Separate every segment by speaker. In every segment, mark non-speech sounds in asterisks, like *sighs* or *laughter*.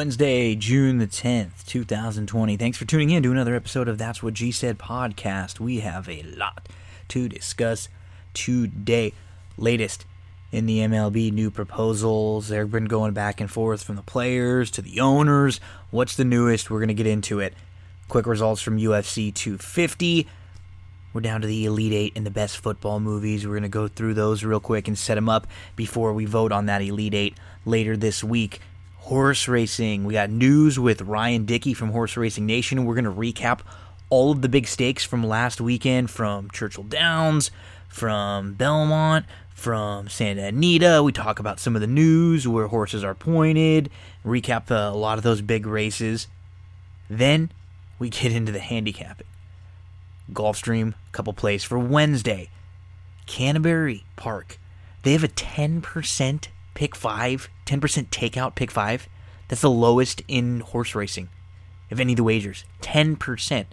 Speaker 1: Wednesday, June the 10th, 2020. Thanks for tuning in to another episode of That's What G Said podcast. We have a lot to discuss today. Latest in the MLB new proposals. They've been going back and forth from the players to the owners. What's the newest? We're going to get into it. Quick results from UFC 250. We're down to the Elite Eight and the best football movies. We're going to go through those real quick and set them up before we vote on that Elite Eight later this week. Horse racing. We got news with Ryan Dickey from Horse Racing Nation. We're going to recap all of the big stakes from last weekend from Churchill Downs, from Belmont, from Santa Anita. We talk about some of the news, where horses are pointed, recap a lot of those big races. Then we get into the handicapping. Gulfstream, couple plays for Wednesday. Canterbury Park. They have a 10% pick five, 10% takeout pick five. That's the lowest in horse racing of any of the wagers. 10%.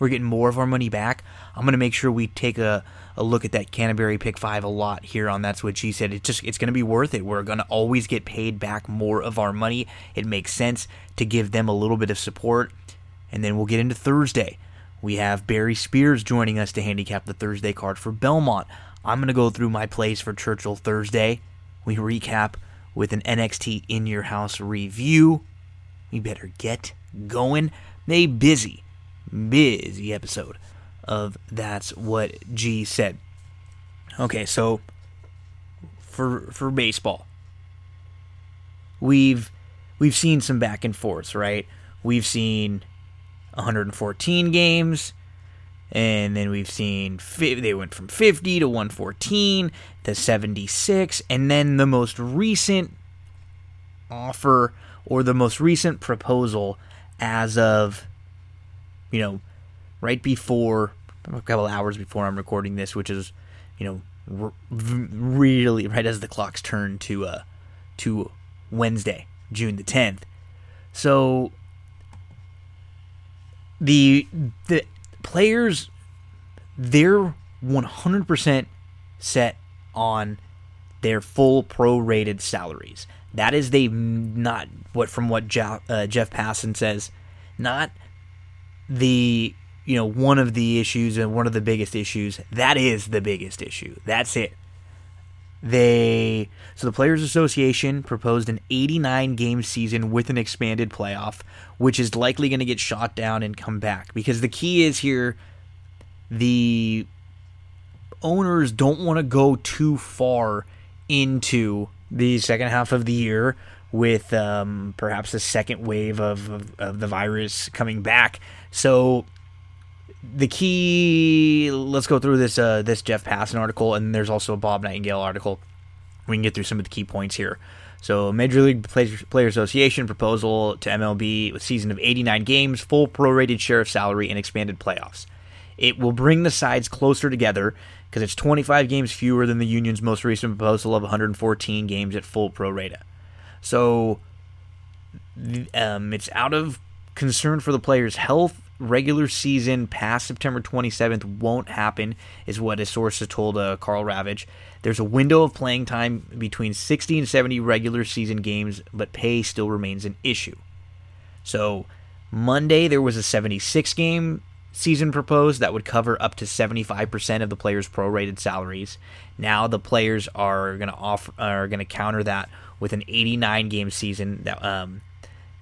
Speaker 1: We're getting more of our money back. I'm going to make sure we take a, a look at that Canterbury pick five a lot here on That's What G Said. It's just, it's going to be worth it. We're going to always get paid back more of our money. It makes sense to give them a little bit of support. And then we'll get into Thursday. We have Barry Spears joining us to handicap the Thursday card for Belmont. I'm going to go through my plays for Churchill Thursday. We recap with an NXT in your house review. We better get going. A busy, busy episode of That's What G Said. Okay, so for for baseball, we've we've seen some back and forths, right? We've seen 114 games, and then we've seen they went from 50 to 114 to 76, and then the most recent offer or the most recent proposal as of you know right before a couple hours before I'm recording this, which is you know r- really right as the clocks turn to uh to Wednesday, June the 10th. So the the players they're 100% set on their full prorated salaries. That is they not what from what Jeff, uh, Jeff Passan says, not the you know one of the issues and one of the biggest issues. That is the biggest issue. That's it. They so the Players Association proposed an 89 game season with an expanded playoff, which is likely going to get shot down and come back because the key is here the owners don't want to go too far into the second half of the year with um, perhaps a second wave of, of, of the virus coming back. So the key let's go through this uh, this Jeff Passan article and there's also a Bob Nightingale article. We can get through some of the key points here. So Major League Player Association proposal to MLB with season of 89 games, full prorated share of salary and expanded playoffs. It will bring the sides closer together because it's 25 games fewer than the union's most recent proposal of 114 games at full prorata. So um, it's out of concern for the players' health. Regular season past September 27th won't happen, is what a source has told uh, Karl Ravech. There's a window of playing time between 60 and 70 regular season games, but pay still remains an issue. So Monday there was a 76 game season proposed that would cover up to 75% of the players' prorated salaries. Now the players are going to offer are going to counter that with an 89 game season that um,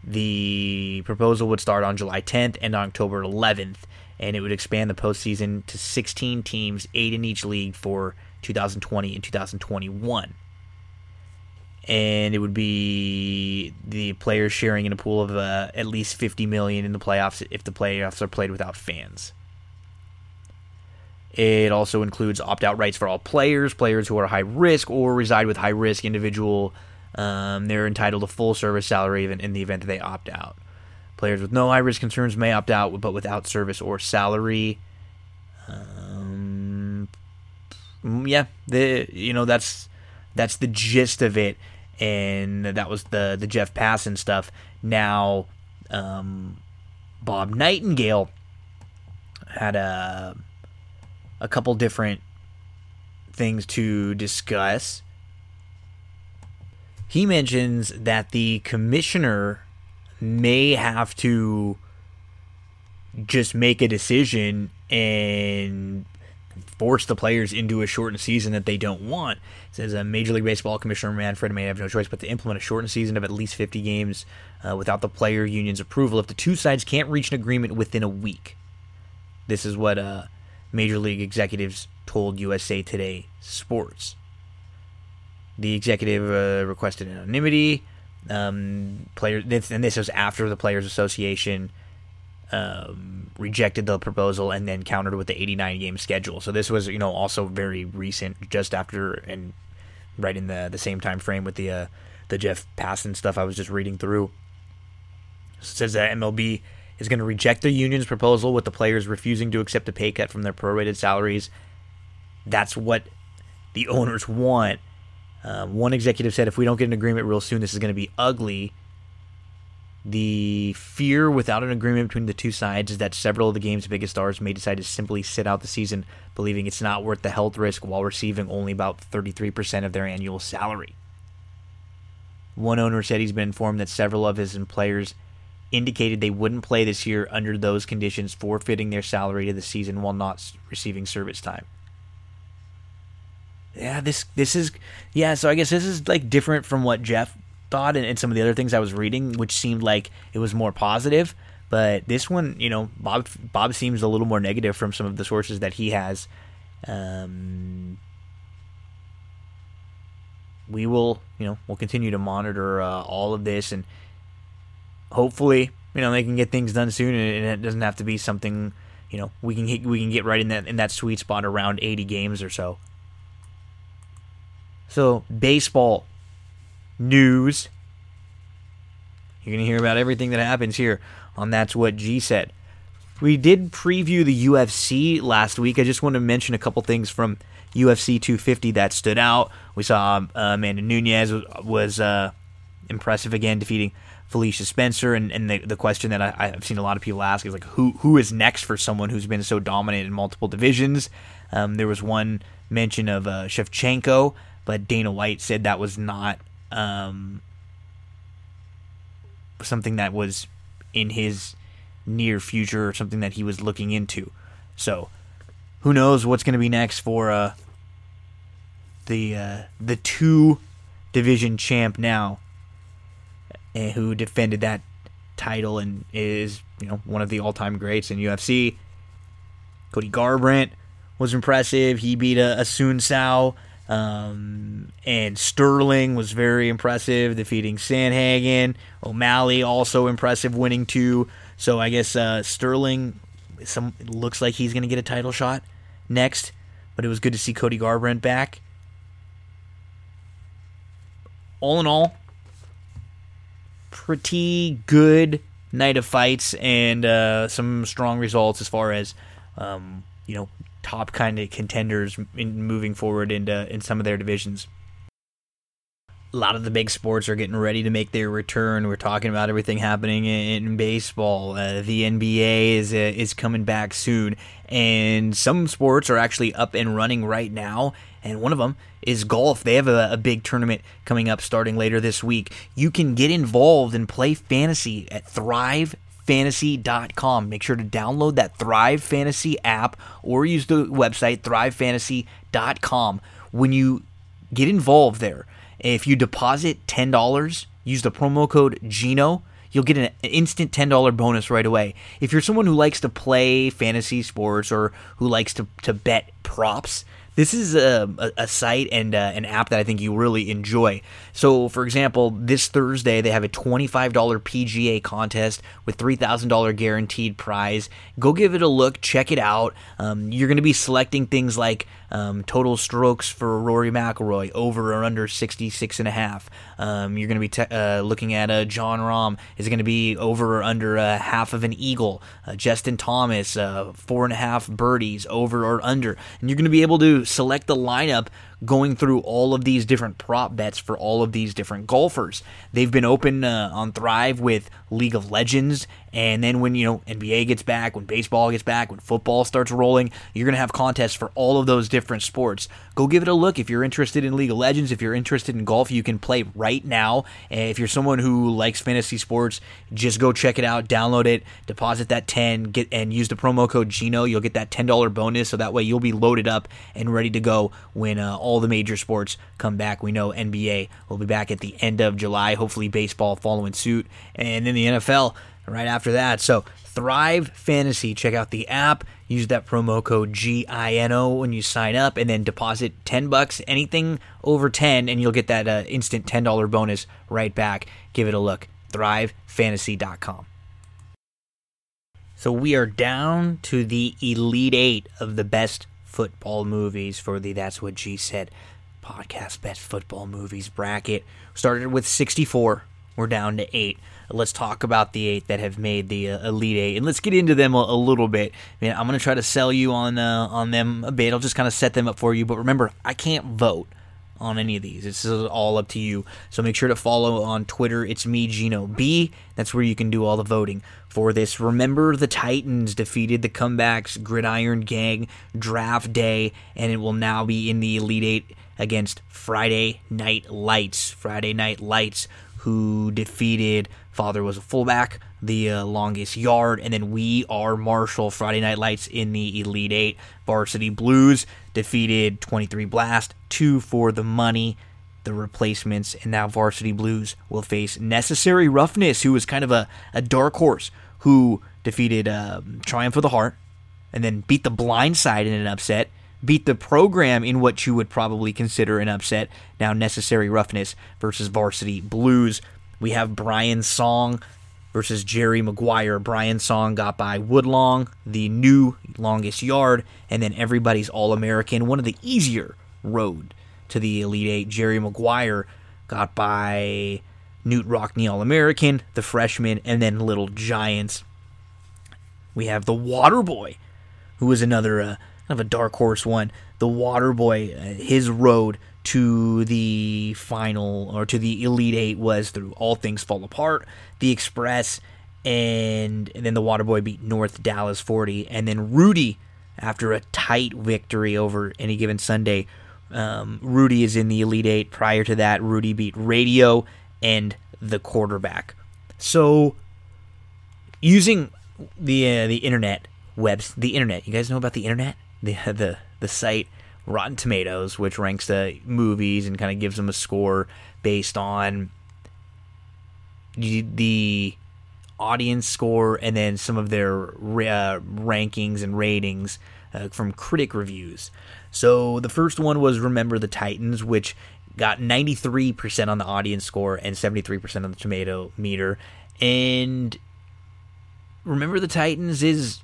Speaker 1: the proposal would start on July 10th and October 11th and it would expand the postseason to 16 teams, 8 in each league for 2020 and 2021 and it would be the players sharing in a pool of uh, at least 50 million in the playoffs if the playoffs are played without fans. It also includes opt-out rights for all players, players who are high risk or reside with high risk individual. Um, they're entitled to full service salary even in the event that they opt out. Players with no high risk concerns may opt out, but without service or salary. Um, yeah, the you know that's that's the gist of it and that was the the Jeff Passan stuff. Now, um, Bob Nightingale had a a couple different things to discuss. He mentions that the commissioner may have to just make a decision and force the players into a shortened season that they don't want. It says a Major League Baseball Commissioner Manfred may have no choice but to implement a shortened season of at least 50 games uh, without the player union's approval if the two sides can't reach an agreement within a week. This is what uh, Major League executives told USA Today Sports. The executive uh, requested anonymity. Um, player, and this was after the Players Association um, rejected the proposal and then countered with the 89 game schedule. So this was, you know, also very recent, just after and right in the the same time frame with the uh, the Jeff Passan stuff I was just reading through. It says that MLB is going to reject the union's proposal with the players refusing to accept a pay cut from their prorated salaries. That's what the owners want. Um, one executive said, if we don't get an agreement real soon, this is going to be ugly. The fear without an agreement between the two sides is that several of the game's biggest stars may decide to simply sit out the season, believing it's not worth the health risk while receiving only about 33% of their annual salary. One owner said he's been informed that several of his players indicated they wouldn't play this year under those conditions, forfeiting their salary to the season while not receiving service time. Yeah, this this is yeah. So I guess this is like different from what Jeff thought and, and some of the other things I was reading, which seemed like it was more positive. But this one, you know, Bob Bob seems a little more negative from some of the sources that he has. Um, we will, you know, we'll continue to monitor uh, all of this, and hopefully, you know, they can get things done soon, and it doesn't have to be something, you know, we can hit, we can get right in that in that sweet spot around 80 games or so. So baseball news. You're going to hear about everything that happens here on That's What G Said. We did preview the UFC last week. I just want to mention a couple things from UFC 250 that stood out. We saw uh, Amanda Nunes was, was uh, impressive again, defeating Felicia Spencer. And, and the, the question that I, have seen a lot of people ask is like, who who is next for someone who's been so dominant in multiple divisions? Um, there was one mention of uh, Shevchenko, but Dana White said that was not um, something that was in his near future or something that he was looking into. So, who knows what's going to be next for uh, the uh, the two division champ now, and eh, who defended that title and is you know one of the all time greats in UFC. Cody Garbrandt was impressive. He beat a, Assunção um, and Sterling was very impressive, defeating Sandhagen. O'Malley also impressive, winning two. So I guess uh, Sterling, some looks like he's going to get a title shot next. But it was good to see Cody Garbrandt back. All in all, pretty good night of fights and uh, some strong results as far as um, you know top kind of contenders in moving forward into in some of their divisions. A lot of the big sports are getting ready to make their return. We're talking about everything happening in, baseball. Uh, the NBA is uh, is coming back soon, and some sports are actually up and running right now. And one of them is golf. They have a, a big tournament coming up starting later this week. You can get involved and play fantasy at Thrive thrivefantasy.com. Make sure to download that Thrive Fantasy app or use the website thrivefantasy.com. When you get involved there, if you deposit $10, use the promo code GINO, you'll get an instant $10 bonus right away. If you're someone who likes to play fantasy sports or who likes to, to bet props, this is a, a, a site and uh, an app that I think you really enjoy. So, for example, this Thursday they have a $25 PGA contest with $3,000 guaranteed prize. Go give it a look, check it out. Um, you're going to be selecting things like um, total strokes for Rory McIlroy over or under 66 and a half. Um, you're going to be te- uh, looking at uh, Jon Rahm. Is going to be over or under uh, half of an eagle? Uh, Justin Thomas, uh, four and a half birdies over or under. And you're going to be able to select the lineup going through all of these different prop bets for all of these different golfers. They've been open uh, on Thrive with League of Legends, and then when you know NBA gets back, when baseball gets back, when football starts rolling, you're gonna have contests for all of those different sports. Go give it a look if you're interested in League of Legends. If you're interested in golf, you can play right now. If you're someone who likes fantasy sports, just go check it out, download it, deposit that ten, get and use the promo code Gino. You'll get that ten dollar bonus, so that way you'll be loaded up and ready to go when uh, all the major sports come back. We know NBA will be back at the end of July. Hopefully, baseball following suit, and then the NFL right after that. So Thrive Fantasy. Check out the app. Use that promo code GINO when you sign up, and then deposit ten bucks, anything over ten, and you'll get that uh, instant ten dollar bonus right back. Give it a look. ThriveFantasy.com. So we are down to the elite eight of the best football movies for the That's What G Said podcast best football movies bracket. Started with 64. We're down to eight let's talk about the eight that have made the uh, Elite Eight, and let's get into them a, a little bit. I mean, I'm going to try to sell you on uh, on them a bit. I'll just kind of set them up for you. But remember, I can't vote on any of these. Is all up to you. So make sure to follow on Twitter. It's me, Gino B. That's where you can do all the voting for this. Remember, the Titans defeated the comebacks, Gridiron Gang, Draft Day, and it will now be in the Elite Eight against Friday Night Lights. Friday Night Lights, who defeated Father was a fullback, the uh, longest yard, and then we are Marshall Friday Night Lights in the Elite Eight. Varsity Blues defeated 23 Blast, two for the money, the replacements, and now Varsity Blues will face Necessary Roughness, who was kind of a, a dark horse who defeated uh, Triumph of the Heart, and then beat the Blind Side in an upset. Beat the program in what you would probably consider an upset. Now, Necessary Roughness versus Varsity Blues. We have Brian Song versus Jerry Maguire. Brian Song got by Woodlawn, the new longest yard, and then everybody's All American, one of the easier road to the Elite Eight. Jerry Maguire got by Knute Rockne, All American, the freshman, and then Little Giants. We have the Water Boy, who is another uh, kind of a dark horse one. The Water Boy, uh, his road to the final or to the Elite Eight was through All Things Fall Apart, the Express, and, and then the Waterboy beat North Dallas 40, and then Rudy after a tight victory over any given Sunday. Um, Rudy is in the Elite Eight. Prior to that, Rudy beat Radio and the quarterback. So, using the uh, the internet webs, the internet. You guys know about the internet, *laughs* the the the site Rotten Tomatoes, which ranks the movies and kind of gives them a score based on the audience score and then some of their uh, rankings and ratings uh, from critic reviews. So the first one was Remember the Titans, which got 93% on the audience score and 73% on the tomato meter. And Remember the Titans is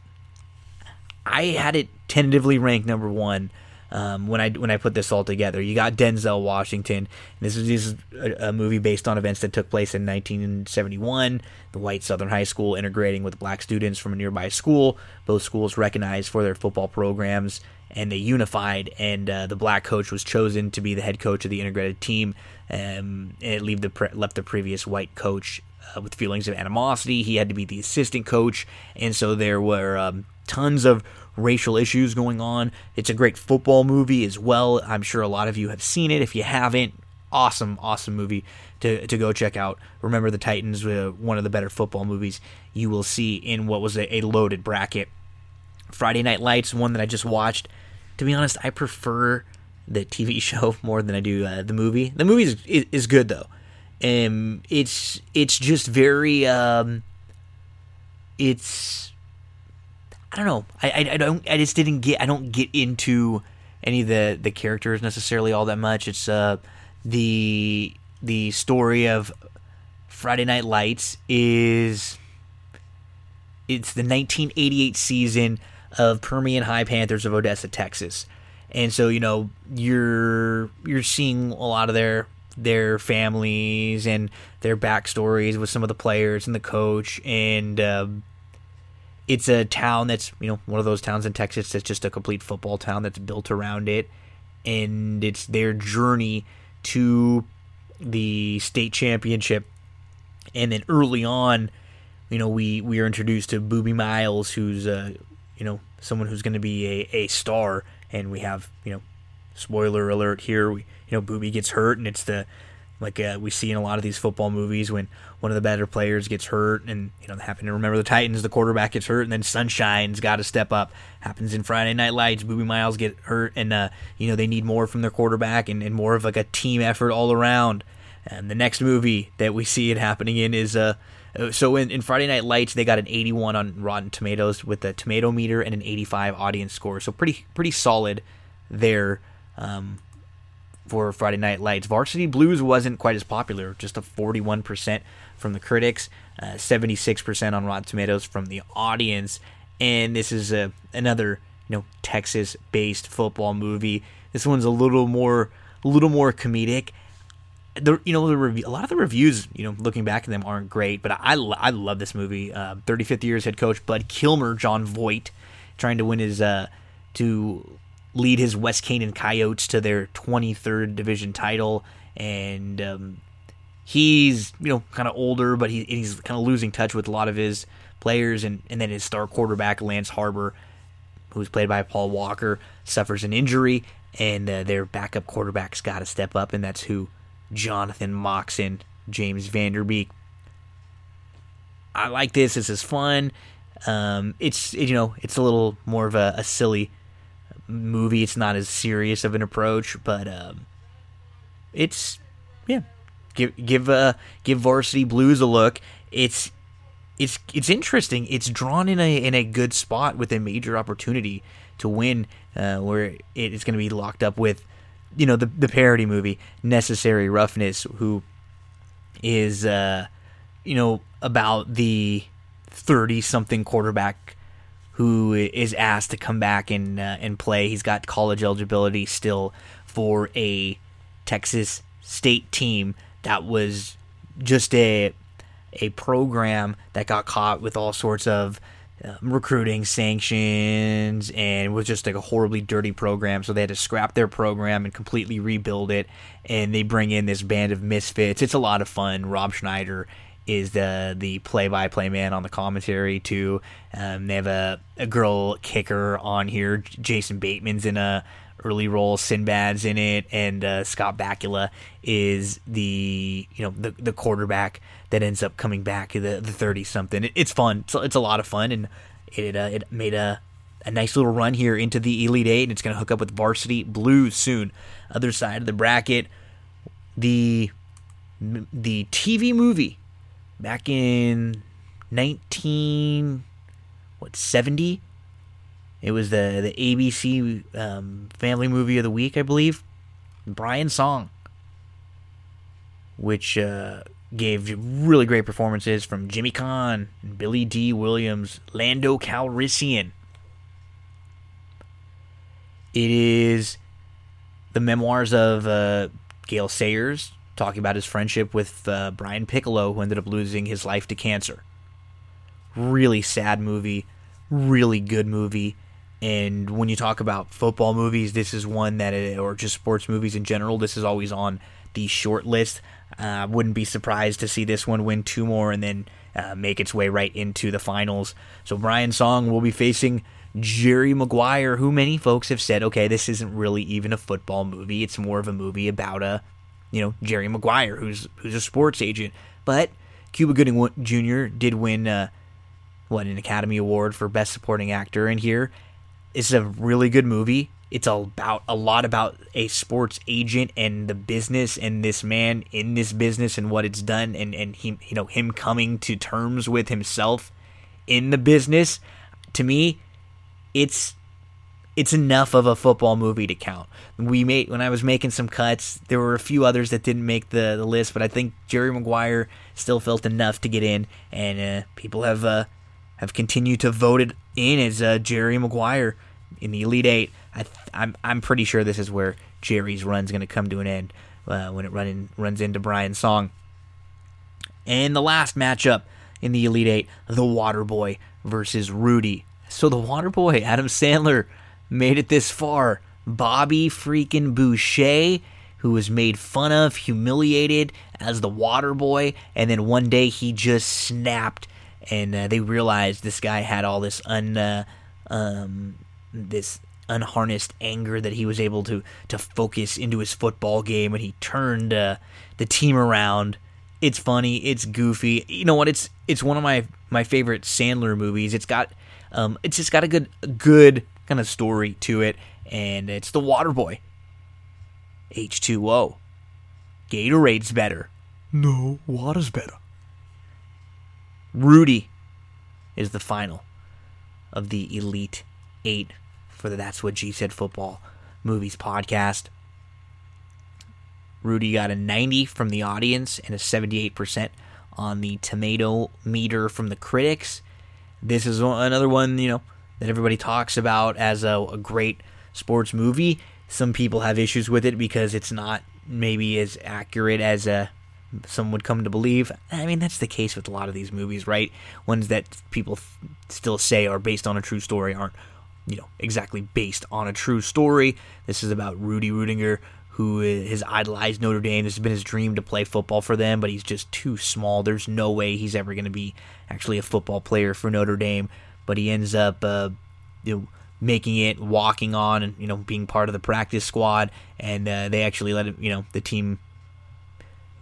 Speaker 1: I had it tentatively ranked number 1 um, when I when I put this all together. You got Denzel Washington. This is, this is a, a, movie based on events that took place in 1971. The white Southern high school integrating with black students from a nearby school. Both schools recognized for their football programs, and they unified. And uh, the black coach was chosen to be the head coach of the integrated team. Um, and it leave the pre- left the previous white coach uh, with feelings of animosity. He had to be the assistant coach, and so there were um, tons of racial issues going on. It's a great football movie as well. I'm sure a lot of you have seen it. If you haven't, awesome, awesome movie to, to go check out. Remember the Titans, uh, one of the better football movies you will see in what was a, a loaded bracket. Friday Night Lights, one that I just watched. To be honest, I prefer the TV *laughs* show more than I do uh, the movie. The movie is, is, good though. Um, it's it's just very um, it's I don't know. I, I, I don't. I just didn't get. I don't get into any of the the characters necessarily all that much. It's uh the the story of Friday Night Lights is it's the 1988 season of Permian High Panthers of Odessa, Texas. And so, you know, you're you're seeing a lot of their their families and their backstories with some of the players and the coach and um, it's a town that's you know one of those towns in Texas that's just a complete football town that's built around it, and it's their journey to the state championship. And then early on, you know, we we are introduced to Boobie Miles, who's uh, you know someone who's going to be a, a star, and we have you know, spoiler alert here, we you know Boobie gets hurt, and it's the like uh, we see in a lot of these football movies when one of the better players gets hurt and you know they happen to remember the titans the quarterback gets hurt and then sunshine's got to step up happens in friday night lights boobie miles get hurt and uh, you know they need more from their quarterback and, and more of like a team effort all around and the next movie that we see it happening in is uh so in, in Friday Night Lights, they got an 81 on Rotten Tomatoes with a tomato meter and an 85 audience score. So pretty pretty solid there. Um, for Friday Night Lights. Varsity Blues wasn't quite as popular, just a 41% from the critics, uh, 76% on Rotten Tomatoes from the audience. And this is a, another, you know, Texas-based football movie. This one's a little more, a little more comedic. The, you know, the a lot of the reviews, you know, looking back at them aren't great, but I, I love this movie. Uh, 35th years head coach Bud Kilmer, Jon Voight, trying to win his, uh, to lead his West Canaan Coyotes to their 23rd division title, and um, he's you know kind of older, but he, he's kind of losing touch with a lot of his players, and and then his star quarterback Lance Harbor, who's played by Paul Walker, suffers an injury, and uh, their backup quarterback's got to step up, and that's who Jonathan Moxon, James Van Der Beek. I like this. This is fun. Um, it's you know it's a little more of a, a silly movie. It's not as serious of an approach, but um, it's yeah. Give give uh give Varsity Blues a look. It's it's it's interesting. It's drawn in a in a good spot with a major opportunity to win, uh, where it is going to be locked up with, you know, the the parody movie Necessary Roughness, who is uh, you know about the thirty something quarterback who is asked to come back and uh, and play. He's got college eligibility still for a Texas State team that was just a a program that got caught with all sorts of uh, recruiting sanctions and was just like a horribly dirty program. So they had to scrap their program and completely rebuild it. And they bring in this band of misfits. It's a lot of fun. Rob Schneider is the the play by play man on the commentary too. Um, they have a, a girl kicker on here. Jason Bateman's in a early role. Sinbad's in it, and uh, Scott Bakula is the you know the the quarterback that ends up coming back the the thirty something. It, it's fun. It's, it's a lot of fun, and it uh, it made a a nice little run here into the Elite Eight, and it's going to hook up with Varsity Blues soon. Other side of the bracket, the the TV movie back in 19 what 70 it was the the ABC um, family movie of the week I believe. Brian Song. Which uh, gave really great performances from Jimmy Caan Billy Dee Williams Lando Calrissian. It is the memoirs of uh, Gale Sayers talking about his friendship with uh, Brian Piccolo, who ended up losing his life to cancer. Really sad movie, really good movie. And when you talk about football movies, this is one that, uh, or just sports movies in general, this is always on the short list. I uh, wouldn't be surprised to see this one win two more and then uh, make its way right into the finals. So Brian Song will be facing Jerry Maguire, who many folks have said, okay, this isn't really even a football movie. It's more of a movie about a you know Jerry Maguire, who's who's a sports agent. But Cuba Gooding Jr. did win uh, what an Academy Award for Best Supporting Actor in here. It's a really good movie. It's about a lot about a sports agent and the business and this man in this business and what it's done and and he you know him coming to terms with himself in the business. To me, it's it's enough of a football movie to count. We made when I was making some cuts, there were a few others that didn't make the, the list, but I think Jerry Maguire still felt enough to get in, and uh, people have uh, have continued to vote it in as uh, Jerry Maguire in the Elite Eight. I th- I'm I'm pretty sure this is where Jerry's run's going to come to an end uh, when it run in, runs into Brian Song. And the last matchup in the Elite Eight, the Waterboy versus Rudy. So the Waterboy, Adam Sandler made it this far. Bobby freaking Boucher, who was made fun of, humiliated as the water boy, and then one day he just snapped, and uh, they realized this guy had all this un, uh, um, this unharnessed anger that he was able to to focus into his football game, and he turned uh, the team around. It's funny, it's goofy. You know what? It's it's one of my my favorite Sandler movies. It's got um, it's just got a good good kind of story to it, and it's the Water Boy. H2O. Gatorade's better.
Speaker 2: No, water's better.
Speaker 1: Rudy is the final of the Elite Eight for the That's What G Said Football Movies podcast. Rudy got a 90 from the audience and a 78% on the tomato meter from the critics. This is another one, you know, that everybody talks about as a, a great sports movie. Some people have issues with it because it's not maybe as accurate as uh, some would come to believe. I mean, that's the case with a lot of these movies, right? Ones that people still say are based on a true story aren't you know, exactly based on a true story. This is about Rudy Ruettiger, who has idolized Notre Dame. This has been his dream to play football for them, but he's just too small. There's no way he's ever going to be actually a football player for Notre Dame. But he ends up, uh, you know, making it, walking on, and you know, being part of the practice squad. And uh, they actually let him, you know, the team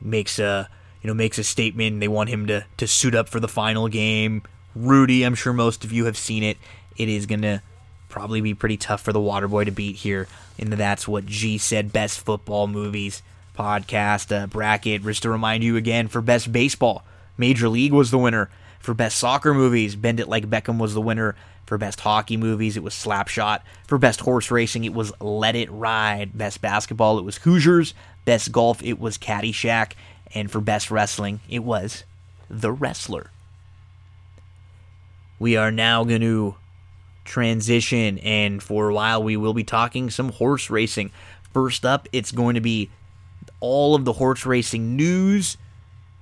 Speaker 1: makes a, you know, makes a statement. They want him to to suit up for the final game. Rudy, I'm sure most of you have seen it. It is gonna probably be pretty tough for the Waterboy to beat here And That's What G Said Best Football Movies podcast uh, bracket. Just to remind you again, for Best Baseball, Major League was the winner. For Best Soccer Movies, Bend It Like Beckham was the winner. For Best Hockey Movies, it was Slapshot. For Best Horse Racing, it was Let It Ride. Best Basketball, it was Hoosiers. Best Golf, it was Caddyshack. And for Best Wrestling, it was The Wrestler. We are now going to transition, and for a while we will be talking some horse racing. First up, it's going to be all of the horse racing news.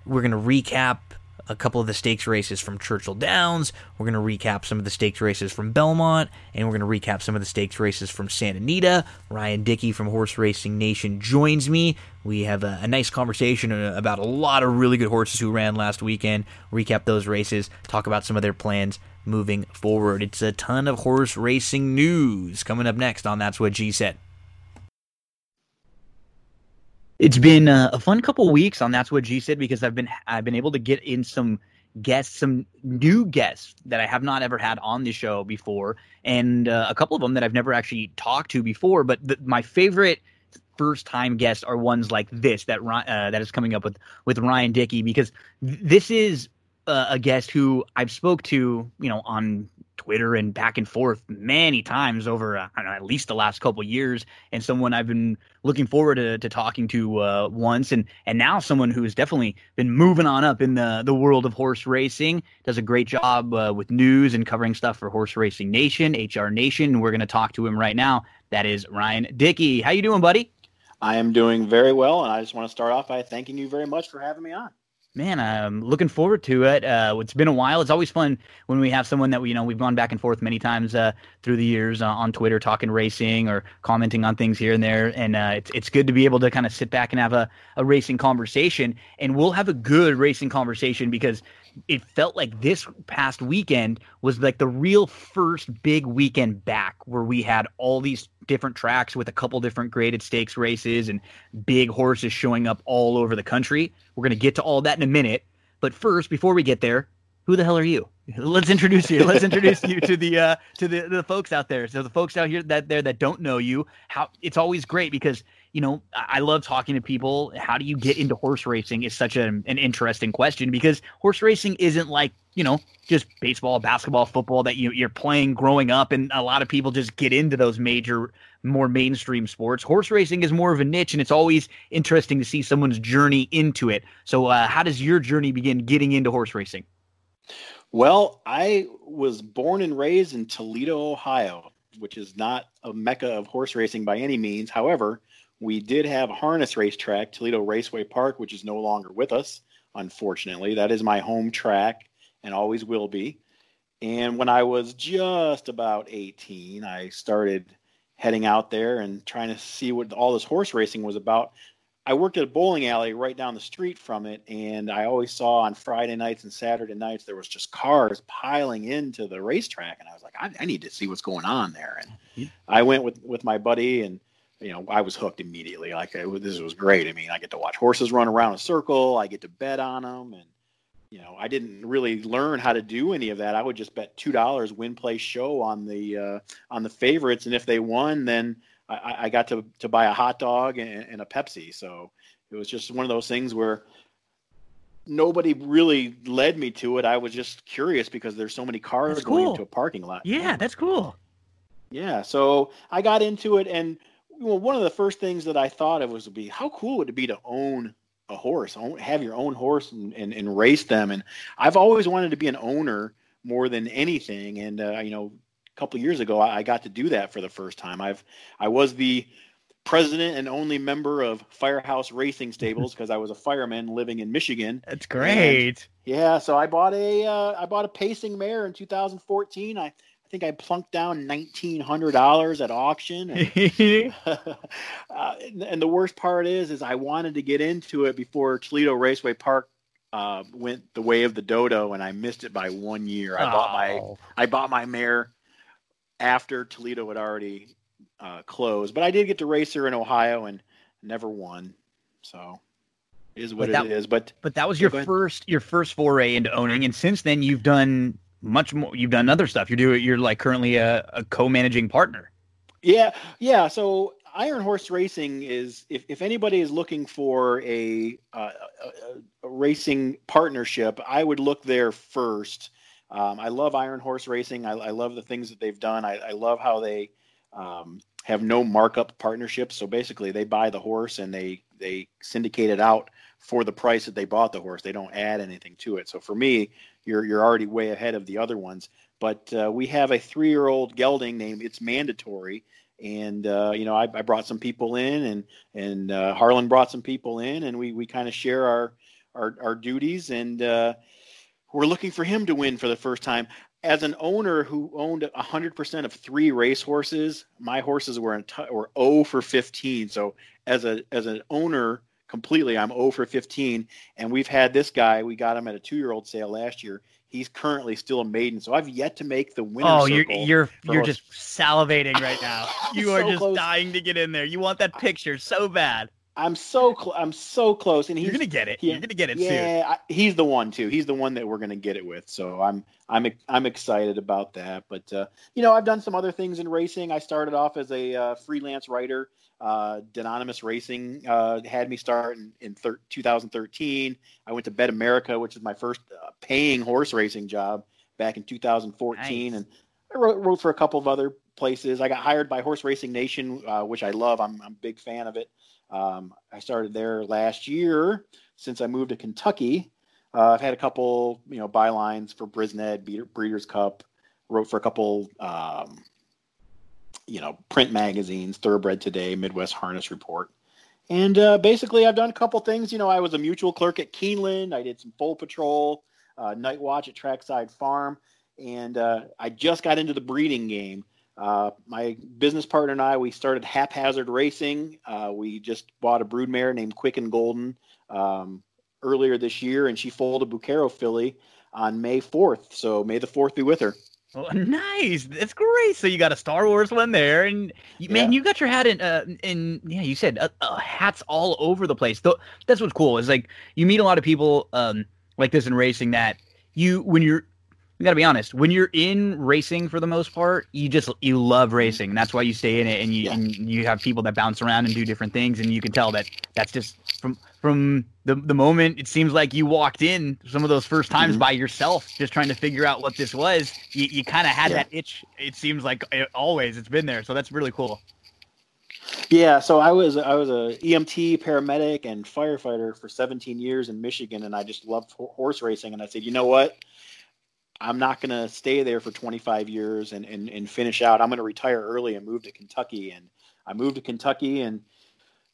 Speaker 1: We're going to recap a couple of the stakes races from Churchill Downs. We're going to recap some of the stakes races from Belmont, and we're going to recap some of the stakes races from Santa Anita. Ryan Dickey from Horse Racing Nation joins me. We have a, a, nice conversation uh, about a lot of really good horses who ran last weekend. Recap those races, talk about some of their plans moving forward. It's a ton of horse racing news coming up next on That's What G Said. It's been uh, a fun couple weeks on That's What G Said because I've been I've been able to get in some guests, some new guests that I have not ever had on the show before, and uh, a couple of them that I've never actually talked to before. But my favorite first time guests are ones like this that uh, that is coming up with with Ryan Dickey because this is uh, a guest who I've spoke to, you know, on Twitter and back and forth many times over uh, know, at least the last couple years, and someone I've been looking forward to, to talking to uh, once, and and now someone who has definitely been moving on up in the the world of horse racing. Does a great job uh, with news and covering stuff for Horse Racing Nation, HR Nation. We're going to talk to him right now. That is Ryan Dickey. How you doing, buddy?
Speaker 3: I am doing very well, and I just want to start off by thanking you very much for having me on
Speaker 1: man, I'm looking forward to it. Uh, it's been a while. It's always fun when we have someone that we, you know, we've gone back and forth many times uh, through the years uh, on Twitter, talking racing or commenting on things here and there. And uh, it's it's good to be able to kind of sit back and have a, a racing conversation. And we'll have a good racing conversation because it felt like this past weekend was like the real first big weekend back where we had all these different tracks with a couple different graded stakes races and big horses showing up all over the country. We're going to get to all that in a minute. But first, before we get there, who the hell are you? Let's introduce you. Let's introduce you to the uh, to the the folks out there. So the folks out here that there that don't know you, how it's always great because you know, I love talking to people. How do you get into horse racing is such a, an interesting question because horse racing isn't like, you know, just baseball, basketball, football that you, you're playing growing up. And a lot of people just get into those major, more mainstream sports. Horse racing is more of a niche, and it's always interesting to see someone's journey into it. So, uh, how does your journey begin getting into horse racing?
Speaker 3: Well, I was born and raised in Toledo, Ohio, which is not a mecca of horse racing by any means. However, we did have a harness racetrack, Toledo Raceway Park, which is no longer with us, unfortunately. That is my home track and always will be. And when I was just about 18, I started heading out there and trying to see what all this horse racing was about. I worked at a bowling alley right down the street from it, and I always saw on Friday nights and Saturday nights there was just cars piling into the racetrack, and I was like, I, I need to see what's going on there. And I went with with my buddy, and you know, I was hooked immediately. Like it, this was great. I mean, I get to watch horses run around a circle, I get to bet on them, and you know, I didn't really learn how to do any of that. I would just bet two dollars win play show on the uh, on the favorites, and if they won, then I, I got to, to buy a hot dog and, and, a Pepsi. So it was just one of those things where nobody really led me to it. I was just curious because there's so many cars going into a parking lot.
Speaker 1: Yeah, that's cool.
Speaker 3: Yeah, so I got into it, and well, one of the first things that I thought of was to be how cool would it be to own a horse, own, have your own horse, and, and, and race them. And I've always wanted to be an owner more than anything. And uh, you know, a couple years ago, I got to do that for the first time. I've I was the president and only member of Firehouse Racing *laughs* Stables because I was a fireman living in Michigan.
Speaker 1: That's great.
Speaker 3: And yeah, so I bought a uh, I bought a pacing mare in 2014. I I think I plunked down nineteen hundred dollars at auction. And, *laughs* *laughs* uh, and the worst part is, is I wanted to get into it before Toledo Raceway Park uh, went the way of the dodo, and I missed it by one year. I oh. bought my oh. I bought my mare after Toledo had already uh, closed. But I did get to race her in Ohio and never won. So is what that, it is. But
Speaker 1: but that was your first your first foray into owning, and since then you've done much more. You've done other stuff. You're doing you're like currently a, a co-managing partner.
Speaker 3: Yeah, yeah. So Iron Horse Racing is if, if anybody is looking for a, uh, a, a, racing partnership, I would look there first. Um, I love Iron Horse Racing. I, I, love the things that they've done. I, I love how they um, have no markup partnerships. So basically, they buy the horse and they they syndicate it out for the price that they bought the horse. They don't add anything to it. So for me, you're you're already way ahead of the other ones. But uh, we have a three-year-old gelding named It's Mandatory, and uh, you know I, I, brought some people in, and and uh, Harlan brought some people in, and we we kind of share our our, our duties and uh, we're looking for him to win for the first time. As an owner who owned 100% of three race horses, my horses were in t- were 0 for 15. So as a as an owner completely, I'm 0 for 15. And we've had this guy. We got him at a two year old sale last year. He's currently still a maiden, so I've yet to make the winner.
Speaker 1: Oh, you're you're you're just salivating right now. *laughs* You are just close. dying to get in there. You want that picture so bad.
Speaker 3: I'm so close. I'm so close, and he's
Speaker 1: you're gonna get it. He, you're gonna get it
Speaker 3: yeah, I, he's the one too. He's the one that we're gonna get it with. So I'm I'm I'm excited about that. But uh, you know, I've done some other things in racing. I started off as a uh, freelance writer. Uh, Denonymous Racing uh, had me start in, in thir- 2013. I went to Bet America, which is my first uh, paying horse racing job back in 2014, nice. and I wrote, wrote, for a couple of other places. I got hired by Horse Racing Nation, uh, which I love. I'm, I'm a big fan of it. Um, I started there last year. Since I moved to Kentucky, uh, I've had a couple, you know, bylines for Brisnet, Breeders' Cup. Wrote for a couple, um, you know, print magazines, Thoroughbred Today, Midwest Harness Report. And uh, basically, I've done a couple things. You know, I was a mutuel clerk at Keeneland. I did some foal patrol, uh, night watch at Trackside Farm, and uh, I just got into the breeding game. Uh, my business partner and I, we started haphazard racing. Uh, we just bought a broodmare named Quick and Golden um, earlier this year, and she foaled a Bucchero filly on May 4th. So may the 4th be with her.
Speaker 1: Oh, nice. That's great. So you got a Star Wars one there, and you, man, you got your hat in. Uh, in yeah, you said uh, uh, hats all over the place. Though that's what's cool is like you meet a lot of people um, like this in racing that you when you're we got to be honest. When you're in racing, for the most part, you just you love racing. And that's why you stay in it, and you yeah. and you have people that bounce around and do different things, and you can tell that that's just from from the the moment it seems like you walked in some of those first times mm-hmm. by yourself, just trying to figure out what this was. You, you kind of had yeah. that itch. It seems like it, always it's been there, so that's really cool.
Speaker 3: Yeah, so I was I was a EMT, paramedic, and firefighter for 17 years in Michigan, and I just loved horse racing. And I said, you know what? I'm not going to stay there for 25 years and, and, and finish out. I'm going to retire early and move to Kentucky. And I moved to Kentucky and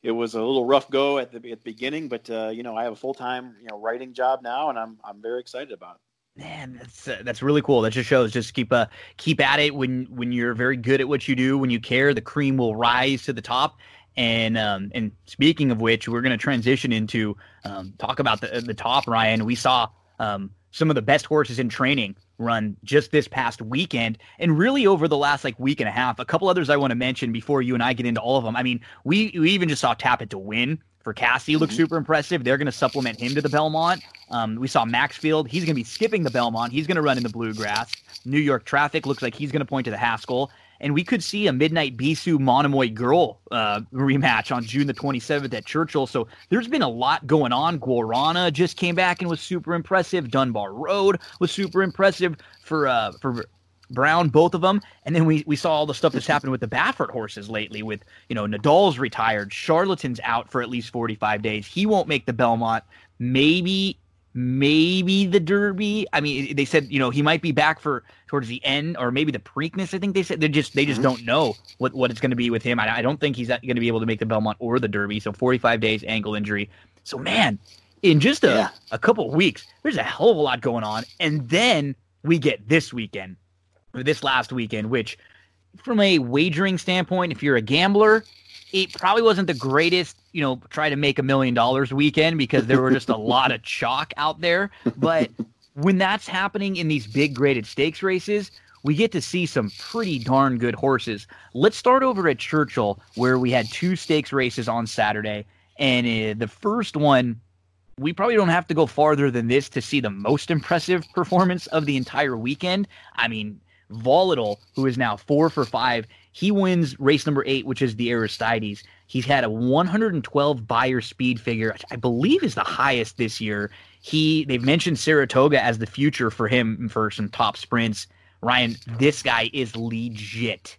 Speaker 3: it was a little rough go at the, at the beginning, but uh, you know, I have a full-time, you know, writing job now and I'm, I'm very excited about it.
Speaker 1: Man, that's uh, that's really cool. That just shows just keep uh keep at it when when you're very good at what you do. When you care, the cream will rise to the top. And um, and speaking of which, we're going to transition into um, talk about the the top. Ryan, we saw um, some of the best horses in training run just this past weekend and really over the last like week and a half. A couple others I want to mention before you and I get into all of them. I mean, we we even just saw Tap It to Win for Casse look mm-hmm. super impressive. They're going to supplement him to the Belmont. Um, we saw Maxfield. He's going to be skipping the Belmont. He's going to run in the Bluegrass. New York Traffic looks like he's going to point to the Haskell and we could see a Midnight Bisou Monomoy Girl uh, rematch on June the 27th at Churchill. So there's been a lot going on. Guarana just came back and was super impressive. Dunbar Road was super impressive for uh, for Brown, both of them. And then we, we saw all the stuff that's happened with the Baffert horses lately with, you know, Nadal's retired, Charlatan's out for at least 45 days. He won't make the Belmont. Maybe maybe the Derby. I mean, they said you know he might be back for towards the end, or maybe the Preakness. I think they said they just they just don't know what what it's going to be with him. I, I don't think he's going to be able to make the Belmont or the Derby. So 45 days ankle injury. So man, in just a yeah. a couple weeks, there's a hell of a lot going on, and then we get this weekend, or this last weekend, which from a wagering standpoint, if you're a gambler, it probably wasn't the greatest, you know, try to make a million dollars weekend because there were just a *laughs* lot of chalk out there. But when that's happening in these big graded stakes races, we get to see some pretty darn good horses. Let's start over at Churchill, where we had two stakes races on Saturday. And uh, the first one, we probably don't have to go farther than this to see the most impressive performance of the entire weekend. I mean, Volatile, who is now four for five, he wins race number eight, which is the Aristides. He's had a 112 Beyer speed figure, I believe is the highest this year. He they've mentioned Saratoga as the future for him for some top sprints. Ryan, this guy is legit.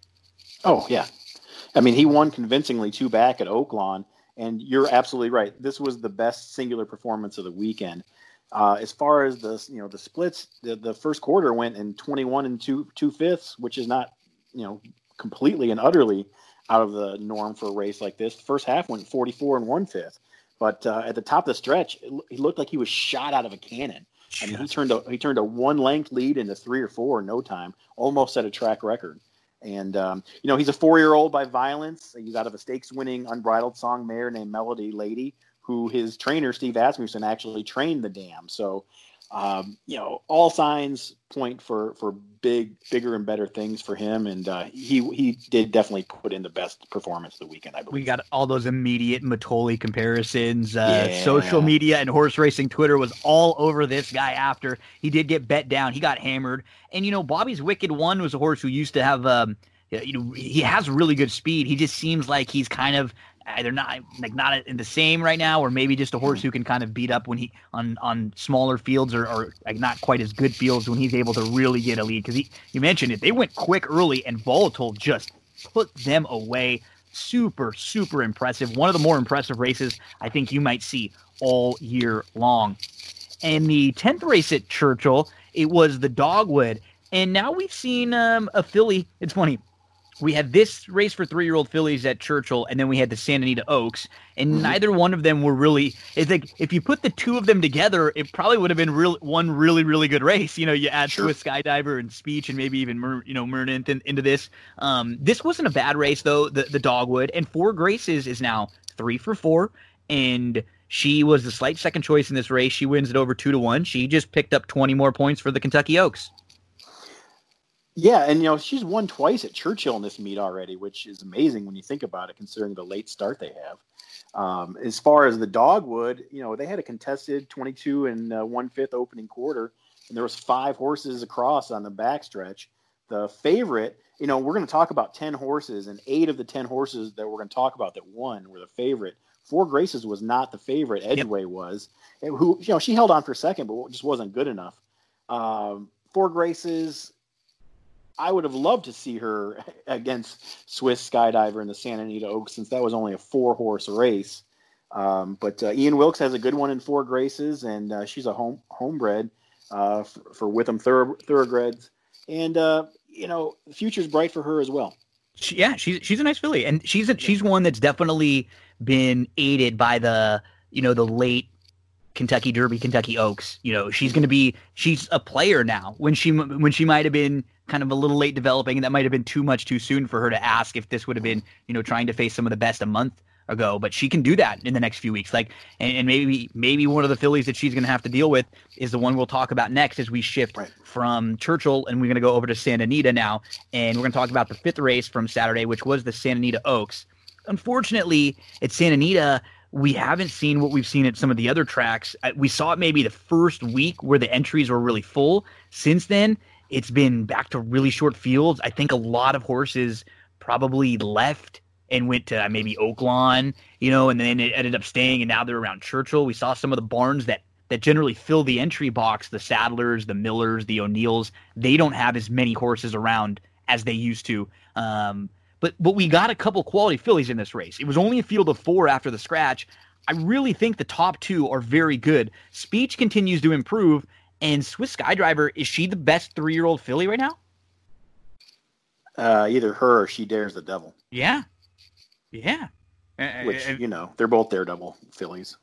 Speaker 3: Oh yeah, I mean he won convincingly two back at Oaklawn, and you're absolutely right. This was the best singular performance of the weekend. Uh, as far as the you know the splits, the, the first quarter went in 21 and two two fifths, which is not you know completely and utterly out of the norm for a race like this. The first half went 44 and one fifth, but uh, at the top of the stretch, he looked like he was shot out of a cannon. I mean, he turned a he turned a one length lead into three or four in no time, almost set a track record. And um, you know, he's a four year old by violence. He's out of a stakes winning unbridled song mare named Melody Lady, who his trainer Steve Asmussen actually trained the dam. So um, you know, all signs point for for big, bigger and better things for him, and uh, he he did definitely put in the best performance the weekend. I believe
Speaker 1: we got all those immediate Mitole comparisons. Uh, yeah. Social media and horse racing Twitter was all over this guy after he did get bet down. He got hammered, and you know, Bobby's Wicked One was a horse who used to have. Um, you know, he has really good speed. He just seems like he's kind of either not like not in the same right now, or maybe just a horse who can kind of beat up when he on on smaller fields or, or like not quite as good fields when he's able to really get a lead. Because he you mentioned it, they went quick early, and Volatile just put them away. Super super impressive. One of the more impressive races I think you might see all year long. And the tenth race at Churchill, it was the Dogwood, and now we've seen um, a filly. It's funny we had this race for three year old fillies at Churchill, and then we had the Santa Anita Oaks, and mm-hmm. neither one of them were really. It's like if you put the two of them together, it probably would have been real one really really good race. You know, you add sure. Swiss Skydiver and Speech, and maybe even you know Myrna into this. Um, this wasn't a bad race though. The the Dogwood and Four Graces is now three for four, and she was the slight second choice in this race. She wins it over two to one. She just picked up twenty more points for the Kentucky Oaks.
Speaker 3: Yeah, and you know she's won twice at Churchill in this meet already, which is amazing when you think about it, considering the late start they have. Um, as far as the dogwood, you know they had a contested 22 and uh, one fifth opening quarter, and there was five horses across on the backstretch. The favorite, you know, we're going to talk about 10 horses, and eight of the 10 horses that we're going to talk about that won were the favorite. Four Graces was not the favorite. Edgeway yep. was, who you know she held on for second, but just wasn't good enough. Um, Four Graces I would have loved to see her against Swiss Skydiver in the Santa Anita Oaks since that was only a four horse race. Um, but uh, Ian Wilkes has a good one in Four Graces, and uh, she's a home homebred uh, for, for Whitham Thorough, Thoroughbreds. And uh, you know, the future's bright for her as well.
Speaker 1: She, yeah, she's she's a nice filly, and she's a, she's one that's definitely been aided by the you know the late Kentucky Derby, Kentucky Oaks. You know, she's going to be she's a player now. When she when she might have been kind of a little late developing, and that might have been too much too soon for her to ask if this would have been you know trying to face some of the best a month ago. But she can do that in the next few weeks. Like, and, and maybe maybe one of the fillies that she's going to have to deal with is the one we'll talk about next as we shift
Speaker 3: Right.
Speaker 1: from Churchill and we're going to go over to Santa Anita now, and we're going to talk about the fifth race from Saturday, which was the Santa Anita Oaks. Unfortunately, at Santa Anita, we haven't seen what we've seen at some of the other tracks. We saw it maybe the first week where the entries were really full. Since then, it's been back to really short fields. I think a lot of horses probably left and went to uh, maybe Oaklawn, you know, and then it ended up staying, and now they're around Churchill. We saw some of the barns that that generally fill the entry box, the Sadlers, the Millers, the O'Neills. They don't have as many horses around as they used to. Um, but but we got a couple quality fillies in this race. It was only a field of four after the scratch. I really think the top two are very good. Speech continues to improve, and Swiss Skydiver is she the best three year old filly right now?
Speaker 3: Uh, either her or Shedaresthedevil,
Speaker 1: Yeah, yeah.
Speaker 3: Which you know they're both daredevil fillies.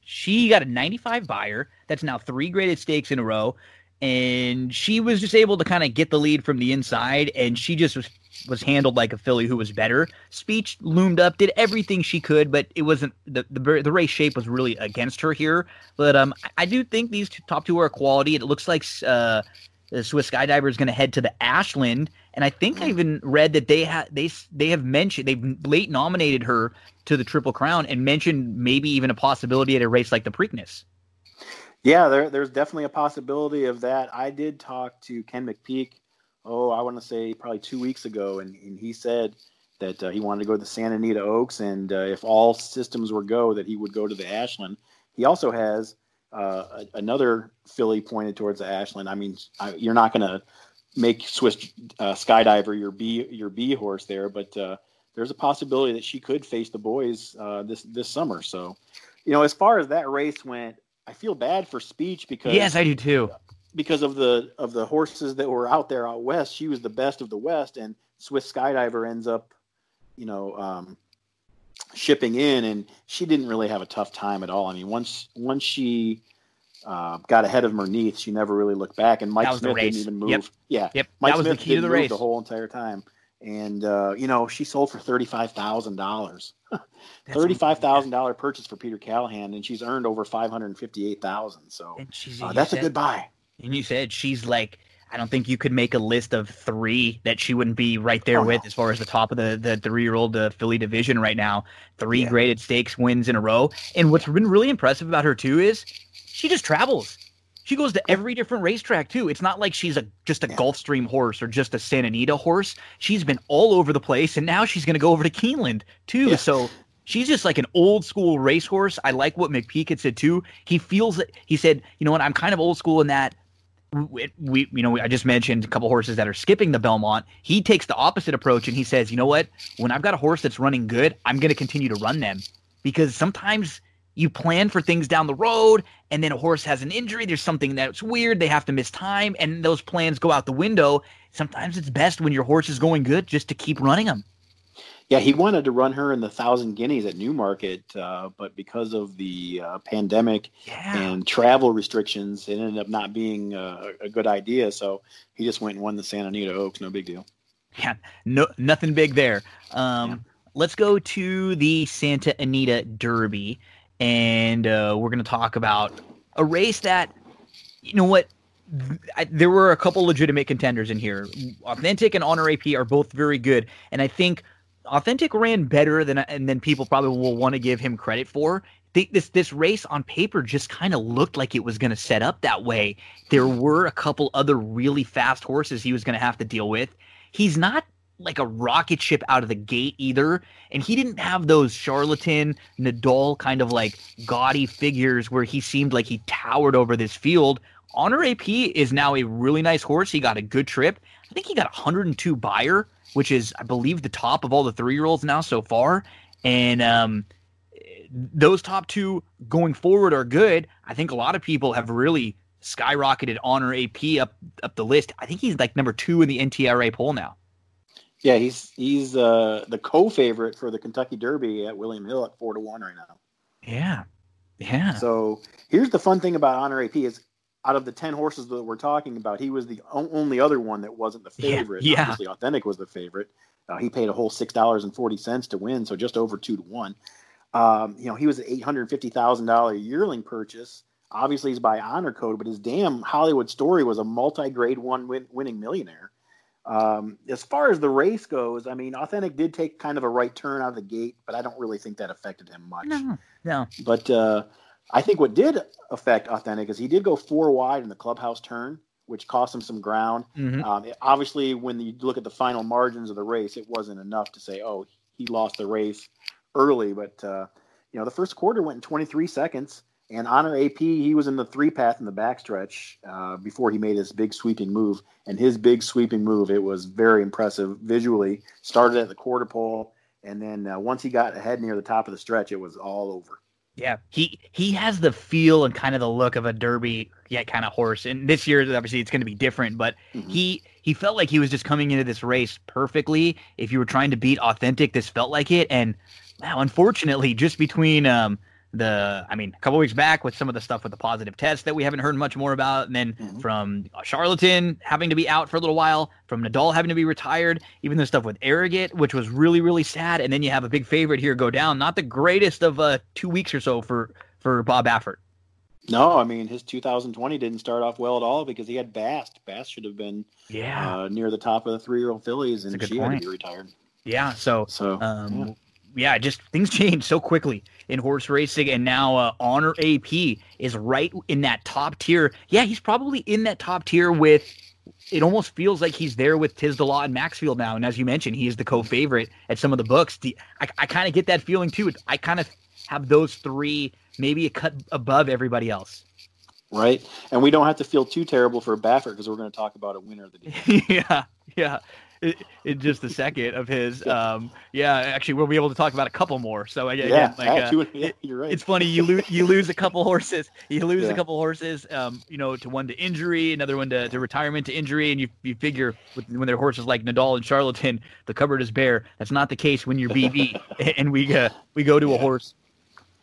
Speaker 1: she got a 95 Beyer. That's now three graded stakes in a row. And she was just able to kind of get the lead from the inside, and she just was was handled like a filly who was better. Speech loomed up, did everything she could, but it wasn't the the, the race shape was really against her here. But um, I- do think these two, top two are quality. It looks like uh, the Swiss Skydiver is going to head to the Ashland, and I think I even read that they had they they have mentioned they've late nominated her to the Triple Crown and mentioned maybe even a possibility at a race like the Preakness.
Speaker 3: Yeah, there, there's definitely a possibility of that. I did talk to Ken McPeek. Oh, I want to say probably two weeks ago, and, and he said that uh, he wanted to go to the Santa Anita Oaks, and uh, if all systems were go, that he would go to the Ashland. He also has uh, a, another filly pointed towards the Ashland. I mean, I, you're not going to make Swiss uh, Skydiver your B your B horse there, but uh, there's a possibility that she could face the boys uh, this this summer. So, you know, as far as that race went, I feel bad for Speech because
Speaker 1: Yes, I do too.
Speaker 3: Because of the of the horses that were out there out west, she was the best of the west, and Swiss Skydiver ends up, you know, um, shipping in, and she didn't really have a tough time at all. I mean, once once she uh, got ahead of Merneith, she never really looked back, and Mike
Speaker 1: That was the
Speaker 3: Smith didn't even move.
Speaker 1: Yep.
Speaker 3: Yeah,
Speaker 1: Yep,
Speaker 3: Mike
Speaker 1: that was
Speaker 3: Smith
Speaker 1: the key
Speaker 3: didn't
Speaker 1: the
Speaker 3: move
Speaker 1: race.
Speaker 3: the whole entire time. And uh, you know, she sold for thirty five thousand dollars. Thirty five thousand dollar purchase for Peter Callaghan, and she's earned over five hundred fifty eight thousand. So uh, that's a good buy.
Speaker 1: And you said she's like, I don't think you could make a list of three that she wouldn't be right there
Speaker 3: Oh,
Speaker 1: with
Speaker 3: no.
Speaker 1: as far as the top of the, the three year old uh, filly division right now. Three
Speaker 3: Yeah.
Speaker 1: graded stakes wins in a row. And what's been really impressive about her too is she just travels. She goes to every different racetrack too. It's not like she's a just a
Speaker 3: Yeah.
Speaker 1: Gulfstream horse or just a Santa Anita horse. She's been all over the place, and now she's going to go over to Keeneland too.
Speaker 3: Yeah.
Speaker 1: So she's just like an old school racehorse. I like what McPeek had said too. He feels that he said, you know what, I'm kind of old school in that we, we you know I just mentioned a couple horses that are skipping the Belmont. He takes the opposite approach and he says, you know what, when I've got a horse that's running good, I'm going to continue to run them. Because sometimes you plan for things down the road and then a horse has an injury there's something that's weird they have to miss time and those plans go out the window. Sometimes it's best when your horse is going good just to keep running them
Speaker 3: Yeah, he wanted to run her in the thousand guineas at Newmarket, uh, but because of the uh, pandemic
Speaker 1: yeah
Speaker 3: and travel restrictions, it ended up not being uh, a good idea. So he just went and won the Santa Anita Oaks. No big deal.
Speaker 1: yeah no nothing big there um let's go to the santa anita derby and uh, we're going to talk about a race that you know what I, there were a couple legitimate contenders in here authentic and honor ap are both very good and i think authentic ran better than and than people probably will want to give him credit for think this this race on paper just kind of looked like it was going to set up that way there were a couple other really fast horses he was going to have to deal with he's not like a rocket ship out of the gate either. And he didn't have those charlatan Nadal kind of like gaudy figures where he seemed like he towered over this field. Honor AP is now a really nice horse. He got a good trip. I think he got 102 Beyer, which is, I believe, the top of all the three year olds now so far. And um, those top two going forward are good. I think a lot of people have really skyrocketed Honor AP up up the list. I think he's like number two in the NTRA poll now.
Speaker 3: Yeah, he's he's uh, the co-favorite for the Kentucky Derby at William Hill at four to one right now.
Speaker 1: Yeah. Yeah.
Speaker 3: So here's the fun thing about Honor AP is out of the 10 horses that we're talking about, he was the only other one that wasn't the favorite.
Speaker 1: Yeah.
Speaker 3: Obviously, Authentic was the favorite. Uh, he paid a whole $6.40 to win, so just over two to one. Um, you know, he was an $850,000 yearling purchase. Obviously, he's by honor code, but his dam Hollywood story was a multi grade one win- winning millionaire. Um, as far as the race goes, I mean, Authentic did take kind of a right turn out of the gate, but I don't really think that affected him much.
Speaker 1: No, no.
Speaker 3: But uh, I think what did affect Authentic is he did go four wide in the clubhouse turn, which cost him some ground.
Speaker 1: Mhm.
Speaker 3: Um, it- obviously, when you look at the final margins of the race, it wasn't enough to say, oh, he lost the race early. But, uh, you know, the first quarter went in 23 seconds. And Honor AP, he was in the three path in the backstretch uh, before he made his big sweeping move. And his big sweeping move, it was very impressive visually. Started at the quarter pole. And then uh, once he got ahead near the top of the stretch, it was all over.
Speaker 1: Yeah, he he has the feel and kind of the look of a Derby yeah kind of horse. And this year, obviously, it's going to be different. But
Speaker 3: Mhm.
Speaker 1: he he felt like he was just coming into this race perfectly. If you were trying to beat authentic, this felt like it. And wow, unfortunately, just between um the I mean, a couple weeks back with some of the stuff with the positive test that we haven't heard much more about, and then
Speaker 3: Mhm.
Speaker 1: from Charlatan having to be out for a little while, from Nadal having to be retired, even the stuff with Arrogate, which was really really sad, and then you have a big favorite here go down. Not the greatest of uh two weeks or so for for Bob Baffert.
Speaker 3: No, I mean his 2020 didn't start off well at all because he had Bast. Bast should have been
Speaker 1: Yeah,
Speaker 3: uh, near the top of the three-year-old fillies, and
Speaker 1: That's a good
Speaker 3: she had to be retired.
Speaker 1: yeah. So
Speaker 3: So
Speaker 1: Um,
Speaker 3: yeah.
Speaker 1: Yeah. just things *laughs* change so quickly in horse racing, and now uh, Honor AP is right in that top tier. Yeah, he's probably in that top tier with. It almost feels like he's there with Tiz the Law and Maxfield now, and as you mentioned, he is the co-favorite at some of the books. The, I, I kind of get that feeling too. I kind of have those three, maybe a cut above everybody else.
Speaker 3: right, and we don't have to feel too terrible for Baffert because we're going to talk about a winner of the day. *laughs*
Speaker 1: yeah, yeah. In, just a second of his, *laughs* um, yeah. Actually, we'll be able to talk about a couple more. So again,
Speaker 3: yeah,
Speaker 1: like,
Speaker 3: yeah,
Speaker 1: uh,
Speaker 3: yeah, you're right.
Speaker 1: it's funny you lose you lose a *laughs* couple horses you lose
Speaker 3: Yeah.
Speaker 1: a couple horses um you know to one to injury another one to, to retirement to injury and you you figure with, when they're horses like Nadal and Charlatan the cupboard is bare that's not the case when you're BB *laughs* and we uh, we go to a horse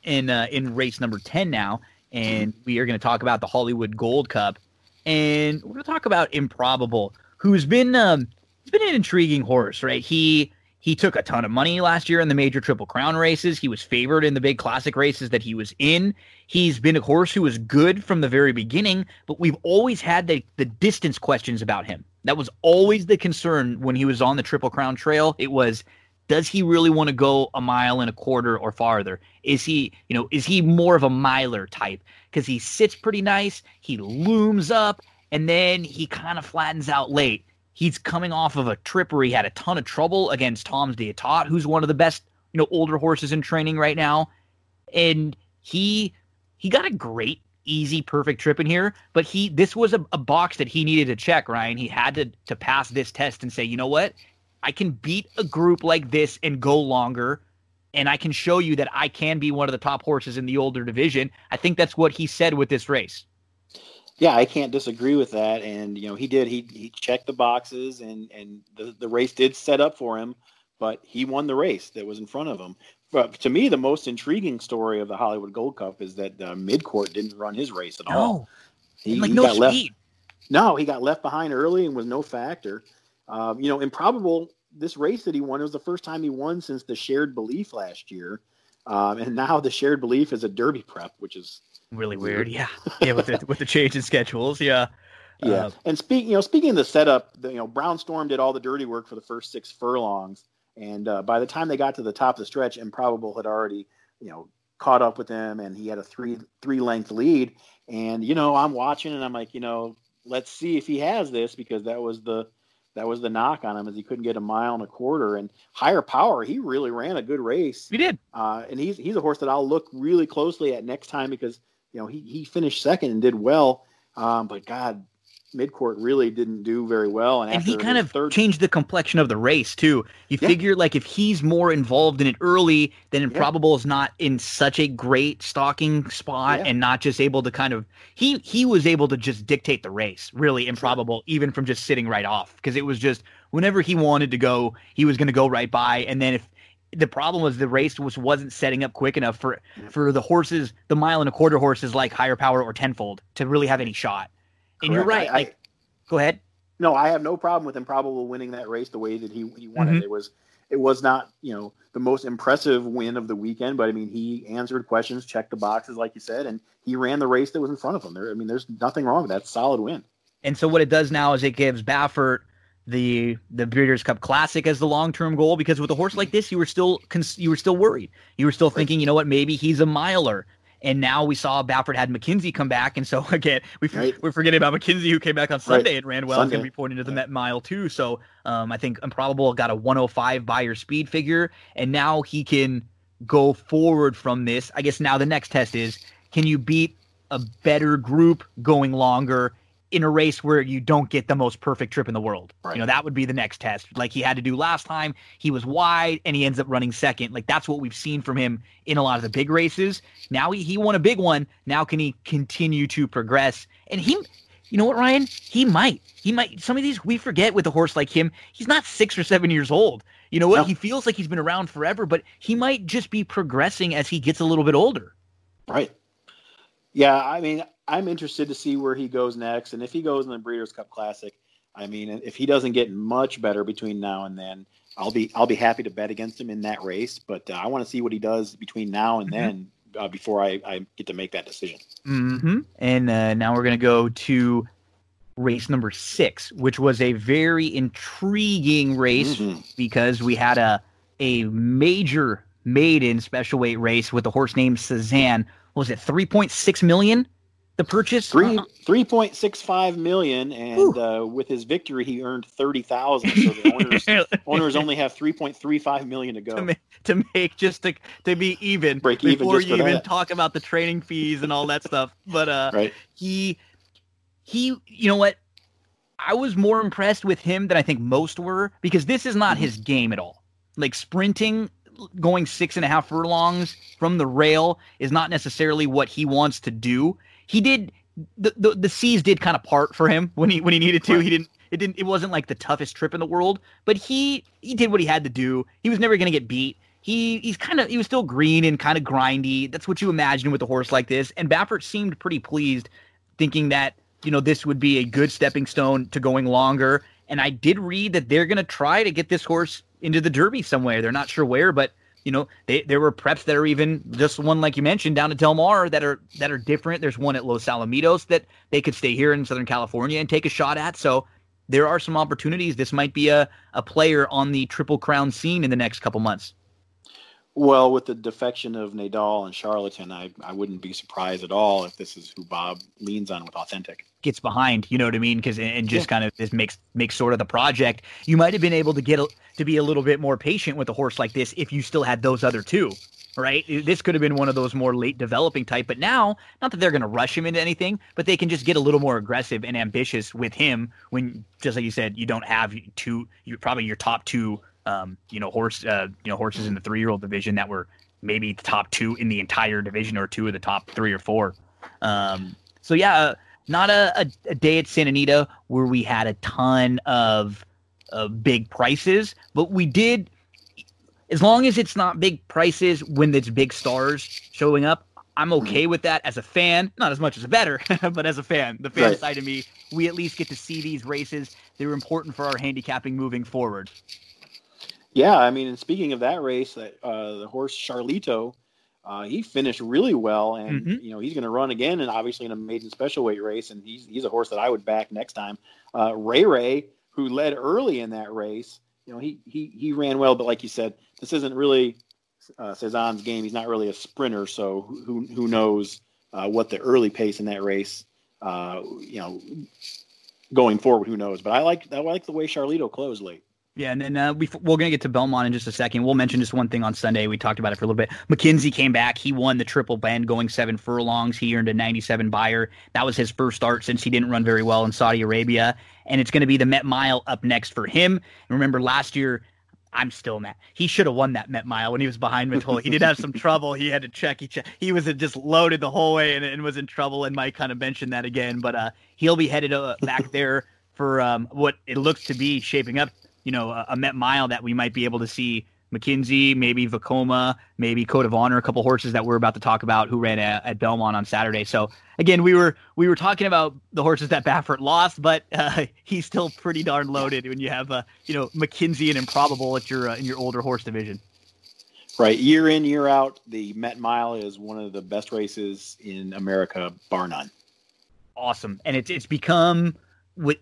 Speaker 1: in uh, in race number 10 now and we are going to talk about the Hollywood Gold Cup and we're going to talk about improbable who's been um he's been an intriguing horse right he he took a ton of money last year in the major triple crown races. He was favored in the big classic races that he was in. He's been a horse who was good from the very beginning, but we've always had the, the distance questions about him. That was always the concern when he was on the triple crown trail. It was, does he really want to go a mile and a quarter or farther? Is he, you know, is he more of a miler type? Because he sits pretty nice, he looms up, and then he kind of flattens out late. He's coming off of a trip where he had a ton of trouble against Tom's d'Etat, who's one of the best, you know, older horses in training right now. And he he got a great, easy, perfect trip in here, but he this was a, a box that he needed to check, Ryan. He had to to pass this test and say, you know what? I can beat a group like this and go longer. And I can show you that I can be one of the top horses in the older division. I think that's what he said with this race.
Speaker 3: Yeah, I can't disagree with that. And you know, he did. He he checked the boxes, and and the the race did set up for him, but he won the race that was in front of him. But to me, the most intriguing story of the Hollywood Gold Cup is that uh, Midcourt didn't run his race at all.
Speaker 1: No,
Speaker 3: He,
Speaker 1: like
Speaker 3: he
Speaker 1: no
Speaker 3: got left.
Speaker 1: speed.
Speaker 3: No, he got left behind early and was no factor. Um, you know, improbable. This race that he won it was the first time he won since the shared belief last year, um, and now the shared belief is a Derby prep, which is
Speaker 1: Really weird. Yeah, yeah. With the with the change in schedules. Yeah.
Speaker 3: yeah.
Speaker 1: Uh,
Speaker 3: and speaking, you know, speaking of the setup, the, you know, Brownstorm did all the dirty work for the first six furlongs, and uh, by the time they got to the top of the stretch, Improbable had already, you know, caught up with them, and he had a three three length lead. And you know, I'm watching, and I'm like, you know, let's see if he has this because that was the that was the knock on him is he couldn't get a mile and a quarter and higher power. He really ran a good race,
Speaker 1: he did.
Speaker 3: uh, and he's he's a horse that I'll look really closely at next time because you know he he finished second and did well, um, but God, midcourt really didn't do very well, and,
Speaker 1: and he kind of
Speaker 3: third
Speaker 1: changed the complexion of the race too. You
Speaker 3: Yeah.
Speaker 1: figure like if he's more involved in it early, then Improbable is not in such a great stalking spot
Speaker 3: Yeah.
Speaker 1: and not just able to kind of he he was able to just dictate the race. Really Improbable, even from just sitting right off because it was just whenever he wanted to go, he was going to go right by, and then if the problem was the race was wasn't setting up quick enough for for the horses, the mile and a quarter horses like higher power or tenfold to really have any shot. And you're right.
Speaker 3: I-
Speaker 1: like, go ahead.
Speaker 3: No, I have no problem with Improbable winning that race the way that he he won
Speaker 1: Mhm.
Speaker 3: it. It was it was not you know the most impressive win of the weekend, but I mean he answered questions, checked the boxes like you said, and he ran the race that was in front of him. There, I mean, there's nothing wrong with that. Solid win.
Speaker 1: And so what it does now is it gives Baffert the the Breeders' Cup Classic as the long term goal because with a horse like this, you were still cons- you were still worried. You were still thinking, you know what, maybe he's a miler. And now we saw Baffert had McKinzie come back, and so *laughs* again, we
Speaker 3: Right.
Speaker 1: we're forgetting about McKinzie who came back on Sunday and ran well. It's going
Speaker 3: Sunday.
Speaker 1: to be pointing to the
Speaker 3: Yeah.
Speaker 1: Met Mile too. So um, I think Improbable got a 105 Beyer speed figure, and now he can go forward from this. I guess now the next test is can you beat a better group going longer in a race where you don't get the most perfect trip in the world.
Speaker 3: Right.
Speaker 1: You know, that would be the next test. Like he had to do last time. He was wide and he ends up running second. Like that's what we've seen from him in a lot of the big races. Now he, he won a big one. Now can he continue to progress? And he you know what, Ryan? He might. He might some of these we forget with a horse like him, he's not six or seven years old. You know what?
Speaker 3: No.
Speaker 1: He feels like he's been around forever, but he might just be progressing as he gets a little bit older.
Speaker 3: Right. Yeah, I mean, I'm interested to see where he goes next, and if he goes in the Breeders' Cup Classic, I mean, if he doesn't get much better between now and then, I'll be I'll be happy to bet against him in that race. But uh, I want to see what he does between now and
Speaker 1: Mhm.
Speaker 3: then uh, before I, I get to make that decision.
Speaker 1: Mm-hmm. And uh, now we're going to go to race number six, which was a very intriguing race
Speaker 3: Mhm.
Speaker 1: because we had a a major maiden special weight race with a horse named Cezanne. What was it 3.6 million? The purchase
Speaker 3: Three three point six five million, and uh, with his victory, he earned thirty thousand. So the *laughs* owners owners only have three point three five million to go.
Speaker 1: to make to make just to to be even
Speaker 3: Break even
Speaker 1: before
Speaker 3: just
Speaker 1: you even
Speaker 3: that.
Speaker 1: talk about the training fees and all that stuff. But uh,
Speaker 3: Right.
Speaker 1: he he you know what i was more impressed with him than i think most were because this is not
Speaker 3: Mhm.
Speaker 1: his game at all like sprinting going six and a half furlongs from the rail is not necessarily what he wants to do he did the the, the seas did kind of part for him when he when he needed to
Speaker 3: Right.
Speaker 1: he didn't it didn't it wasn't like the toughest trip in the world but he he did what he had to do he was never going to get beat he he's kind of he was still green and kind of grindy that's what you imagine with a horse like this and baffert seemed pretty pleased thinking that you know this would be a good stepping stone to going longer. And I did read that they're going to try to get this horse into the Derby somewhere. They're not sure where, but you know they, there were preps that are even just one like you mentioned down at Del Mar that are that are different. There's one at Los Alamitos that they could stay here in Southern California and take a shot at. So there are some opportunities. This might be a a player on the Triple Crown scene in the next couple months.
Speaker 3: Well, with the defection of Nadal and Charlatan, I, I wouldn't be surprised at all if this is who Bob leans on with authentic.
Speaker 1: Gets behind, you know what I mean? Because and just kind of this makes makes sort of the project. You might have been able to get a, to be a little bit more patient with a horse like this if you still had those other two, right? This could have been one of those more late developing type, but now not that they're going to rush him into anything, but they can just get a little more aggressive and ambitious with him when, just like you said, you don't have two, you probably your top two, um, you know, horse, uh, you know, horses in the three year old division that were maybe the top two in the entire division or two of the top three or four. Um, so yeah, uh, not a, a, a day at Santa Anita where we had a ton of uh, big prices, but we did. As long as it's not big prices when it's big stars showing up, I'm okay with that as a fan. Not as much as a better, *laughs* but as a fan, the fan
Speaker 3: Right.
Speaker 1: side of me, we at least get to see these races. They're important for our handicapping moving forward.
Speaker 3: Yeah, I mean, and speaking of that race, that uh, the horse Charlito, uh, he finished really well, and
Speaker 1: Mhm.
Speaker 3: you know he's going to run again, and obviously in a maiden special weight race, and he's he's a horse that I would back next time. Uh, Ray Ray, who led early in that race, you know he he he ran well, but like you said, this isn't really uh, Cezanne's game. He's not really a sprinter, so who who knows uh, what the early pace in that race, uh, you know, going forward, who knows? But I like I like the way Charlito closed late.
Speaker 1: Yeah, and then uh, we, we're going to get to Belmont in just a second. We'll mention just one thing on Sunday. We talked about it for a little bit. McKinzie came back. He won the triple bend going seven furlongs. He earned a 97 Beyer. That was his first start since he didn't run very well in Saudi Arabia. And it's going to be the Met Mile up next for him. And remember, last year, I'm still mad. He should have won that Met Mile when he was behind Mitole. He did have some *laughs* trouble. He had to check. He, che- he was just loaded the whole way and, and was in trouble. And Mike kind of mentioned that again. But uh, he'll be headed uh, back there for um, what it looks to be shaping up you know, a, a Met Mile that we might be able to see McKinzie, maybe Vekoma, maybe Code of Honor, a couple horses that we're about to talk about who ran at, at Belmont on Saturday. So again, we were we were talking about the horses that Baffert lost, but uh, *laughs* he's still pretty darn loaded when you have uh, you know McKinzie and Improbable at your uh, in your older horse division.
Speaker 3: Right, year in year out, the Met Mile is one of the best races in America, bar none.
Speaker 1: Awesome, and it's it's become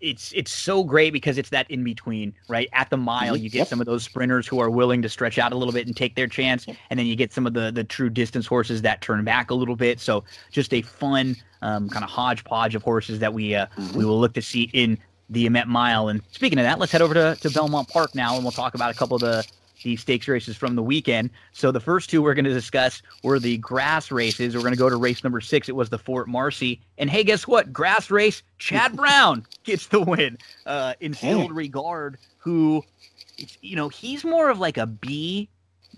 Speaker 1: it's it's so great because it's that in between, right? At the mile, mm-hmm. you get yep. some of those sprinters who are willing to stretch out a little bit and take their chance, and then you get some of the the true distance horses that turn back a little bit. So just a fun um, kind of hodgepodge of horses that we uh, mm-hmm. we will look to see in the Met Mile. And speaking of that, let's head over to, to Belmont Park now, and we'll talk about a couple of the the stakes races from the weekend. So the first two we're going to discuss were the grass races. We're going to go to race number six. It was the Fort Marcy. And hey, guess what? Grass race, Chad *laughs* Brown gets the win. Uh, instilled hey. regard, who, you know, he's more of like a B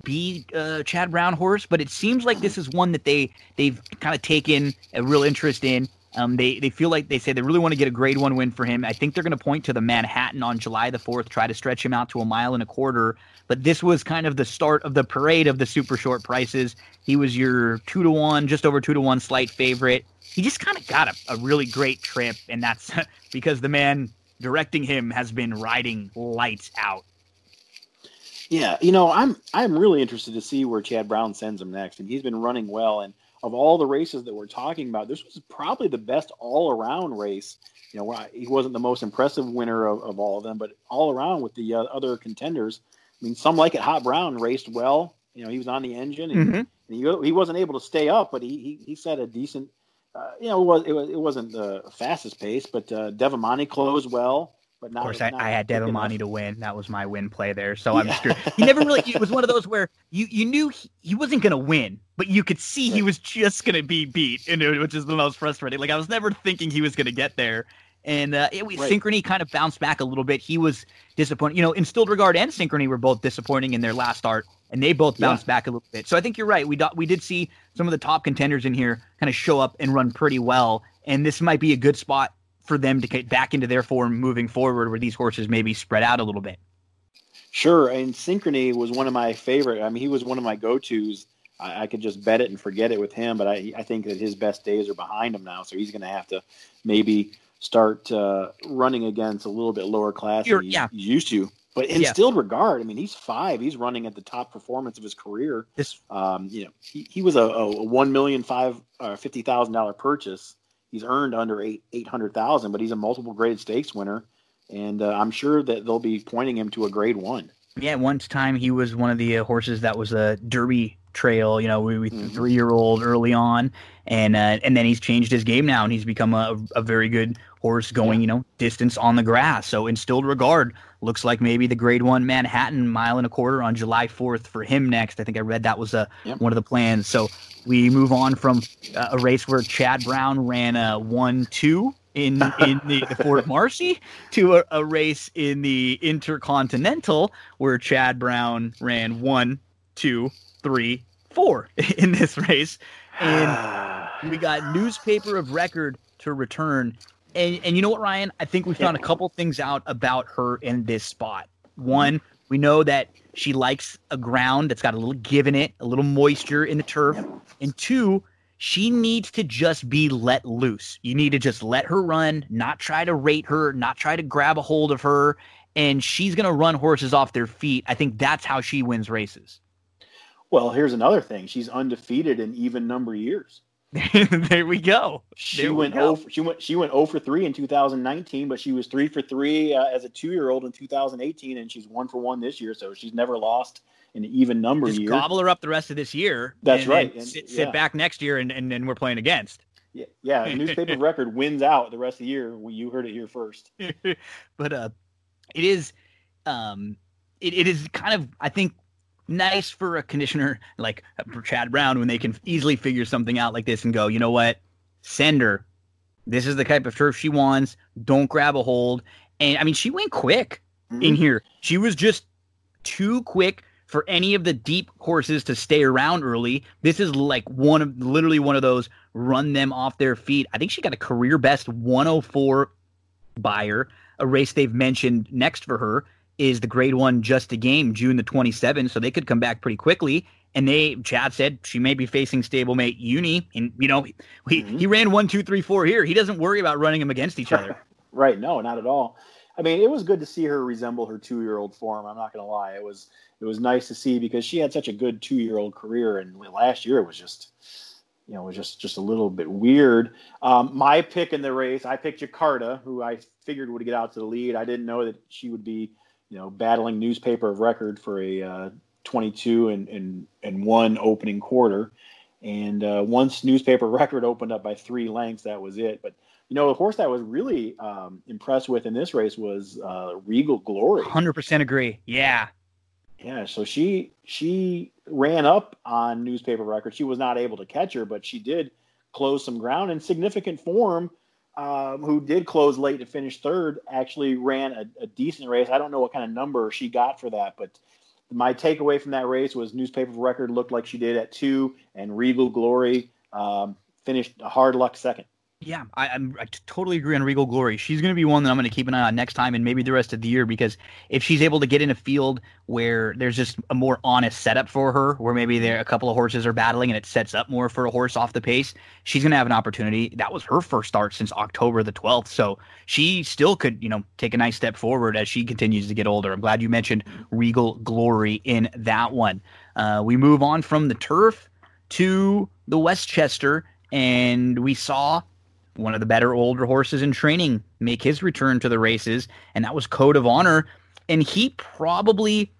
Speaker 1: B uh, Chad Brown horse, but it seems like this is one that they they've kind of taken a real interest in. Um, they they feel like they say they really want to get a grade one win for him. I think they're going to point to the Manhattan on July the fourth, try to stretch him out to a mile and a quarter. But this was kind of the start of the parade of the super short prices. He was your two to one, just over two to one, slight favorite. He just kind of got a, a really great trip, and that's *laughs* because the man directing him has been riding lights out.
Speaker 3: Yeah, you know, I'm I'm really interested to see where Chad Brown sends him next, and he's been running well. And of all the races that we're talking about, this was probably the best all around race. You know, he wasn't the most impressive winner of, of all of them, but all around with the uh, other contenders, I mean, some like it. Hot Brown raced well. You know, he was on the engine and, mm-hmm. and he, he wasn't able to stay up, but he he, he set a decent. Uh, you know, it was it was it wasn't the fastest pace, but uh, Devamani closed well. But not,
Speaker 1: of course, I, I, had Devamani to win. That was my win play there. So yeah. I'm screwed. He never really. It was one of *laughs* those where you you knew he, he wasn't going to win, but you could see he was just going to be beat, and it, which is the most frustrating. Like I was never thinking he was going to get there, and uh, it, right. Synchrony kind of bounced back a little bit. He was disappointed. You know, Instilled Regard and Synchrony were both disappointing in their last start, and they both bounced yeah. back a little bit. So I think you're right. We do, we did see some of the top contenders in here kind of show up and run pretty well, and this might be a good spot for them to get back into their form moving forward, where these horses maybe spread out a little bit.
Speaker 3: Sure, and Synchrony was one of my favorite. I mean, he was one of my go-tos. I, I could just bet it and forget it with him, but I, I think that his best days are behind him now, so he's going to have to maybe start uh, running against a little bit lower class than he's, yeah. he's used to. But in yeah. regard, I mean, he's five. He's running at the top performance of his career. This, um, you know, he, he was a, a one million five uh, fifty thousand dollar purchase. He's earned under eight eight hundred thousand, but he's a multiple graded stakes winner, and uh, I'm sure that they'll be pointing him to a grade one.
Speaker 1: Yeah, once time he was one of the uh, horses that was a Derby trail. You know, we, we mm-hmm. three year old early on, and uh, and then he's changed his game now, and he's become a, a very good horse going, yeah. you know, distance on the grass. So instilled regard looks like maybe the Grade One Manhattan mile and a quarter on July fourth for him next. I think I read that was a uh, yep. one of the plans. So we move on from uh, a race where Chad Brown ran a one two in in the, the *laughs* Fort Marcy to a, a, race in the Intercontinental where Chad Brown ran one, two, three, four *laughs* in this race, and *sighs* we got newspaper of record to return. And and you know what, Ryan? I think we found a couple things out about her in this spot. One, we know that she likes a ground that's got a little give in it, a little moisture in the turf. And two, she needs to just be let loose. You need to just let her run, not try to rate her, not try to grab a hold of her, and she's going to run horses off their feet. I think that's how she wins races.
Speaker 3: Well, here's another thing. She's undefeated in even number years. *laughs*
Speaker 1: there we go.
Speaker 3: She
Speaker 1: there
Speaker 3: went go. she went she went 0 for 3 in 2019, but she was 3 for 3 uh, as a 2-year-old in 2018 and she's 1 for 1 this year, so she's never lost an even number
Speaker 1: Just
Speaker 3: year.
Speaker 1: Gobble her up the rest of this year.
Speaker 3: That's
Speaker 1: and,
Speaker 3: right.
Speaker 1: And and, sit, sit back next year and, and, and we're playing against.
Speaker 3: Yeah, yeah. Newspaper *laughs* record wins out the rest of the year. Well, you heard it here first. *laughs*
Speaker 1: but uh, it is, um, it, it is kind of I think nice for a conditioner like Chad Brown when they can easily figure something out like this and go, you know what, send her. This is the type of turf she wants. Don't grab a hold. And I mean, she went quick mm-hmm. in here. She was just too quick for any of the deep horses to stay around early. This is like one of literally one of those run them off their feet. I think she got a career best 104 Beyer, a race they've mentioned next for her is the grade one just a game, June the 27th, so they could come back pretty quickly. And they, Chad said she may be facing stablemate Uni, and you know *laughs* he mm-hmm. he ran one, two, three, four here. He doesn't worry about running them against each other. *laughs*
Speaker 3: right? No, not at all. I mean, it was good to see her resemble her two-year-old form. I'm not going to lie; it was it was nice to see because she had such a good two-year-old career, and last year it was just you know, it was just just a little bit weird. Um, my pick in the race, I picked Jakarta, who I figured would get out to the lead. I didn't know that she would be, you know, battling newspaper of record for a uh, 22 and, and and one opening quarter. And uh, once newspaper *laughs* record opened up by three lengths, that was it. But you know, the horse that I was really um, impressed with in this race was uh, Regal Glory.
Speaker 1: Hundred percent agree. Yeah,
Speaker 3: yeah, so she she ran up on newspaper record. She was not able to catch her, but she did close some ground in significant form. Um, who did close late to finish third, actually ran a, a, decent race. I don't know what kind of number she got for that, but my takeaway from that race was newspaper record looked like she did at two, and Regal Glory um, finished a hard luck second.
Speaker 1: Yeah, I, I'm, I totally agree on Regal Glory. She's going to be one that I'm going to keep an eye on next time and maybe the rest of the year because if she's able to get in a field where there's just a more honest setup for her, where maybe there a couple of horses are battling and it sets up more for a horse off the pace, she's going to have an opportunity. That was her first start since October the 12th, so she still could, you know, take a nice step forward as she continues to get older. I'm glad you mentioned Regal Glory in that one. Uh, we move on from the turf to the Westchester, and we saw one of the better older horses in training make his return to the races, and that was Code of Honor. And he probably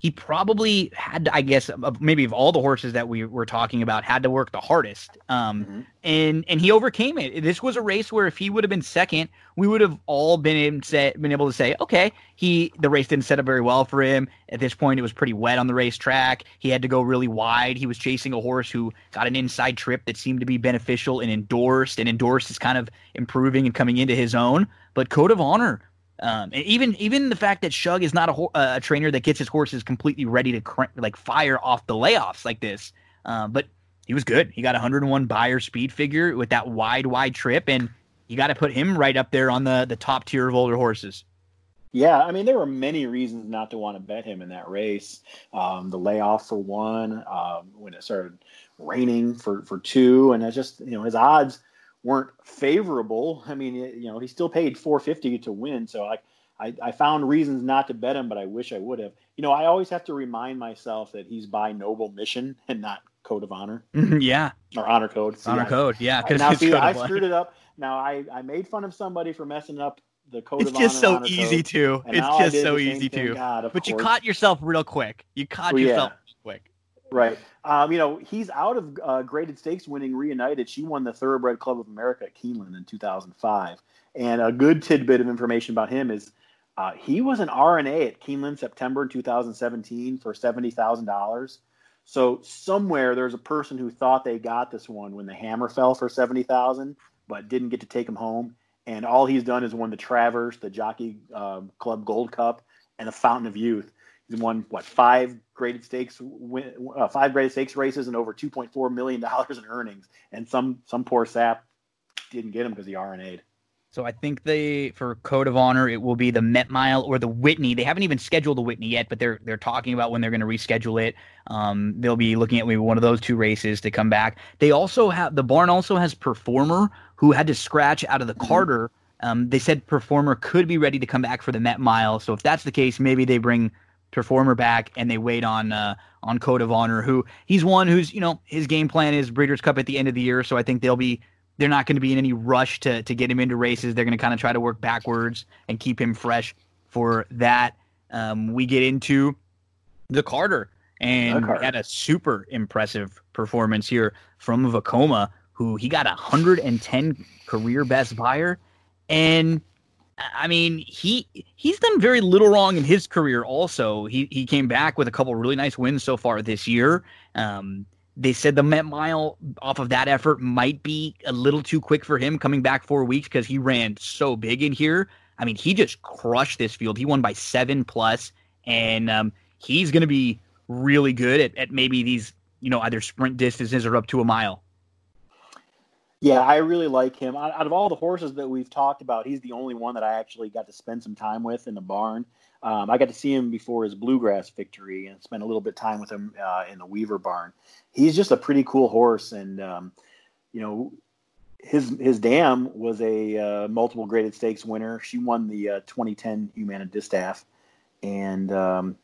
Speaker 1: he probably had to, I guess maybe of all the horses that we were talking about had to work the hardest. Um, mm-hmm. and and he overcame it. This was a race where if he would have been second, we would have all been been able to say, okay, he the race didn't set up very well for him. At this point, it was pretty wet on the racetrack. He had to go really wide. He was chasing a horse who got an inside trip that seemed to be beneficial and endorsed, and endorsed is kind of improving and coming into his own. But Code of Honor um, and even even the fact that Shug is not a, a trainer that gets his horses completely ready to cr- like fire off the layoffs like this, um, but he was good. He got 101 Beyer speed figure with that wide wide trip, and you got to put him right up there on the the top tier of older horses.
Speaker 3: Yeah, I mean there were many reasons not to want to bet him in that race. Um, the layoff for one, um, when it started raining for for two, and it's just you know his odds weren't favorable. I mean, you know, he still paid 450 to win. So like, I, I found reasons not to bet him, but I wish I would have. You know, I always have to remind myself that he's by noble mission and not code of honor. *laughs*
Speaker 1: yeah.
Speaker 3: Or honor code.
Speaker 1: See, honor I, code. Yeah.
Speaker 3: Cause now, see, I screwed it up. Now I, I made fun of somebody for messing up the code
Speaker 1: it's just so easy to. It's just so easy to. but course. you caught yourself real quick. You caught well, yourself yeah.
Speaker 3: Right. Um, you know, he's out of uh, graded stakes winning Reunited. She won the Thoroughbred Club of America at Keeneland in 2005. And a good tidbit of information about him is uh, he was an RNA at Keeneland September 2017 for $70,000. So somewhere there's a person who thought they got this one when the hammer fell for 70,000, but didn't get to take him home. And all he's done is won the Travers, the Jockey uh, Club Gold Cup, and the Fountain of Youth. He's won what five graded stakes, win, uh, five graded stakes races, and over two point four million *laughs* dollars in earnings. And some some poor sap didn't get him because he RNA'd.
Speaker 1: So I think they for Code of Honor it will be the Met Mile or the Whitney. They haven't even scheduled the Whitney yet, but they're they're talking about when they're going to reschedule it. Um, they'll be looking at maybe one of those two races to come back. They also have the barn also has Performer who had to scratch out of the mm-hmm. Carter. Um, they said Performer could be ready to come back for the Met Mile. So if that's the case, maybe they bring performer back and they wait on uh, on Code of Honor, who he's one who's you know his game plan is Breeders' Cup at the end of the year, so I think they'll be they're not going to be in any rush to to get him into races. They're going to kind of try to work backwards and keep him fresh for that. Um, we get into the Carter and Carter. had a super impressive performance here from Vekoma, who he got a 110 career best Beyer and I mean, he he's done very little wrong in his career. Also, he he came back with a couple really nice wins so far this year. Um, they said the Met Mile off of that effort might be a little too quick for him coming back four weeks because he ran so big in here. I mean, he just crushed this field. He won by seven plus, and um, he's going to be really good at, at maybe these, you know, either sprint distances or up to a mile.
Speaker 3: Yeah, I really like him. Out of all the horses that we've talked about, he's the only one that I actually got to spend some time with in the barn. Um, I got to see him before his bluegrass victory and spent a little bit of time with him uh, in the Weaver barn. He's just a pretty cool horse, and um, you know, his his dam was a uh, multiple graded stakes winner. She won the uh, 2010 Humana Distaff, and um,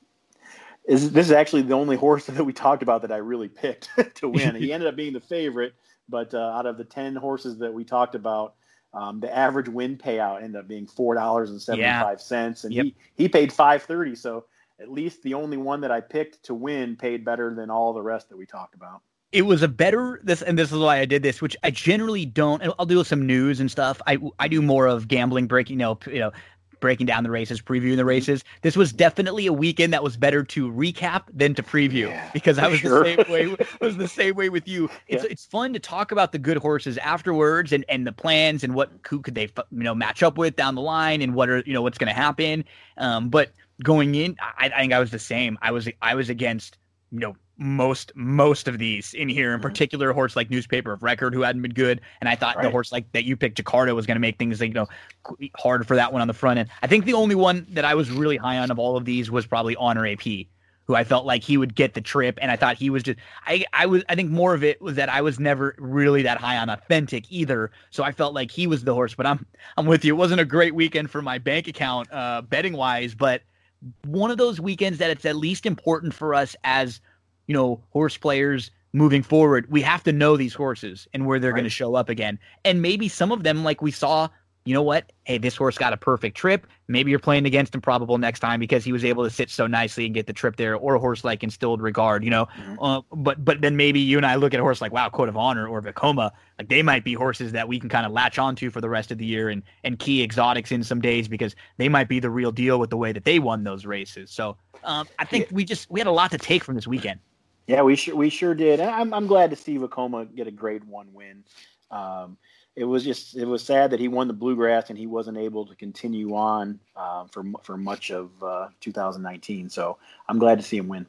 Speaker 3: is this is actually the only horse *laughs* that we talked about that I really picked *laughs* to win. he *laughs* ended up being the favorite, but uh, out of the 10 horses that we talked about, um, the average win payout ended up being four dollars and seventy five cents, and yep. he he paid five thirty. So at least the only one that I picked to win paid better than all the rest that we talked about.
Speaker 1: It was a better this, and this is why I did this, which I generally don't. I'll do some news and stuff. I I do more of gambling, breaking, you know, you know, breaking down the races, previewing the races. This was definitely a weekend that was better to recap than to preview yeah, because I was sure. the same way. Was the same way with you. *laughs* It's yeah. it's fun to talk about the good horses afterwards and, and the plans and what who could they you know match up with down the line and what are you know what's going to happen. Um, but going in, I, I think I was the same. I was I was against you know most most of these in here in mm-hmm. particular a horse like newspaper of record who hadn't been good. And i thought right. the horse like that you picked jakarta was going to make things like you know hard for that one on the front end. I think the only one that i was really high on of all of these was probably honor ap who i felt like he would get the trip. And i thought he was just i i was i think more of it was that i was never really that high on authentic either. So i felt like he was the horse but i'm i'm with you. It wasn't a great weekend for my bank account uh betting wise but one of those weekends that it's at least important for us as you know, horse players moving forward, we have to know these horses and where they're right. going to show up again. And maybe some of them, like we saw, you know what? Hey, this horse got a perfect trip. Maybe you're playing against Improbable next time because he was able to sit so nicely and get the trip there, or a horse like Instilled Regard, you know. Mm-hmm. Uh, but but then maybe you and I look at a horse like Wow, Code of Honor or Vekoma, like they might be horses that we can kind of latch onto for the rest of the year and and key exotics in some days because they might be the real deal with the way that they won those races. So um, I think we just we had a lot to take from this weekend.
Speaker 3: Yeah, we sure we sure did. I'm I'm glad to see Vekoma get a Grade One win. Um, it was just it was sad that he won the bluegrass and he wasn't able to continue on uh, for for much of uh, 2019. So I'm glad to see him win.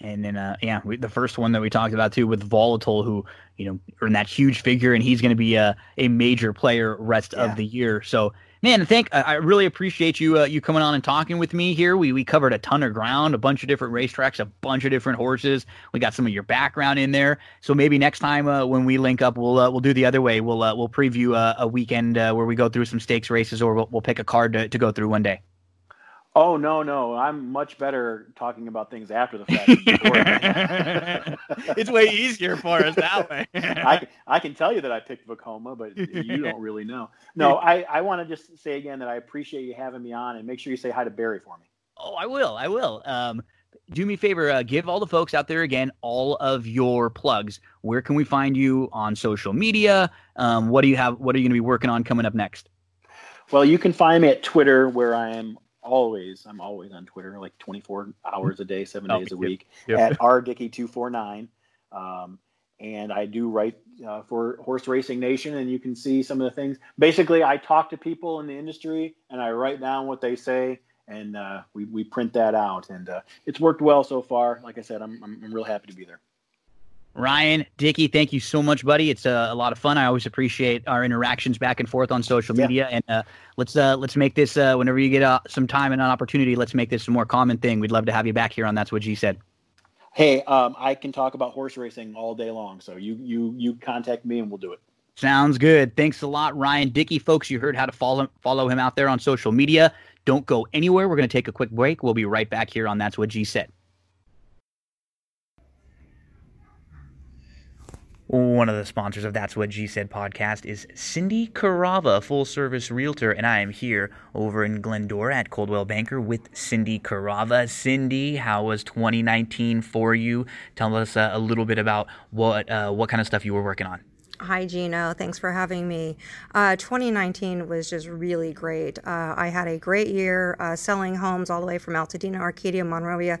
Speaker 1: And then, uh, yeah, we, the first one that we talked about too with Volatile, who you know earned that huge figure, and he's going to be a, a major player rest yeah. of the year. So man, thank I really appreciate you uh, you coming on and talking with me here. We we covered a ton of ground, a bunch of different racetracks, a bunch of different horses. We got some of your background in there. So maybe next time uh, when we link up, we'll uh, we'll do the other way. We'll uh, we'll preview uh, a weekend uh, where we go through some stakes races, or we'll, we'll pick a card to, to go through one day.
Speaker 3: Oh no, no, I'm much better talking about things after the fact. *laughs*
Speaker 1: it's way easier for us that way.
Speaker 3: I, I can tell you that I picked Vekoma, but you *laughs* don't really know. No, I, I want to just say again that I appreciate you having me on, and make sure you say hi to Barry for me.
Speaker 1: Oh, I will. I will. Um, do me a favor, uh, give all the folks out there again all of your plugs. Where can we find you on social media? Um, what do you have? What are you going to be working on coming up next?
Speaker 3: Well, you can find me at Twitter, where I am always I'm always on Twitter like 24 hours a day, seven oh, days a week yep. at *laughs* rdickey249. Um, and I do write uh, for Horse Racing Nation, and you can see some of the things. Basically, I talk to people in the industry, and I write down what they say, and uh, we we print that out, and uh, it's worked well so far. Like I said, I'm I'm, I'm real happy to be there.
Speaker 1: Ryan, Dickey, thank you so much, buddy. It's uh, a lot of fun. I always appreciate our interactions back and forth on social media. Yeah. And uh, let's uh, let's make this uh, whenever you get uh, some time and an opportunity. Let's make this a more common thing. We'd love to have you back here on That's What G said.
Speaker 3: Hey, um, I can talk about horse racing all day long. So you you you contact me and we'll do it.
Speaker 1: Sounds good. Thanks a lot, Ryan Dickey. Folks, you heard how to follow follow him out there on social media. Don't go anywhere. We're going to take a quick break. We'll be right back here on That's What G said. One of the sponsors of That's What G Said podcast is Cindy Carava, full service realtor, and I am here over in Glendora at Coldwell Banker with Cindy Carava. Cindy, how was 2019 for you? Tell us uh, a little bit about what uh, what kind of stuff you were working on.
Speaker 4: Hi, Gino. Thanks for having me. Uh, 2019 was just really great. Uh, I had a great year uh, selling homes all the way from Altadena, Arcadia, Monrovia,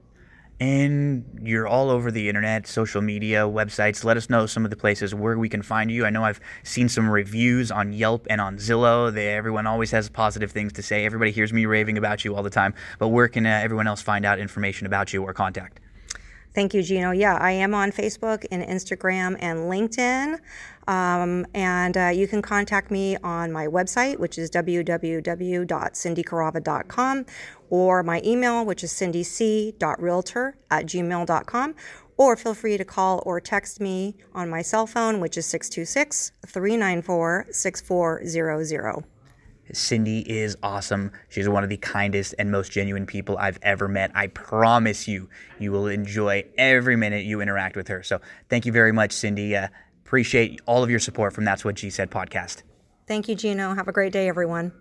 Speaker 1: and you're all over the internet, social media, websites. Let us know some of the places where we can find you. I know I've seen some reviews on Yelp and on Zillow. They, everyone always has positive things to say. Everybody hears me raving about you all the time. But where can uh, everyone else find out information about you or contact?
Speaker 4: Thank you, Gino. Yeah, I am on Facebook and Instagram and LinkedIn. Um, and uh, you can contact me on my website, which is www.cindycarava.com, or my email, which is cindyc.realtor at gmail.com. Or feel free to call or text me on my cell phone, which is 626 394 6400.
Speaker 1: Cindy is awesome. She's one of the kindest and most genuine people I've ever met. I promise you, you will enjoy every minute you interact with her. So thank you very much, Cindy. Uh, appreciate all of your support from That's What G Said podcast.
Speaker 4: Thank you, Gino. Have a great day, everyone.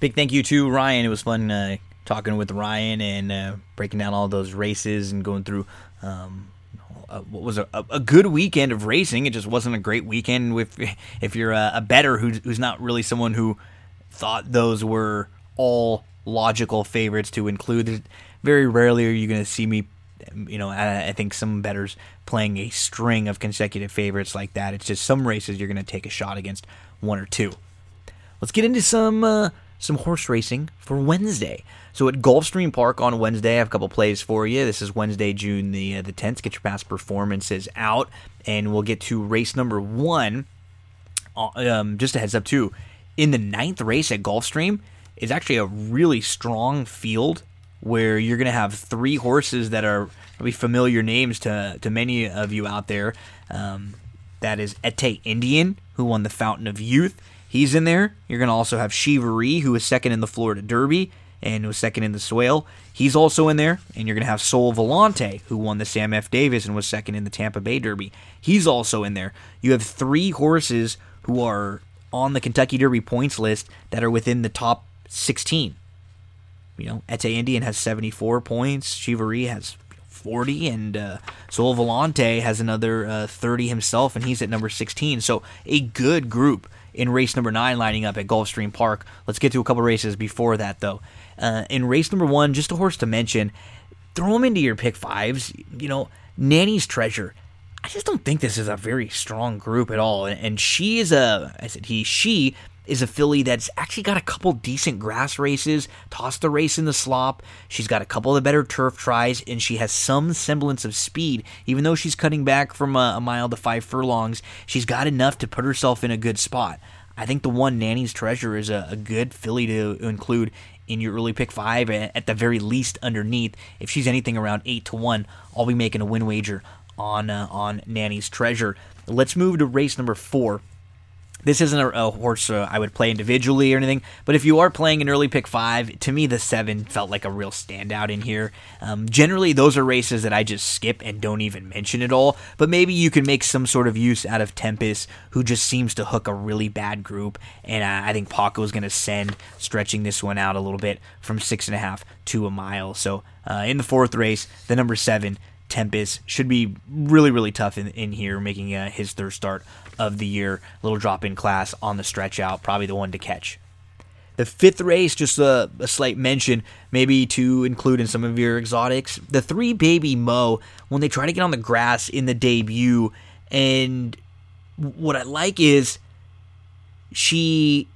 Speaker 1: Big thank you to Ryan. It was fun uh, talking with Ryan and uh, breaking down all those races and going through um, what was a, a, good weekend of racing. It just wasn't a great weekend if *laughs* if you're a, a better who's, who's not really someone who thought those were all logical favorites to include. Very rarely are you going to see me. You know, I, I think some betters playing a string of consecutive favorites like that. It's just some races you're going to take a shot against one or two. Let's get into some uh, some horse racing for Wednesday. So at Gulfstream Park on Wednesday, I have a couple plays for you. This is Wednesday, June the uh, the 10th. Get your past performances out, and we'll get to race number one. Uh, um, just a heads up too, in the ninth race at Gulfstream is actually a really strong field where you're going to have three horses that are probably familiar names to to many of you out there. Um, that is Ete Indien, who won the Fountain of Youth. He's in there. You're going to also have Shivaree, who was second in the Florida Derby and was second in the Swale. He's also in there. And you're going to have Sol Volante, who won the Sam F. Davis and was second in the Tampa Bay Derby. He's also in there. You have three horses who are on the Kentucky Derby points list that are within the top 16. You know, Ete Indien has 74 points. Shivaree has 40, and uh, Sol Volante has another uh, 30 himself, and he's at number 16. So a good group in race number nine lining up at Gulfstream Park. Let's get to a couple races before that, though. Uh, in race number one, just a horse to mention, throw them into your pick fives. You know, Nanny's Treasure. I just don't think this is a very strong group at all. And she is a, I said he, she is a filly that's actually got a couple decent grass races, tossed the race in the slop. She's got a couple of the better turf tries, and she has some semblance of speed. Even though she's cutting back from a, a mile to five furlongs, she's got enough to put herself in a good spot. I think the one Nanny's Treasure is a, a good filly to include in your early pick five, at the very least underneath. If she's anything around eight to one, I'll be making a win wager on uh, on Nanny's Treasure. Let's move to race number four. This isn't a, a horse uh, I would play individually or anything, but if you are playing an early pick five, to me the seven felt like a real standout in here. Um, generally, those are races that I just skip and don't even mention at all. But maybe you can make some sort of use out of Tempest, who just seems to hook a really bad group, and uh, I think Paco is going to send stretching this one out a little bit from six and a half to a mile. So uh, in the fourth race, the number seven Tempest should be really, really tough in, in here, making uh, his third start of the year. Little drop in class on the stretch out, probably the one to catch. The fifth race, just a, a, slight mention, maybe to include in some of your exotics. The three baby Mo, when they try to get on the grass in the debut, and what I like is she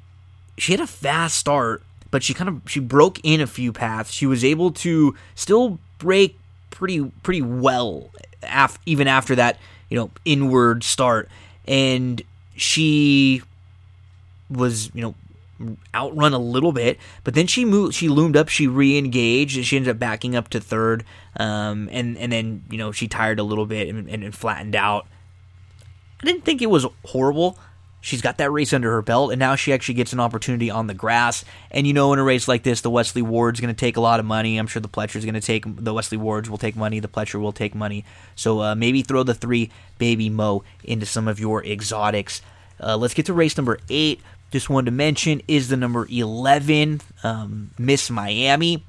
Speaker 1: she had a fast start, but she kind of she broke in a few paths. She was able to still break pretty pretty well af- even after that you know inward start and she was you know outrun a little bit, but then she moved, she loomed up, she re-engaged, and she ended up backing up to third, um, and and then you know she tired a little bit and, and, and flattened out. I didn't think it was horrible. She's got that race under her belt, and now she actually gets an opportunity on the grass. And you know, in a race like this, the Wesley Ward's going to take a lot of money. I'm sure the Pletcher's going to take the Wesley Wards will take money. The Pletcher will take money. So uh, maybe throw the three Baby Mo into some of your exotics. Uh, let's get to race number eight. Just wanted to mention is the number 11 um, Miss Miami,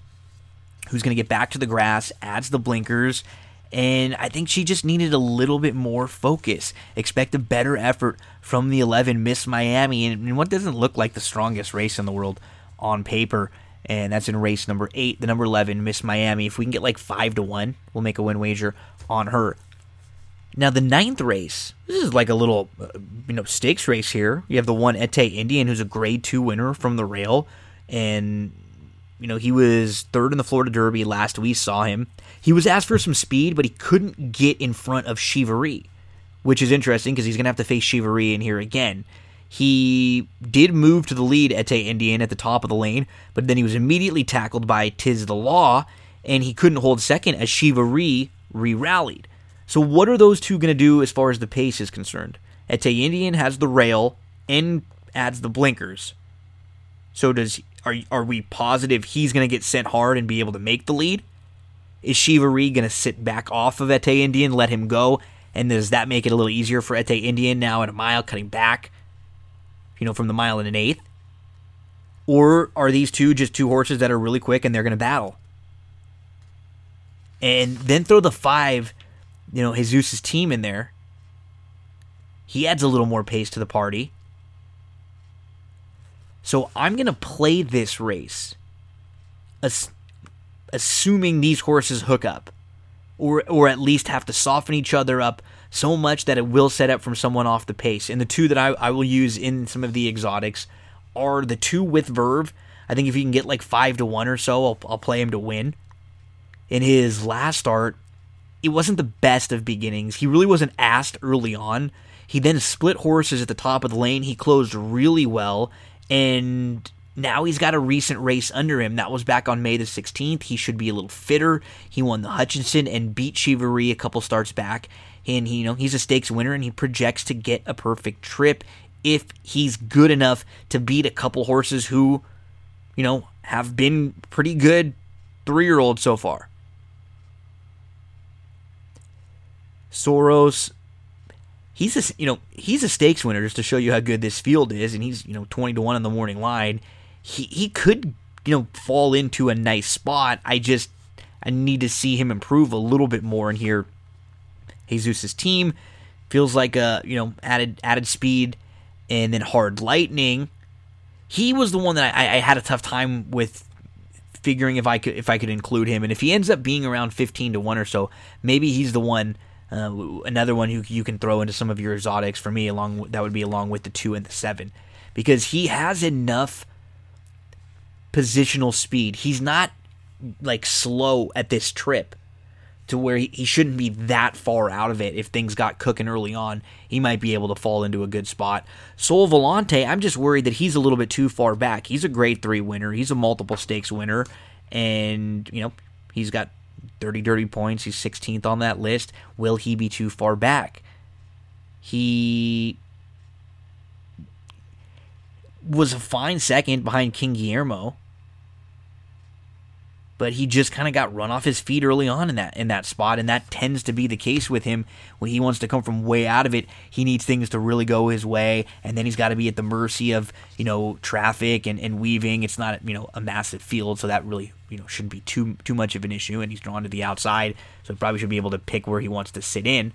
Speaker 1: who's going to get back to the grass, adds the blinkers, and I think she just needed a little bit more focus. Expect a better effort from the 11 Miss Miami in, what doesn't look like the strongest race in the world on paper. And that's in race number eight, the number 11 Miss Miami. If we can get like five to one, we'll make a win wager on her. Now the ninth race, this is like a little, uh, you know, stakes race here. You have the one Ete Indien, who's a Grade Two winner from the rail, and you know, he was third in the Florida Derby last we saw him. He was asked for some speed, but he couldn't get in front of Shivaree, which is interesting because he's going to have to face Shivaree in here again. He did move to the lead Ete Indien at the top of the lane, but then he was immediately tackled by Tiz the Law, and he couldn't hold second as Shivaree re rallied. So, what are those two going to do as far as the pace is concerned? Ete Indien has the rail and adds the blinkers. So, does are are we positive he's going to get sent hard and be able to make the lead? Is Shivaree going to sit back off of Ete Indien, let him go, and does that make it a little easier for Ete Indien now at a mile, cutting back, you know, from the mile and an eighth? Or are these two just two horses that are really quick and they're going to battle? And then throw the five, you know, Jesus' team in there. He adds a little more pace to the party. So I'm going to play this race, assuming these horses hook up, or or at least have to soften each other up so much that it will set up from someone off the pace. And the two that I, I will use in some of the exotics are the two with Verve. I think if you can get like five to one or so, I'll, I'll play him to win. In his last start, it wasn't the best of beginnings. He really wasn't asked early on. He then split horses at the top of the lane. He closed really well and now he's got a recent race under him. That was back on May the 16th. He should be a little fitter. He won the Hutcheson and beat Shivaree a couple starts back. And he, you know, he's a stakes winner and he projects to get a perfect trip if he's good enough to beat a couple horses who, you know, have been pretty good three year olds so far. Soros he's a you know he's a stakes winner just to show you how good this field is, and he's you know twenty to one on the morning line. He he could you know fall into a nice spot. I just I need to see him improve a little bit more in here. Jesus's team feels like a you know added added speed, and then hard lightning. He was the one that I, I had a tough time with figuring if I could if I could include him, and if he ends up being around fifteen to one or so, maybe he's the one uh, another one who you can throw into some of your exotics for me, along that would be along with the two and the seven, because he has enough positional speed. He's not like slow at this trip to where he, he shouldn't be that far out of it. If things got cooking early on, he might be able to fall into a good spot. Sol Volante, I'm just worried that he's a little bit too far back. He's a grade three winner. He's a multiple stakes winner, and you know he's got 30 dirty points. He's 16th on that list. Will he be too far back? He was a fine second behind King Guillermo. But he just kind of got run off his feet early on in that in that spot, and that tends to be the case with him when he wants to come from way out of it. He needs things to really go his way, and then he's got to be at the mercy of you know traffic and, and weaving. It's not you know a massive field, so that really you know shouldn't be too too much of an issue. And he's drawn to the outside, so he probably should be able to pick where he wants to sit in.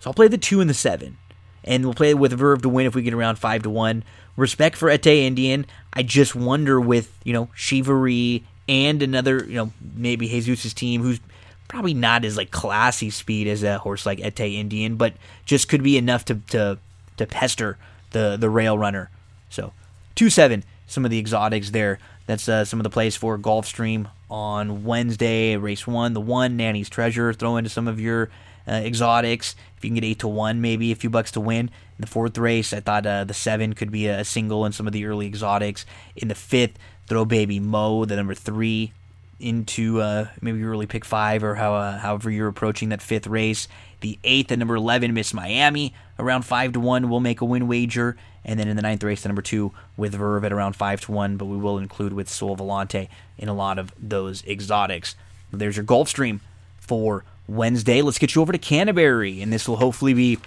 Speaker 1: So I'll play the two and the seven, and we'll play with Verve to win if we get around five to one. Respect for Ete Indien. I just wonder with you know Shivaree and another you know maybe Jesus's team who's probably not as like classy speed as a horse like Ete Indien, but just could be enough to to to pester the the rail runner. So two seven, some of the exotics there. That's uh, some of the plays for Gulfstream on Wednesday, race one. The one, Nanny's Treasure. Throw into some of your uh, exotics. If you can get eight to one, maybe a few bucks to win. In the fourth race, I thought uh, the seven could be a single in some of the early exotics. In the fifth, throw baby Mo, the number three, into uh, maybe early pick five or how, uh, however you're approaching that fifth race. The eighth at number 11, Miss Miami, around 5 to 1. We'll make a win wager. And then in the ninth race, the number 2 with Verve at around 5 to 1. But we will include with Sol Volante in a lot of those exotics. There's your Gulfstream for Wednesday. Let's get you over to Canterbury. And this will hopefully be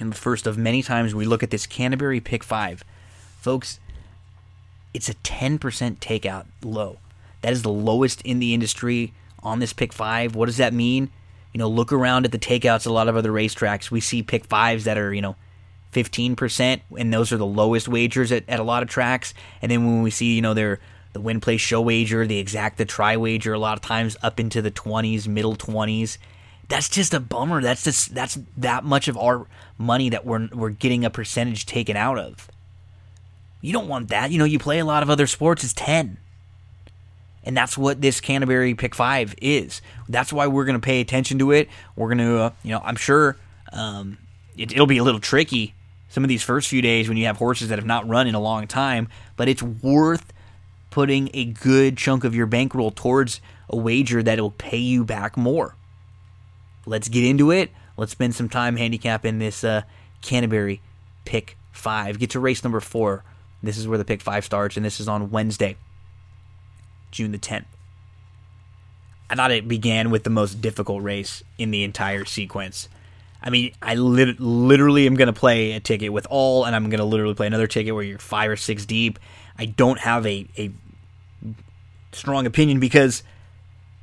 Speaker 1: in the first of many times we look at this Canterbury pick 5. Folks, it's a 10% takeout low. That is the lowest in the industry on this pick 5. What does that mean? You know, look around at the takeouts a lot of other racetracks. We see pick fives that are, you know, 15%, and those are the lowest wagers at, at a lot of tracks. And then when we see, you know, their the win play show wager, the exacta try wager, a lot of times up into the 20s, middle 20s. That's just a bummer. That's just that's that much of our money that we're we're getting a percentage taken out of. You don't want that. You know, you play a lot of other sports, it's 10. And that's what this Canterbury Pick 5 is. That's why we're going to pay attention to it. We're going to, uh, you know, I'm sure um, it, it'll be a little tricky some of these first few days when you have horses that have not run in a long time, but it's worth putting a good chunk of your bankroll towards a wager that will pay you back more. Let's get into it. Let's spend some time handicapping this uh, Canterbury Pick 5. Get to race number 4. This is where the Pick 5 starts, and this is on Wednesday. June the 10th. I thought it began with the most difficult race in the entire sequence. I mean, I lit- literally am going to play a ticket with all, and I'm going to literally play another ticket where you're five or six deep. I don't have a, a strong opinion because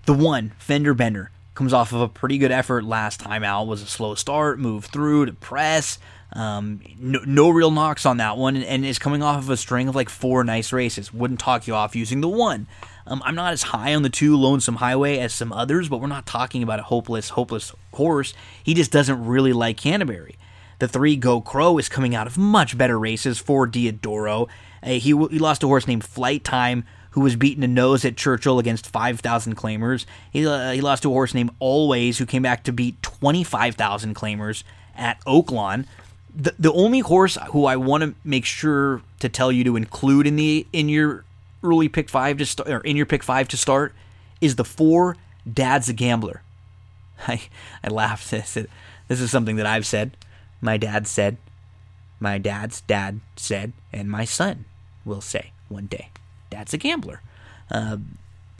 Speaker 1: the one, Fender Bender, comes off of a pretty good effort last time out. Was a slow start, moved through to press. Um, no, no, real knocks on that one, and, and is coming off of a string of like four nice races. Wouldn't talk you off using the one. Um, I'm not as high on the two Lonesome Highway as some others, but we're not talking about a hopeless, hopeless horse. He just doesn't really like Canterbury. The three Go Crow is coming out of much better races for Diodoro. Uh, he, he lost a horse named Flight Time, who was beaten a nose at Churchill against 5,000 claimers. He, uh, he lost to a horse named Always, who came back to beat 25,000 claimers at Oaklawn. The, the only horse who I want to make sure to tell you to include in the in your early pick five to start, or in your pick five to start, is the four Dad's a Gambler. *laughs* I I laughed. *laughs* This this is something that I've said. My dad said. My dad's dad said, and my son will say one day. Dad's a gambler. Uh,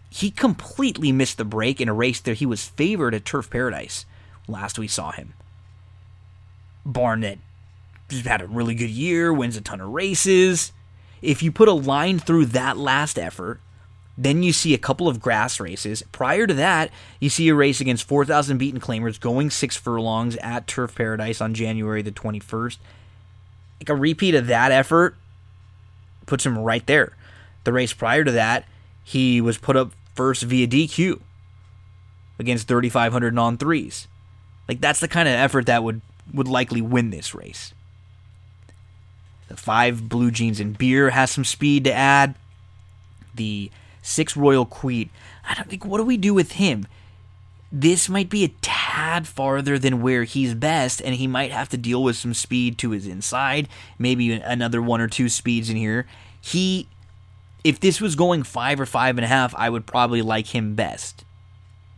Speaker 1: he completely missed the break in a race that he was favored at Turf Paradise last we saw him. Barnett had a really good year, wins a ton of races if you put a line through that last effort, then you see a couple of grass races. Prior to that, you see a race against 4,000 beaten claimers going six furlongs at Turf Paradise on January the 21st. Like a repeat of that effort puts him right there. The race prior to that, he was put up first via DQ against 3,500 non threes. Like that's the kind of effort that would would likely win this race. The five Blue Jeans and Beer has some speed to add. The six Royal Creed. I don't think. What do we do with him? This might be a tad farther than where he's best, and he might have to deal with some speed to his inside. Maybe another one or two speeds in here. He, if this was going five or five and a half, I would probably like him best.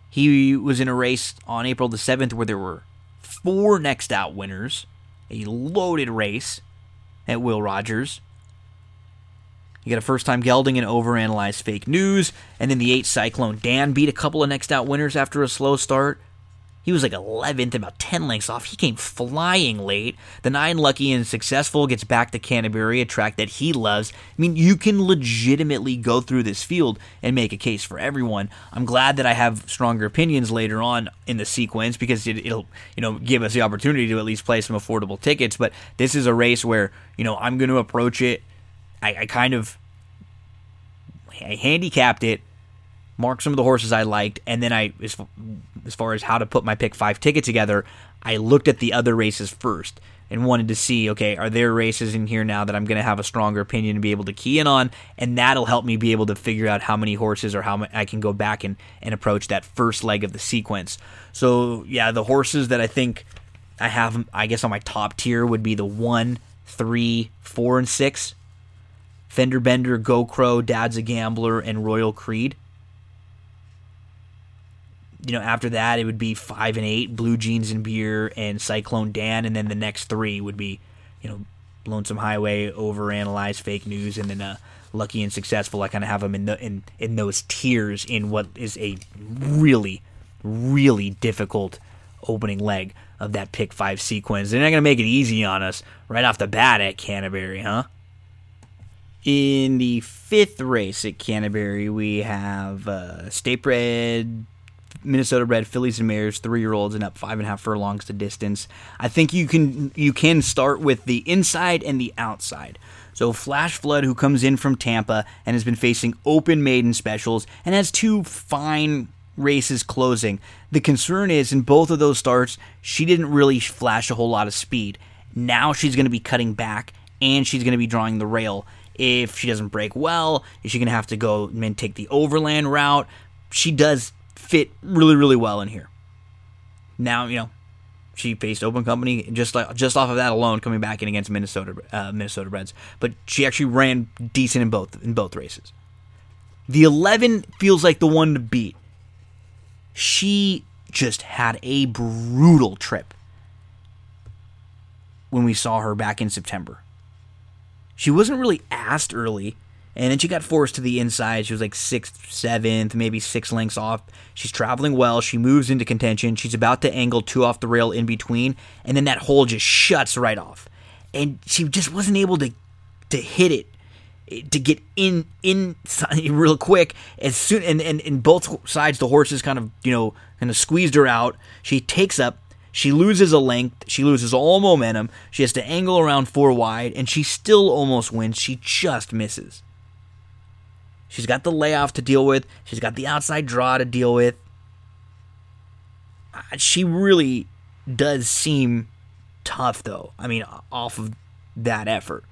Speaker 1: He was in a race on April the 7th where there were four next out winners, a loaded race at Will Rogers. You got a first time gelding and overanalyzed fake news, and then the eight Cyclone Dan beat a couple of next out winners after a slow start. He was like 11th, about 10 lengths off. He came flying late. The nine lucky and successful gets back to Canterbury, a track that he loves. I mean, you can legitimately go through this field and make a case for everyone. I'm glad that I have stronger opinions later on in the sequence because it, will you know give us the opportunity to at least play some affordable tickets. But this is a race where you know I'm going to approach it. I, I kind of I handicapped it marked some of the horses I liked, and then I, as, as far as how to put my pick five ticket together, I looked at the other races first. and wanted to see, okay, are there races in here now that I'm going to have a stronger opinion and be able to key in on, and that'll help me be able to figure out how many horses or how I can go back and, and approach that first leg of the sequence. So yeah, the horses that I think I have, I guess on my top tier would be the one, three, four, and six. Fender Bender, Go Crow, Dad's a Gambler, and Royal Creed you know, after that, it would be five and eight, Blue Jeans and Beer, and Cyclone Dan, and then the next three would be, you know, Lonesome Highway, Overanalyze, Fake News, and then uh, Lucky and Successful. I kind of have them in the in in those tiers in what is a really, really difficult opening leg of that pick five sequence. They're not gonna make it easy on us right off the bat at Canterbury, huh? In the fifth race at Canterbury, we have uh, State Bred Minnesota bred fillies and mares, three year olds, and up five and a half furlongs to distance. I think you can you can start with the inside and the outside. So Flash Flood, who comes in from Tampa and has been facing open maiden specials and has two fine races closing. The concern is in both of those starts, she didn't really flash a whole lot of speed. Now she's going to be cutting back and she's going to be drawing the rail. If she doesn't break well, is she going to have to go and take the overland route? She does fit really, really well in here. Now, you know, she faced Open Company just like just off of that alone, coming back in against Minnesota uh, Minnesota Reds. But she actually ran decent in both in both races. The 11 feels like the one to beat. She just had a brutal trip when we saw her back in September. She wasn't really asked early and then she got forced to the inside. She was like sixth, seventh, maybe six lengths off. She's traveling well. She moves into contention. She's about to angle two off the rail in between, and then that hole just shuts right off. And she just wasn't able to to hit it to get in in *laughs* real quick as soon and, and and both sides the horses kind of you know kind of squeezed her out she takes up she loses a length she loses all momentum she has to angle around four wide and she still almost wins she just misses She's got the layoff to deal with. She's got the outside draw to deal with. Uh, she really does seem tough, though. I mean, off of that effort.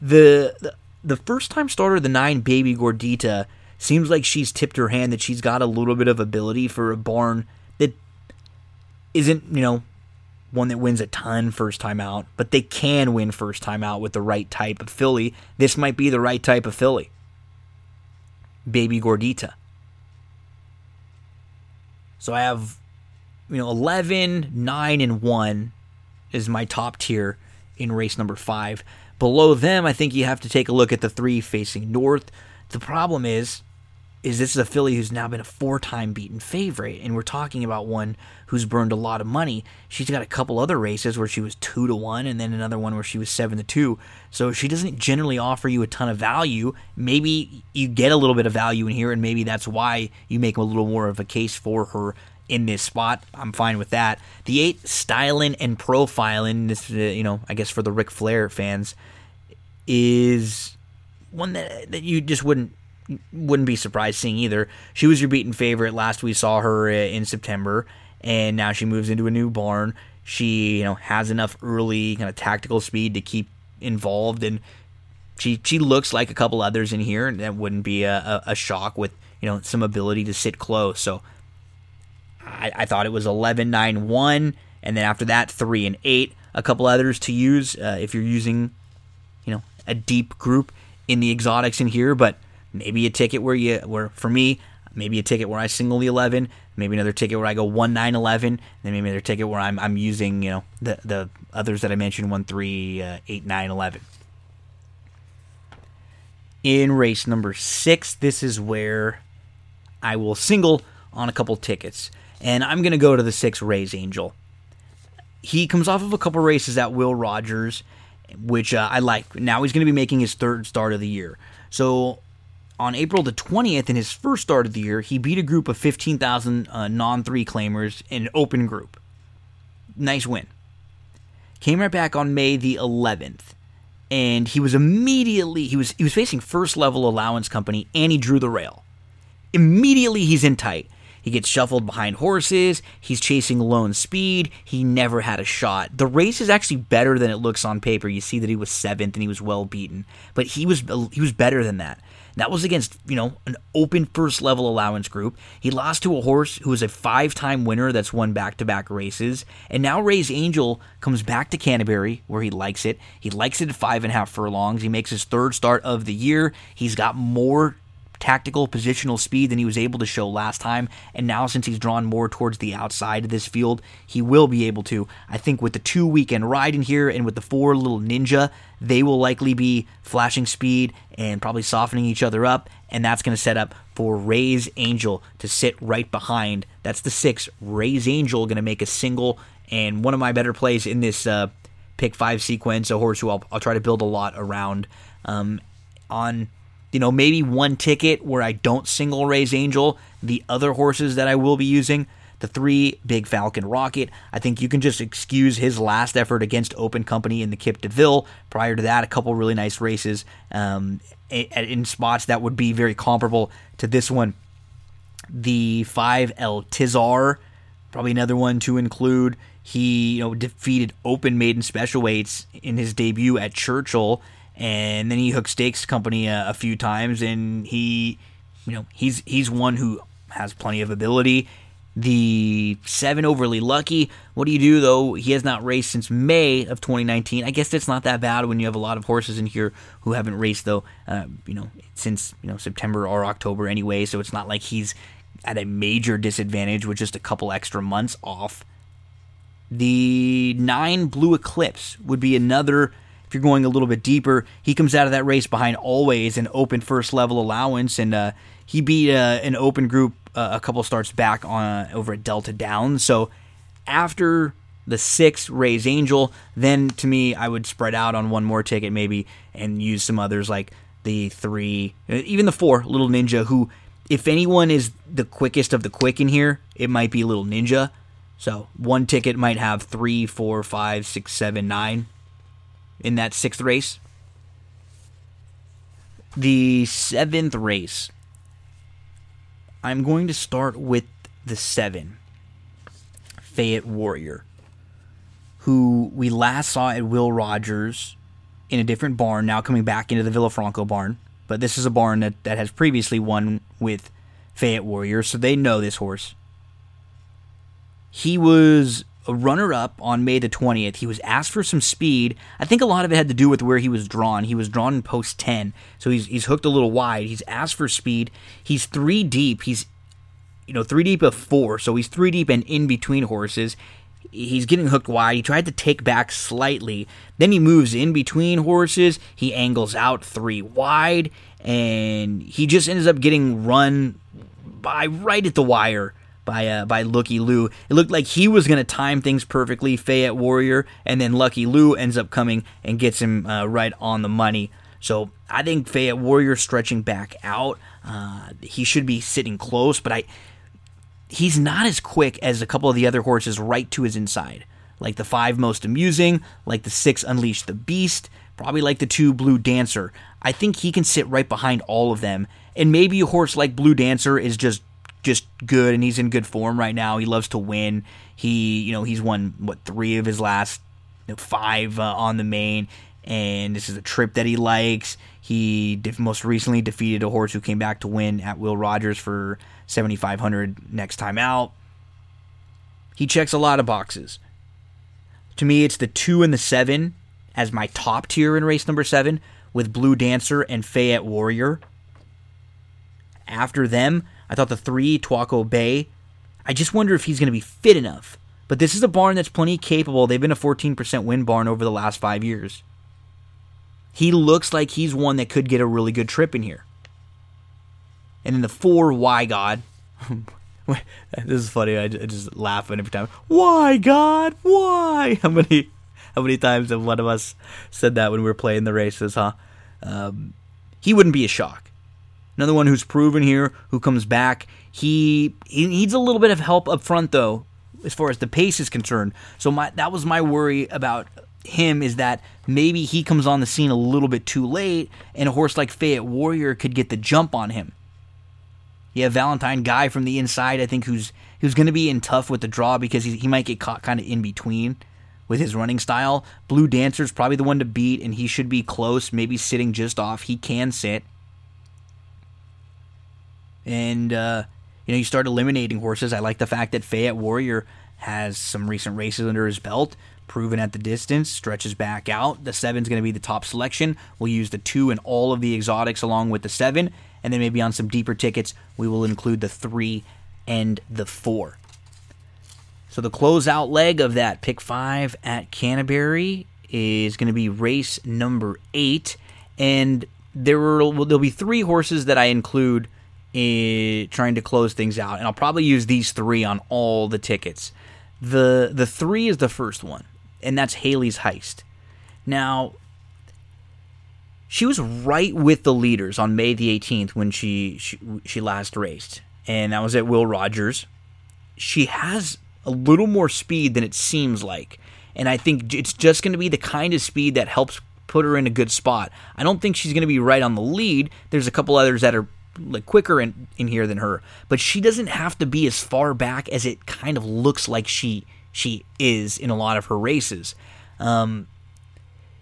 Speaker 1: The the, the first time starter, the nine baby Gordita, seems like she's tipped her hand that she's got a little bit of ability for a barn that isn't, you know, one that wins a ton first time out, but they can win first time out with the right type of filly. This might be the right type of filly. Baby Gordita. So I have, you know, 11, 9, and 1 is my top tier in race number 5. Below them, I think you have to take a look at the three facing north. The problem is, is this is a filly who's now been a four-time beaten favorite, and we're talking about one who's burned a lot of money. She's got a couple other races where she was two to one, and then another one where she was seven to two. So she doesn't generally offer you a ton of value. Maybe you get a little bit of value in here, and maybe that's why you make a little more of a case for her in this spot. I'm fine with that. The eight styling and profiling, this uh, you know, I guess for the Ric Flair fans, is one that that you just wouldn't wouldn't be surprised seeing either. She was your beaten favorite last we saw her uh, in September, and now she moves into a new barn. She, you know, has enough early kind of tactical speed to keep involved, and she she looks like a couple others in here, and that wouldn't be a, a, a shock with you know some ability to sit close. So I, I, thought it was 11, 9, 1, and then after that three and eight. A couple others to use uh, if you're using, you know, a deep group in the exotics in here, but Maybe a ticket where you where for me, maybe a ticket where I single the eleven, maybe another ticket where I go one nine eleven, then maybe another ticket where I'm I'm using you know the the others that I mentioned one three uh, eight nine eleven. In race number six, this is where I will single on a couple tickets, and I'm gonna go to the six Rays Angel. He comes off of a couple races at Will Rogers, which uh, I like. Now he's going to be making his third start of the year. So on April the 20th, in his first start of the year, he beat a group of 15,000 uh, non three claimers in an open group. Nice win. Came right back on May the 11th, and he was immediately he was he was facing first level allowance company, and he drew the rail. Immediately, he's in tight. He gets shuffled behind horses. He's chasing lone speed. He never had a shot. The race is actually better than it looks on paper. You see that he was seventh and he was well beaten, but he was he was better than that. That was against, you know, an open first level allowance group. He lost to a horse who is a five time winner that's won back to back races. And now Ray's Angel comes back to Canterbury where he likes it. He likes it at five and a half furlongs. He makes his third start of the year. He's got more tactical positional speed than he was able to show last time. And now, since he's drawn more towards the outside of this field, he will be able to. I think with the two weekend ride in here and with the four little ninja, they will likely be flashing speed and probably softening each other up. And that's going to set up for Ray's Angel to sit right behind. That's the six. Ray's Angel going to make a single. And one of my better plays in this uh, pick five sequence, a horse who I'll, I'll try to build a lot around. Um, on you know, maybe one ticket where I don't single Ray's Angel. The other horses that I will be using, the three Big Falcon Rocket. I think you can just excuse his last effort against Open Company in the Kip DeVille. Prior to that, a couple really nice races um, in spots that would be very comparable to this one. The five El Tizar, probably another one to include. He, you know, defeated Open Maiden Special Weights in his debut at Churchill and then he hooked Stakes Company a, a, few times, and he, you know, he's he's one who has plenty of ability. The seven overly lucky. What do you do though? He has not raced since May of 2019. I guess that's not that bad when you have a lot of horses in here who haven't raced though. Uh, you know, since you know September or October anyway. So it's not like he's at a major disadvantage with just a couple extra months off. The nine Blue Eclipse would be another if you're going a little bit deeper, he comes out of that race behind always an open first level allowance, and uh, he beat uh, an open group uh, a couple starts back on over at Delta Downs. So after the six Ray's Angel, then to me I would spread out on one more ticket maybe and use some others like the three, uh, even the four Little Ninja. Who, if anyone is the quickest of the quick in here, it might be Little Ninja. So one ticket might have three, four, five, six, seven, nine in that sixth race. The seventh race, I'm going to start with the seven, Fayette Warrior, who we last saw at Will Rogers in a different barn, now coming back into the Villafranco barn. But this is a barn that, that has previously won with Fayette Warrior, so they know this horse. He was a runner up on May the 20th. He was asked for some speed. I think a lot of it had to do with where he was drawn. He was drawn in post 10, so he's, he's hooked a little wide. He's asked for speed. He's three deep. He's, you know, three deep of four, so he's three deep and in between horses. He's getting hooked wide. He tried to take back slightly. Then he moves in between horses. He angles out three wide, and he just ends up getting run by right at the wire by uh, by Lucky Lou. It looked like he was going to time things perfectly, Fayette Warrior, and then Lucky Lou ends up coming and gets him uh, right on the money. So I think Fayette Warrior stretching back out. Uh, he should be sitting close, but I he's not as quick as a couple of the other horses right to his inside. Like the five most amusing, like the six Unleash the Beast, probably like the two Blue Dancer. I think he can sit right behind all of them. And maybe a horse like Blue Dancer is just just good and he's in good form right now. He loves to win. He, you know, he's won what three of his last you know, five uh, on the main, and this is a trip that he likes. He def- most recently defeated a horse who came back to win at Will Rogers for seventy five hundred next time out. He checks a lot of boxes. To me, it's the two and the seven as my top tier in race number seven, with Blue Dancer and Fayette Warrior. After them, I thought the three, Tuaco Bay, I just wonder if he's going to be fit enough. But this is a barn that's plenty capable. They've been a 14% win barn over the last five years. He looks like he's one that could get a really good trip in here. And then the four, Why God. *laughs* this is funny. I just laugh every time. Why God? Why? *laughs* How many, how many times have one of us said that when we were playing the races, huh? Um, he wouldn't be a shock. Another one who's proven here, who comes back. He he needs a little bit of help up front though, as far as the pace is concerned. So my that was my worry about him is that maybe he comes on the scene a little bit too late, and a horse like Fayette Warrior could get the jump on him. Have Valentine Guy from the inside, I think, who's who's going to be in tough with the draw because he, he might get caught kind of in between with his running style. Blue Dancer's probably the one to beat, and he should be close, maybe sitting just off. He can sit. And, uh, you know, you start eliminating horses. I like the fact that Fayette Warrior has some recent races under his belt, proven at the distance, stretches back out. The seven's going to be the top selection. We'll use the two and all of the exotics along with the seven. And then maybe on some deeper tickets, we will include the three and the four. So the closeout leg of that pick five at Canterbury is going to be race number eight, and there will there'll be three horses that I include in trying to close things out, and I'll probably use these three on all the tickets. the The three is the first one, and that's Haley's Heist. Now, she was right with the leaders on May the 18th when she she, she last raced, and that was at Will Rogers. She has a little more speed than it seems like. And I think it's just going to be the kind of speed that helps put her in a good spot. I don't think she's going to be right on the lead. There's a couple others that are like quicker in, in here than her, but she doesn't have to be as far back as it kind of looks like she she is in a lot of her races. Um,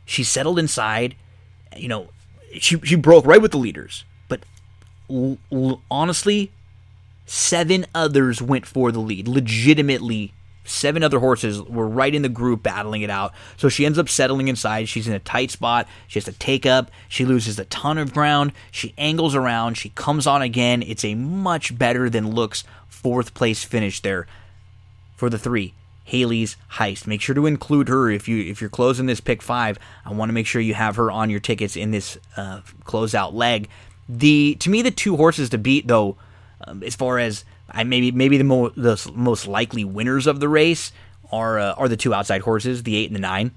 Speaker 1: she settled inside, you know, she she broke right with the leaders, but l- l- honestly, seven others went for the lead. Legitimately, seven other horses were right in the group battling it out. So she ends up settling inside. She's in a tight spot. She has to take up. She loses a ton of ground. She angles around. She comes on again. It's a much better than looks fourth place finish there for the three. Haley's heist. Make sure to include her if you if you're closing this pick five. I want to make sure you have her on your tickets in this uh, closeout leg. The to me the two horses to beat though um, as far as I maybe maybe the, the most likely winners of the race are uh, are the two outside horses, the eight and the nine.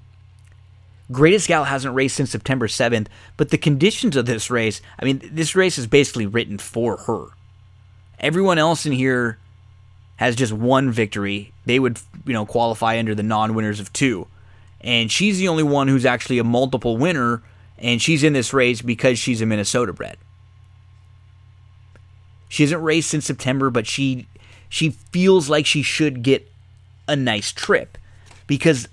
Speaker 1: Greatest Gal hasn't raced since September 7th, but the conditions of this race, I mean, this race is basically written for her. Everyone else in here has just one victory. They would, you know, qualify under the non-winners of two. And she's the only one who's actually a multiple winner, and she's in this race because she's a Minnesota bred. She hasn't raced since September, but she she feels like she should get a nice trip because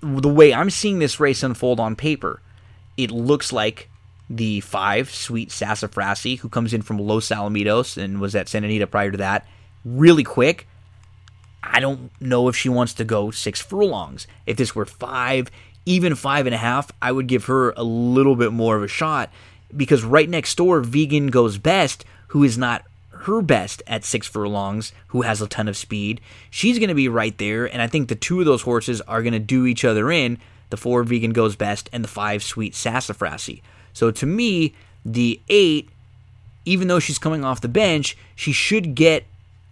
Speaker 1: the way I'm seeing this race unfold on paper, it looks like the five, Sweet Sassafrasi, who comes in from Los Alamitos and was at Santa Anita prior to that, really quick. I don't know if she wants to go six furlongs. If this were five, even five and a half, I would give her a little bit more of a shot because right next door, Vegan goes best, who is not her best at six furlongs, who has a ton of speed. She's going to be right there, and I think the two of those horses are going to do each other in. The four vegan goes best, and the five sweet sassafrasi. So to me, the eight, even though she's coming off the bench, she should get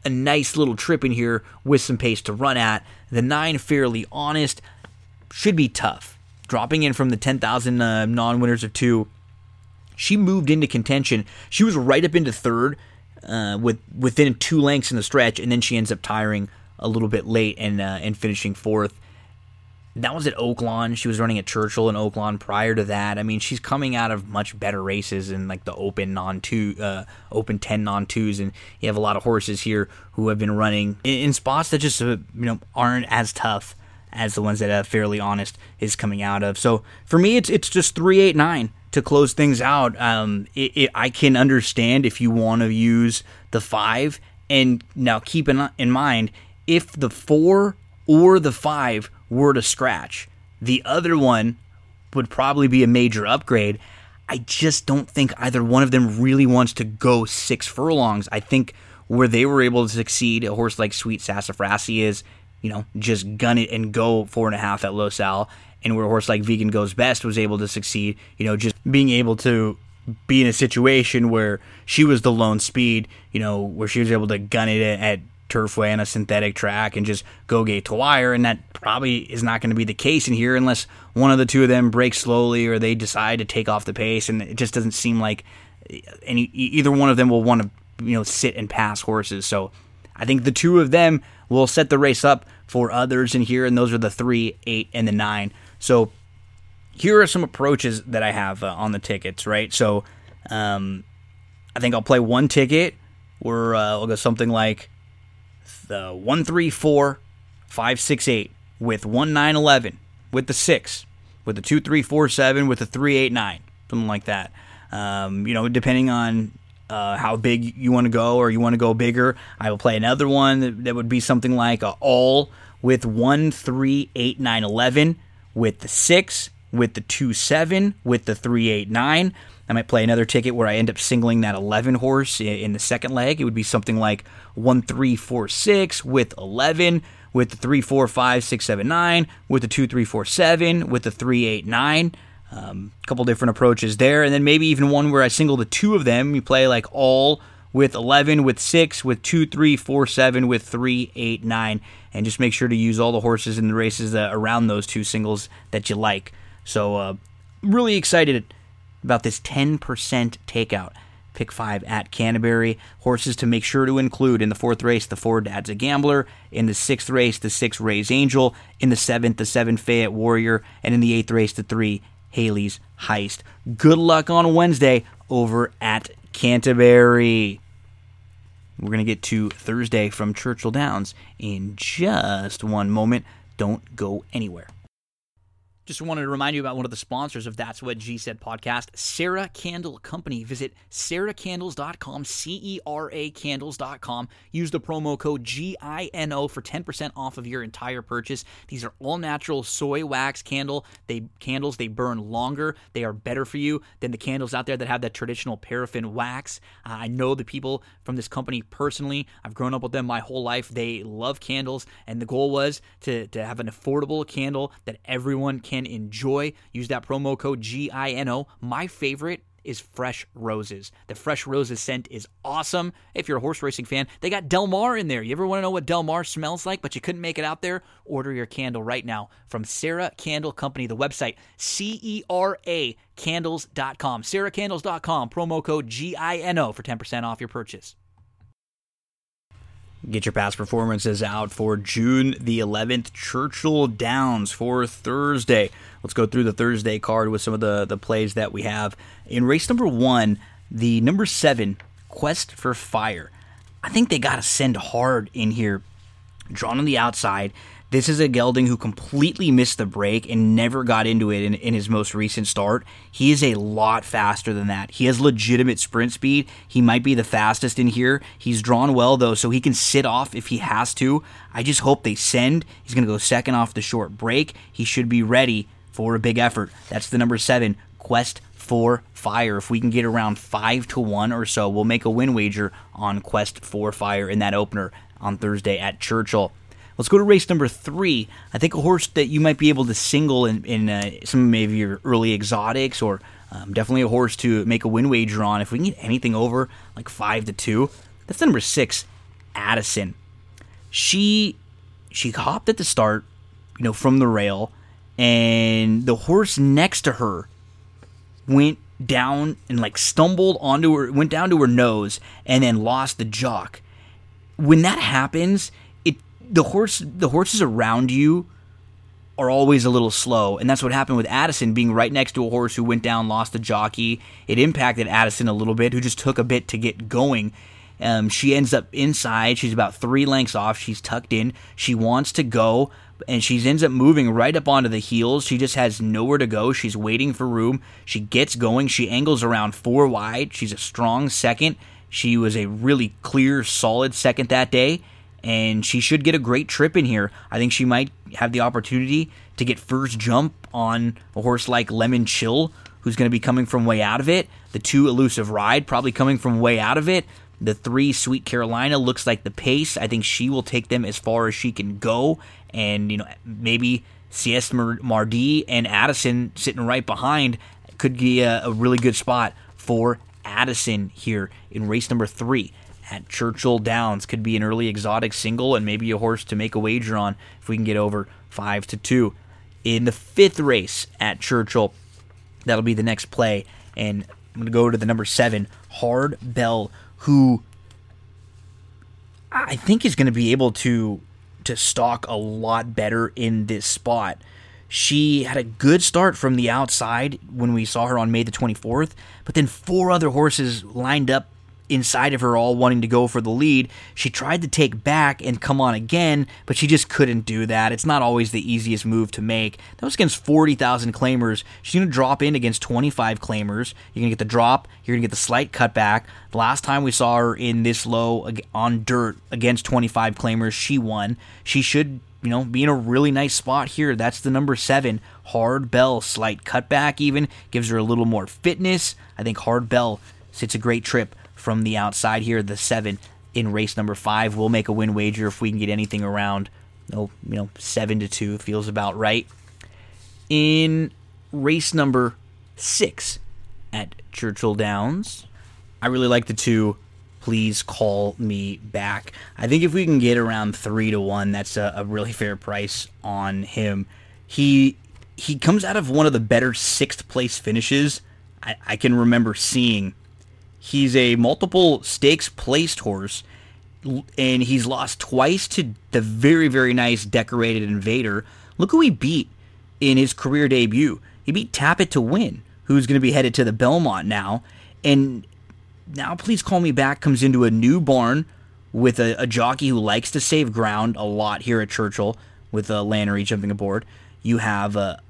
Speaker 1: a nice little trip in here with some pace to run at. The nine, fairly honest, should be tough. Dropping in from the 10,000 uh, non winners of two, she moved into contention. She was right up into third uh, with within two lengths in the stretch, and then she ends up tiring a little bit late and uh, and finishing fourth. That was at Oaklawn. She was running at Churchill and Oaklawn prior to that. I mean, she's coming out of much better races in like the Open non two, uh, Open ten non twos, and you have a lot of horses here who have been running in, in spots that just uh, you know aren't as tough as the ones that uh, Fairly Honest is coming out of. So for me, it's it's just three eight nine to close things out. Um, it, it, I can understand if you want to use the five, and now keep in, in mind if the four or the five were to scratch, the other one would probably be a major upgrade. I just don't think either one of them really wants to go six furlongs. I think where they were able to succeed, a horse like Sweet Sassafrasi is, you know, just gun it and go four and a half at Los Al and where a horse like Vegan Goes Best was able to succeed, you know, just being able to be in a situation where she was the lone speed, you know, where she was able to gun it at turfway on a synthetic track and just go gate to wire, and that probably is not going to be the case in here unless one of the two of them breaks slowly or they decide to take off the pace, and it just doesn't seem like any either one of them will want to you know sit and pass horses. So I think the two of them will set the race up for others in here, and those are the three, eight, and the nine. So here are some approaches that I have uh, on the tickets, right? So um, I think I'll play one ticket we're uh, we'll go something like the one three four five six eight with one nine eleven with the six with the two three four seven with the three eight nine something like that. Um, you know, depending on uh, how big you want to go or you want to go bigger, I will play another one that, that would be something like all with one three eight nine eleven with the six with the two seven with the three eight nine. I might play another ticket where I end up singling that 11 horse in the second leg. It would be something like 1 3 4 6 with 11, with the 3 4 5 6 7 9, with the 2 3 4 7, with the 3 8 9. A um, couple different approaches there. And then maybe even one where I single the two of them. You play like all with 11, with 6, with 2 3 4 7, with 3 8 9. And just make sure to use all the horses in the races uh, around those two singles that you like. So, uh, really excited about this 10% takeout. Pick five at Canterbury. Horses to make sure to include in the fourth race, the four Dad's a Gambler. In the sixth race, the six Ray's Angel. In the seventh, the seven Fayette Warrior. And in the eighth race, the three Haley's Heist. Good luck on Wednesday over at Canterbury. We're going to get to Thursday from Churchill Downs in just one moment. Don't go anywhere. Just wanted to remind you about one of the sponsors of That's What G Said podcast, Cera Candle Company. Visit ceracandles.com, C E R A candles.com. Use the promo code GINO for 10% off of your entire purchase. These are all natural soy wax candle. They candles, they burn longer. They are better for you than the candles out there that have that traditional paraffin wax. Uh, I know the people from this company personally. I've grown up with them my whole life. They love candles, and the goal was to, to have an affordable candle that everyone can can enjoy. Use that promo code GINO. My favorite is Fresh Roses. The Fresh Roses scent is awesome. If you're a horse racing fan, they got Del Mar in there. You ever want to know what Del Mar smells like, but you couldn't make it out there? Order your candle right now from Cera Candle Company. The website, C E R A candles.com. CeraCandles.com, promo code GINO for 10% off your purchase. Get your past performances out for June the 11th, Churchill Downs for Thursday. Let's go through the Thursday card with some of the, the plays that we have. In race number one, the number seven, Quest for Fire. I think they got to send hard in here. Drawn on the outside, this is a gelding who completely missed the break and never got into it in, in, his most recent start. He is a lot faster than that. He has legitimate sprint speed. He might be the fastest in here. He's drawn well, though, so he can sit off if he has to. I just hope they send. He's going to go second off the short break. He should be ready for a big effort. That's the number seven, Quest for Fire. If we can get around five to one or so, we'll make a win wager on Quest for Fire in that opener on Thursday at Churchill. Let's go to race number three. I think a horse that you might be able to single in, in uh, some maybe your early exotics, or um, definitely a horse to make a win wager on. If we can get anything over like five to two, that's number six, Addison. She she hopped at the start, you know, from the rail, and the horse next to her went down and like stumbled onto her, went down to her nose, and then lost the jock. When that happens, the horse the horses around you are always a little slow, and that's what happened with Addison being right next to a horse who went down, lost a jockey. It impacted Addison a little bit, who just took a bit to get going. Um, she ends up inside. She's about three lengths off. She's tucked in. She wants to go, and she ends up moving right up onto the heels. She just has nowhere to go. She's waiting for room. She gets going. She angles around four wide. She's a strong second. She was a really clear, solid second that day and she should get a great trip in here. I think she might have the opportunity to get first jump on a horse like Lemon Chill, who's going to be coming from way out of it. The two Elusive Ride probably coming from way out of it. The three Sweet Carolina looks like the pace. I think she will take them as far as she can go, and you know maybe Siesta Mardi and Addison sitting right behind could be a, a really good spot for Addison here in race number three at Churchill Downs. Could be an early exotic single and maybe a horse to make a wager on if we can get over five to two. In the fifth race at Churchill, that'll be the next play. And I'm going to go to the number seven, Hard Bell, who I think is going to be able to to stalk a lot better in this spot. She had a good start from the outside when we saw her on May the 24th, but then four other horses lined up inside of her all wanting to go for the lead. She tried to take back and come on again, but she just couldn't do that. It's not always the easiest move to make. That was against 40,000 claimers. She's going to drop in against 25 claimers. You're going to get the drop, you're going to get the slight cutback. The last time we saw her in this low on dirt against 25 claimers, she won. She should you know, be in a really nice spot here. That's the number seven. Hard Bell, slight cutback even, gives her a little more fitness. I think Hard Bell sits a great trip from the outside here. The seven in race number five. We'll make a win wager if we can get anything around, oh, you know, seven to two feels about right. In race number six at Churchill Downs, I really like the two please call me back. I think if we can get around three to one, that's a, a, really fair price on him. He he comes out of one of the better sixth place finishes I, I can remember seeing. He's a multiple stakes placed horse, and he's lost twice to the very very nice decorated Invader. Look who he beat in his career debut. He beat Tap It to Win, who's going to be headed to the Belmont now, and now Please Call Me Back comes into a new barn with a, a jockey who likes to save ground a lot here at Churchill with uh, Lanerie jumping aboard. You have a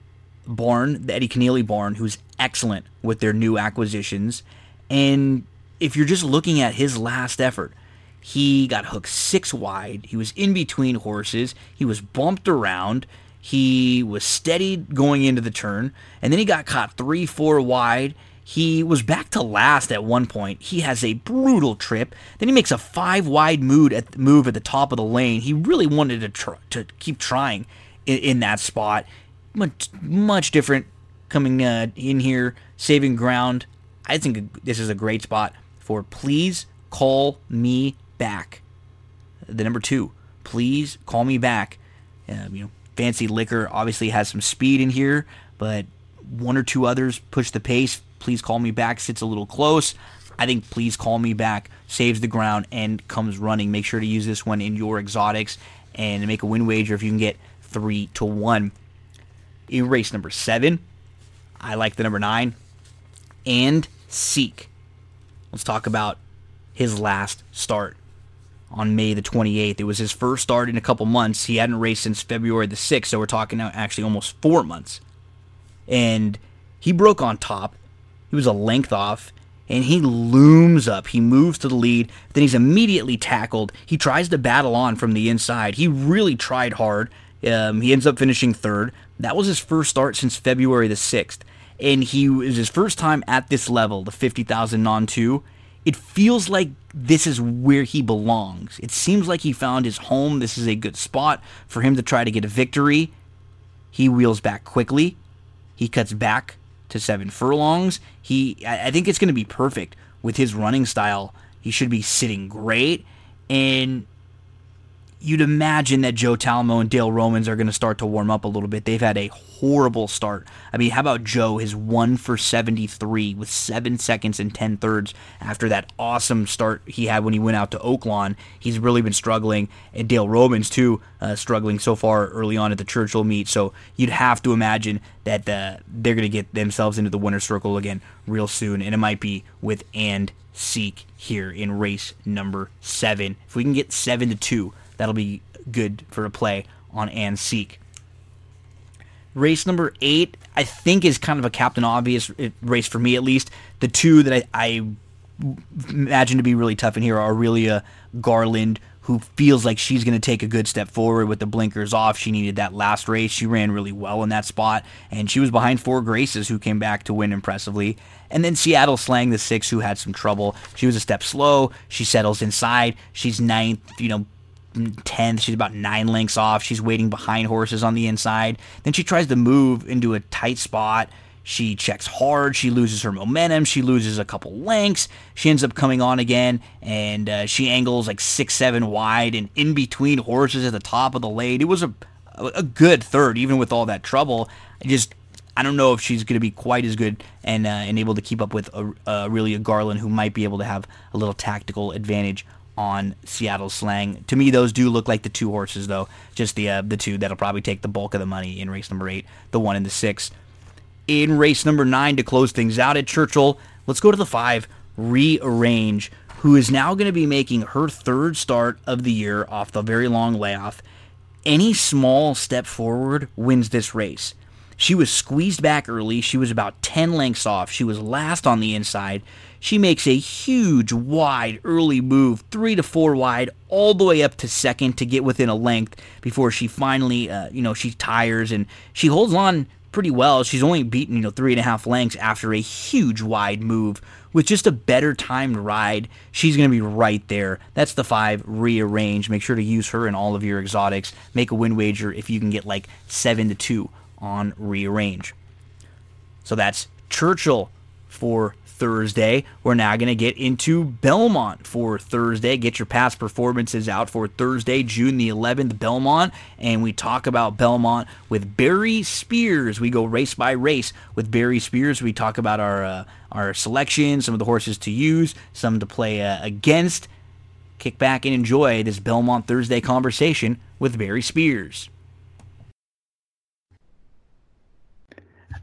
Speaker 1: barn, the Eddie Kenneally barn, who's excellent with their new acquisitions. And if you're just looking at his last effort, he got hooked six wide. He was in between horses. He was bumped around. He was steady going into the turn. And then he got caught three, four wide. He was back to last at one point. He has a brutal trip. Then he makes a five wide move at the top of the lane. He really wanted to try, to keep trying in, in, that spot. Much much different coming uh, in here, saving ground. I think this is a great spot for please call me back. The number two, please call me back. Uh, you know, fancy liquor obviously has some speed in here, but one or two others push the pace Please Call Me Back sits a little close. I think Please Call Me Back saves the ground and comes running. Make sure to use this one in your exotics and make a win wager if you can get three to one. In race number seven, I like the number nine and Seek. Let's talk about his last start on May the 28th. It was his first start in a couple months. He hadn't raced since February the 6th, so we're talking now actually almost four months. And he broke on top. He was a length off, and he looms up. He moves to the lead. Then he's immediately tackled. He tries to battle on from the inside. He really tried hard. Um, he ends up finishing third. That was his first start since February the 6th. And he was his first time at this level, the 50,000 non 2. It feels like this is where he belongs. It seems like he found his home. This is a good spot for him to try to get a victory. He wheels back quickly. He cuts back to seven furlongs. He, I think it's going to be perfect with his running style. He should be sitting great, and you'd imagine that Joe Talamo and Dale Romans are going to start to warm up a little bit. They've had a horrible start. I mean, how about Joe, his one for 73 with seven seconds and 10 thirds after that awesome start he had when he went out to Oaklawn. He's really been struggling. And Dale Romans, too, uh, struggling so far early on at the Churchill meet. So you'd have to imagine that uh, they're going to get themselves into the winner's circle again real soon. And it might be with and Seek here in race number seven. If we can get seven to two, that'll be good for a play on and Seek. Race number eight, I think, is kind of a Captain Obvious race for me, at least. The two that I, I imagine to be really tough in here are Aurelia Garland, who feels like she's going to take a good step forward with the blinkers off. She needed that last race. She ran really well in that spot, and she was behind Four Graces, who came back to win impressively. And then Seattle Slang, the six, who had some trouble. She was a step slow. She settles inside. She's ninth, you know, 10th. She's about nine lengths off. She's waiting behind horses on the inside. Then she tries to move into a tight spot. She checks hard. She loses her momentum. She loses a couple lengths. She ends up coming on again, and uh, she angles like six, seven wide and in between horses at the top of the lane. It was a a good third, even with all that trouble. I just I don't know if she's going to be quite as good and uh, and able to keep up with Aurelia Garland who might be able to have a little tactical advantage on Seattle slang. To me, those do look like the two horses, though. Just the uh, the two that'll probably take the bulk of the money in race number eight, the one and the six. In race number nine to close things out at Churchill, let's go to the five. Rearrange, who is now going to be making her third start of the year off the very long layoff. Any small step forward wins this race. She was squeezed back early. She was about 10 lengths off. She was last on the inside. She makes a huge, wide, early move, three to four wide, all the way up to second to get within a length before she finally, uh, you know, she tires and she holds on pretty well. She's only beaten, you know, three and a half lengths after a huge wide move. With just a better timed ride, she's going to be right there. That's the five rearrange. Make sure to use her in all of your exotics. Make a win wager if you can get like seven to two on rearrange. So that's Churchill for Thursday. We're now going to get into Belmont for Thursday. Get your past performances out for Thursday, June the 11th, Belmont. And we talk about Belmont with Barry Spears. We go race by race with Barry Spears. We talk about our, uh, our selection, some of the horses to use, some to play uh, against. Kick back and enjoy this Belmont Thursday conversation with Barry Spears.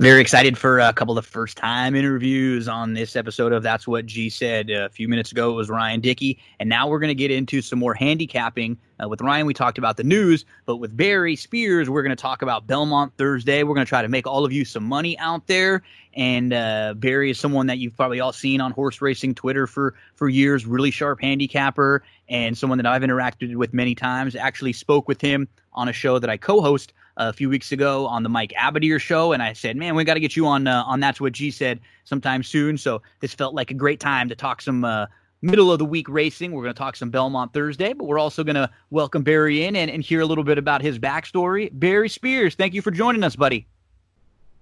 Speaker 1: Very excited for a couple of first time interviews on this episode of That's What G Said. A few minutes ago, it was Ryan Dickey. And now we're going to get into some more handicapping. Uh, with Ryan, we talked about the news, but with Barry Spears, we're going to talk about Belmont Thursday. We're going to try to make all of you some money out there. And uh, Barry is someone that you've probably all seen on horse racing Twitter for, for years, really sharp handicapper, and someone that I've interacted with many times. Actually, spoke with him on a show that I co host a few weeks ago on the Mike Abadir show, and I said, "Man, we got to get you on uh, on That's What G Said sometime soon." So this felt like a great time to talk some uh, middle of the week racing. We're going to talk some Belmont Thursday, but we're also going to welcome Barry in and, and hear a little bit about his backstory. Barry Spears, thank you for joining us, buddy.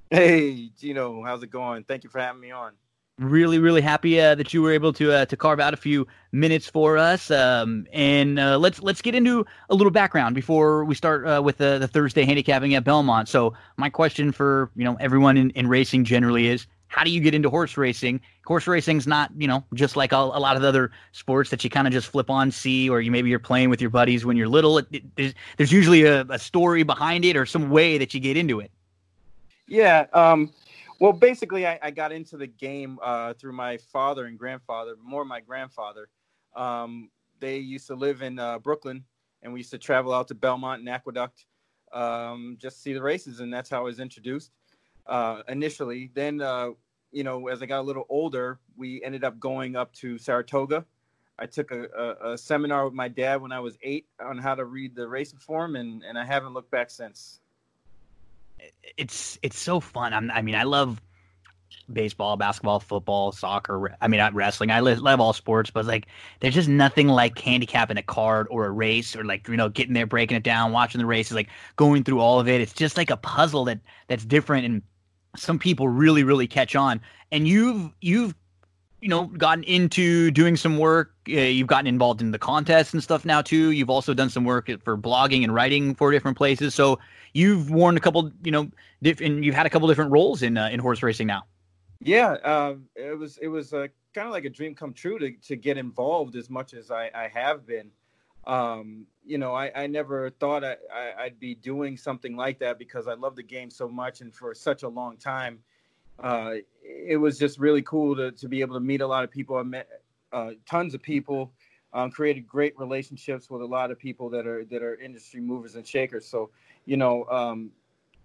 Speaker 5: Hey, Gino, how's it going? Thank you for having me on
Speaker 1: really really happy uh, that you were able to uh, to carve out a few minutes for us. Um, and uh, let's let's get into a little background before we start uh, with the, the thursday handicapping at belmont. So my question for you know everyone in, in racing generally is how do you get into horse racing? Horse racing's not you know just like a, a lot of the other sports that you kind of just flip on see or you maybe you're playing with your buddies when you're little. It, it, there's, there's usually a, a story behind it or some way that you get into it.
Speaker 5: Yeah um well, basically, I, I got into the game uh, through my father and grandfather, more my grandfather. Um, they used to live in uh, Brooklyn, and we used to travel out to Belmont and Aqueduct um, just to see the races, and that's how I was introduced uh, initially. Then, uh, you know, as I got a little older, we ended up going up to Saratoga. I took a, a, a seminar with my dad when I was eight on how to read the racing form, and, and I haven't looked back since
Speaker 1: it's it's so fun. I'm, i mean, I love baseball, basketball, football, soccer. I mean, not wrestling. I love all sports, but like, there's just nothing like handicapping a card or a race, or like you know, getting there, breaking it down, watching the races, like going through all of it. It's just like a puzzle that that's different, and some people really, really catch on. And you've you've you know gotten into doing some work uh, you've gotten involved in the contests and stuff now too you've also done some work for blogging and writing for different places so you've worn a couple you know and you've had a couple different roles in uh, in horse racing now
Speaker 5: yeah uh, it was it was uh, kind of like a dream come true to, to get involved as much as i, I have been um, you know I, I never thought I, I, i'd be doing something like that because i love the game so much and for such a long time uh, it was just really cool to, to be able to meet a lot of people. I met uh, tons of people, um, created great relationships with a lot of people that are that are industry movers and shakers. So you know, um,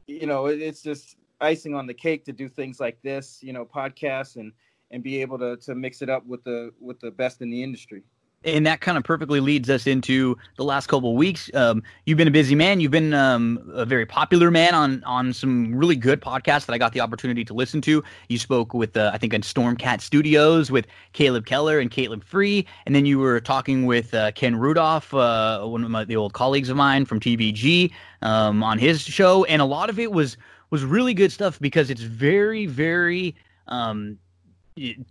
Speaker 5: you know, it, it's just icing on the cake to do things like this, you know, podcasts and and be able to to mix it up with the with the best in the industry
Speaker 1: and that kind of perfectly leads us into the last couple of weeks. Um, you've been a busy man. You've been um, a very popular man on on some really good podcasts that I got the opportunity to listen to. You spoke with uh, I think on Stormcat Studios with Caleb Keller and Caleb Free, and then you were talking with uh, Ken Rudulph, uh, one of my, the old colleagues of mine from TVG, um, on his show, and a lot of it was was really good stuff because it's very very um,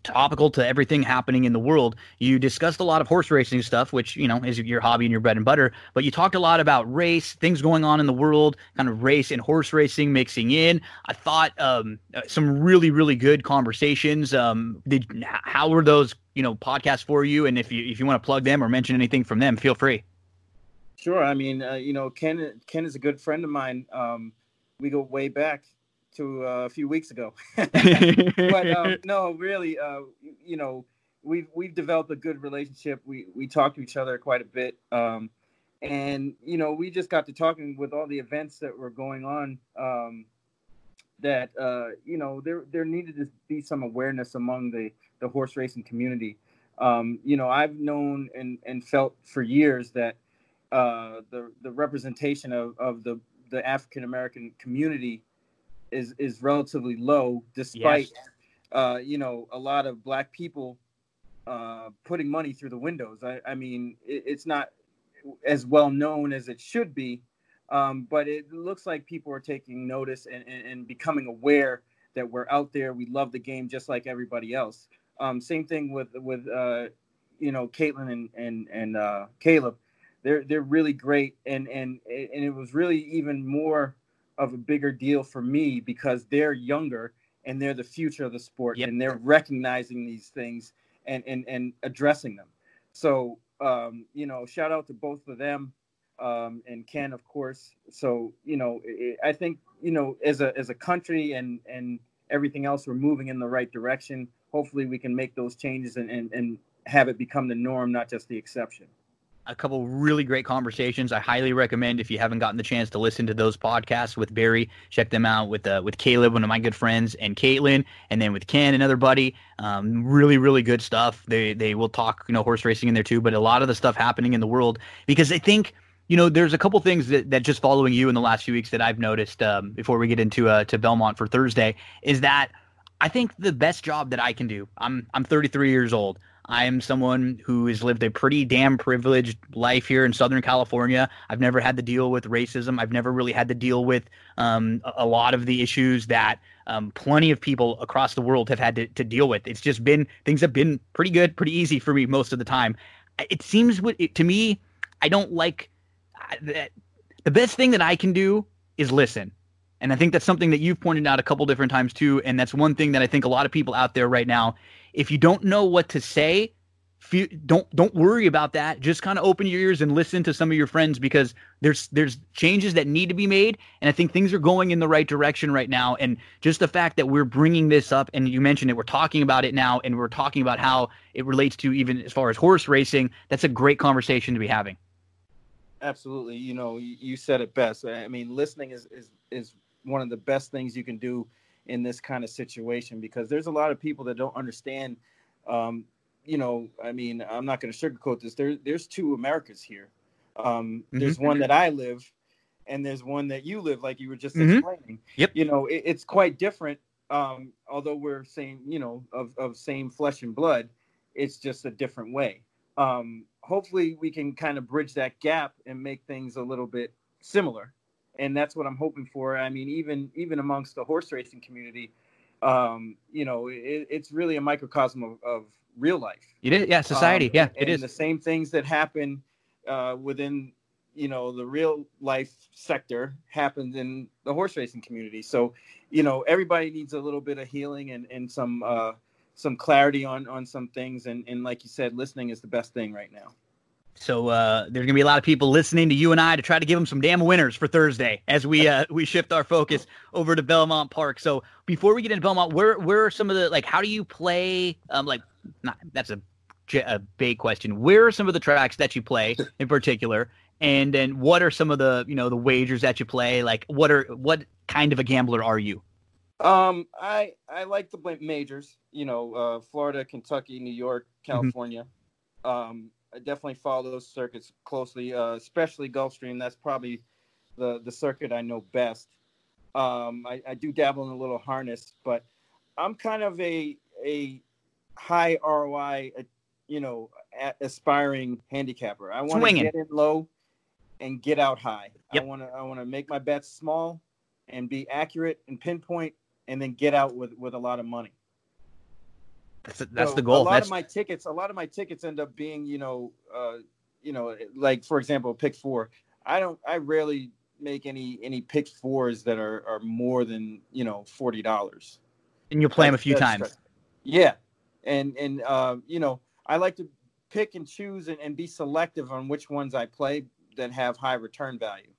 Speaker 1: topical to everything happening in the world. You discussed a lot of horse racing stuff, which you know is your hobby and your bread and butter. But you talked a lot about race, things going on in the world, kind of race and horse racing mixing in. I thought um, uh, some really really good conversations. Um, did how were those you know podcasts for you? And if you if you want to plug them or mention anything from them, feel free.
Speaker 5: Sure. I mean, uh, you know, Ken Ken is a good friend of mine. Um, we go way back to uh, a few weeks ago. *laughs* but um, *laughs* no, really, uh, you know, we've we've developed a good relationship. We we talk to each other quite a bit, um, and you know we just got to talking with all the events that were going on. Um, that uh, you know there there needed to be some awareness among the the horse racing community. Um, you know, I've known and and felt for years that uh, the the representation of of the the African American community is is relatively low, despite yes. uh, you know a lot of black people uh, putting money through the windows. I, I mean, it, it's not as well known as it should be, um, but it looks like people are taking notice and, and, and, becoming aware that we're out there. We love the game just like everybody else. Um, same thing with with uh, you know Caitlin and and and uh, Caleb. They're they're really great, and and and it was really even more of a bigger deal for me because they're younger and they're the future of the sport yep. and they're recognizing these things and and and addressing them. So um, you know, shout out to both of them um, and Ken, of course. So you know, it, I think you know, as a as a country and and everything else, we're moving in the right direction. Hopefully, we can make those changes and and, and have it become the norm, not just the exception
Speaker 1: a couple really great conversations. I highly recommend if you haven't gotten the chance to listen to those podcasts with Barry, check them out with uh, with Caleb, one of my good friends, and Caitlin, and then with Ken, another buddy. Um, really, really good stuff. They they will talk, you know, horse racing in there too, but a lot of the stuff happening in the world because I think. You know, there's a couple things that, that just following you in the last few weeks that I've noticed um, before we get into uh, to Belmont for Thursday is that I think the best job that I can do. I'm I'm 33 years old. I am someone who has lived a pretty damn privileged life here in Southern California. I've never had to deal with racism. I've never really had to deal with um, a lot of the issues that um, plenty of people across the world have had to, to deal with. It's just been things have been pretty good, pretty easy for me most of the time. It seems what to me, I don't like that. The best thing that I can do is listen. And I think that's something that you've pointed out a couple different times too. And that's one thing that I think a lot of people out there right now if you don't know what to say, don't don't worry about that. Just kind of open your ears and listen to some of your friends because there's there's changes that need to be made, and I think things are going in the right direction right now. And just the fact that we're bringing this up, and you mentioned it, we're talking about it now, and we're talking about how it relates to even as far as horse racing. That's a great conversation to be having.
Speaker 5: Absolutely, you know, you said it best. I mean, listening is is is one of the best things you can do in this kind of situation because there's a lot of people that don't understand. Um, you know, I mean, I'm not going to sugarcoat this. There, there's two Americas here. Um, mm-hmm. There's one that I live, and there's one that you live, like you were just mm-hmm. explaining.
Speaker 1: Yep.
Speaker 5: You know, it, it's quite different. Um, although we're same, you know, of of same flesh and blood, it's just a different way. Um, hopefully, we can kind of bridge that gap and make things a little bit similar and that's what I'm hoping for. I mean, even even amongst the horse racing community, um, you know, it, it's really a microcosm of, of real life.
Speaker 1: It is, yeah, society, um, yeah, it is.
Speaker 5: The same things that happen uh, within, you know, the real life sector happens in the horse racing community. So, you know, everybody needs a little bit of healing and and some uh, some clarity on on some things. And and like you said, listening is the best thing right now.
Speaker 1: So uh, there's gonna be a lot of people listening to you and I to try to give them some damn winners for Thursday as we uh, we shift our focus over to Belmont Park. So before we get into Belmont, where where are some of the like how do you play? Um, like not that's a a big question. Where are some of the tracks that you play in particular? And then what are some of the you know the wagers that you play? Like what are what kind of a gambler are you?
Speaker 5: Um, I I like the majors. You know, uh, Florida, Kentucky, New York, mm-hmm. California. Mm-hmm. Um, I definitely follow those circuits closely, uh, especially Gulfstream. That's probably the the circuit I know best. Um, I, I, do dabble in a little harness, but I'm kind of a a high ROI, uh, you know, a- aspiring handicapper. I want to get in low and get out high. Yep. I want to I want to make my bets small and be accurate and pinpoint, and then get out with with a lot of money.
Speaker 1: That's that's so the goal.
Speaker 5: A lot
Speaker 1: that's...
Speaker 5: of my tickets, a lot of my tickets end up being, you know, uh, you know, like for example, pick four. I don't, I rarely make any any pick fours that are are more than you know forty dollars.
Speaker 1: And you play them a few times.
Speaker 5: Yeah, and and uh, you know, I like to pick and choose and, and be selective on which ones I play that have high return value.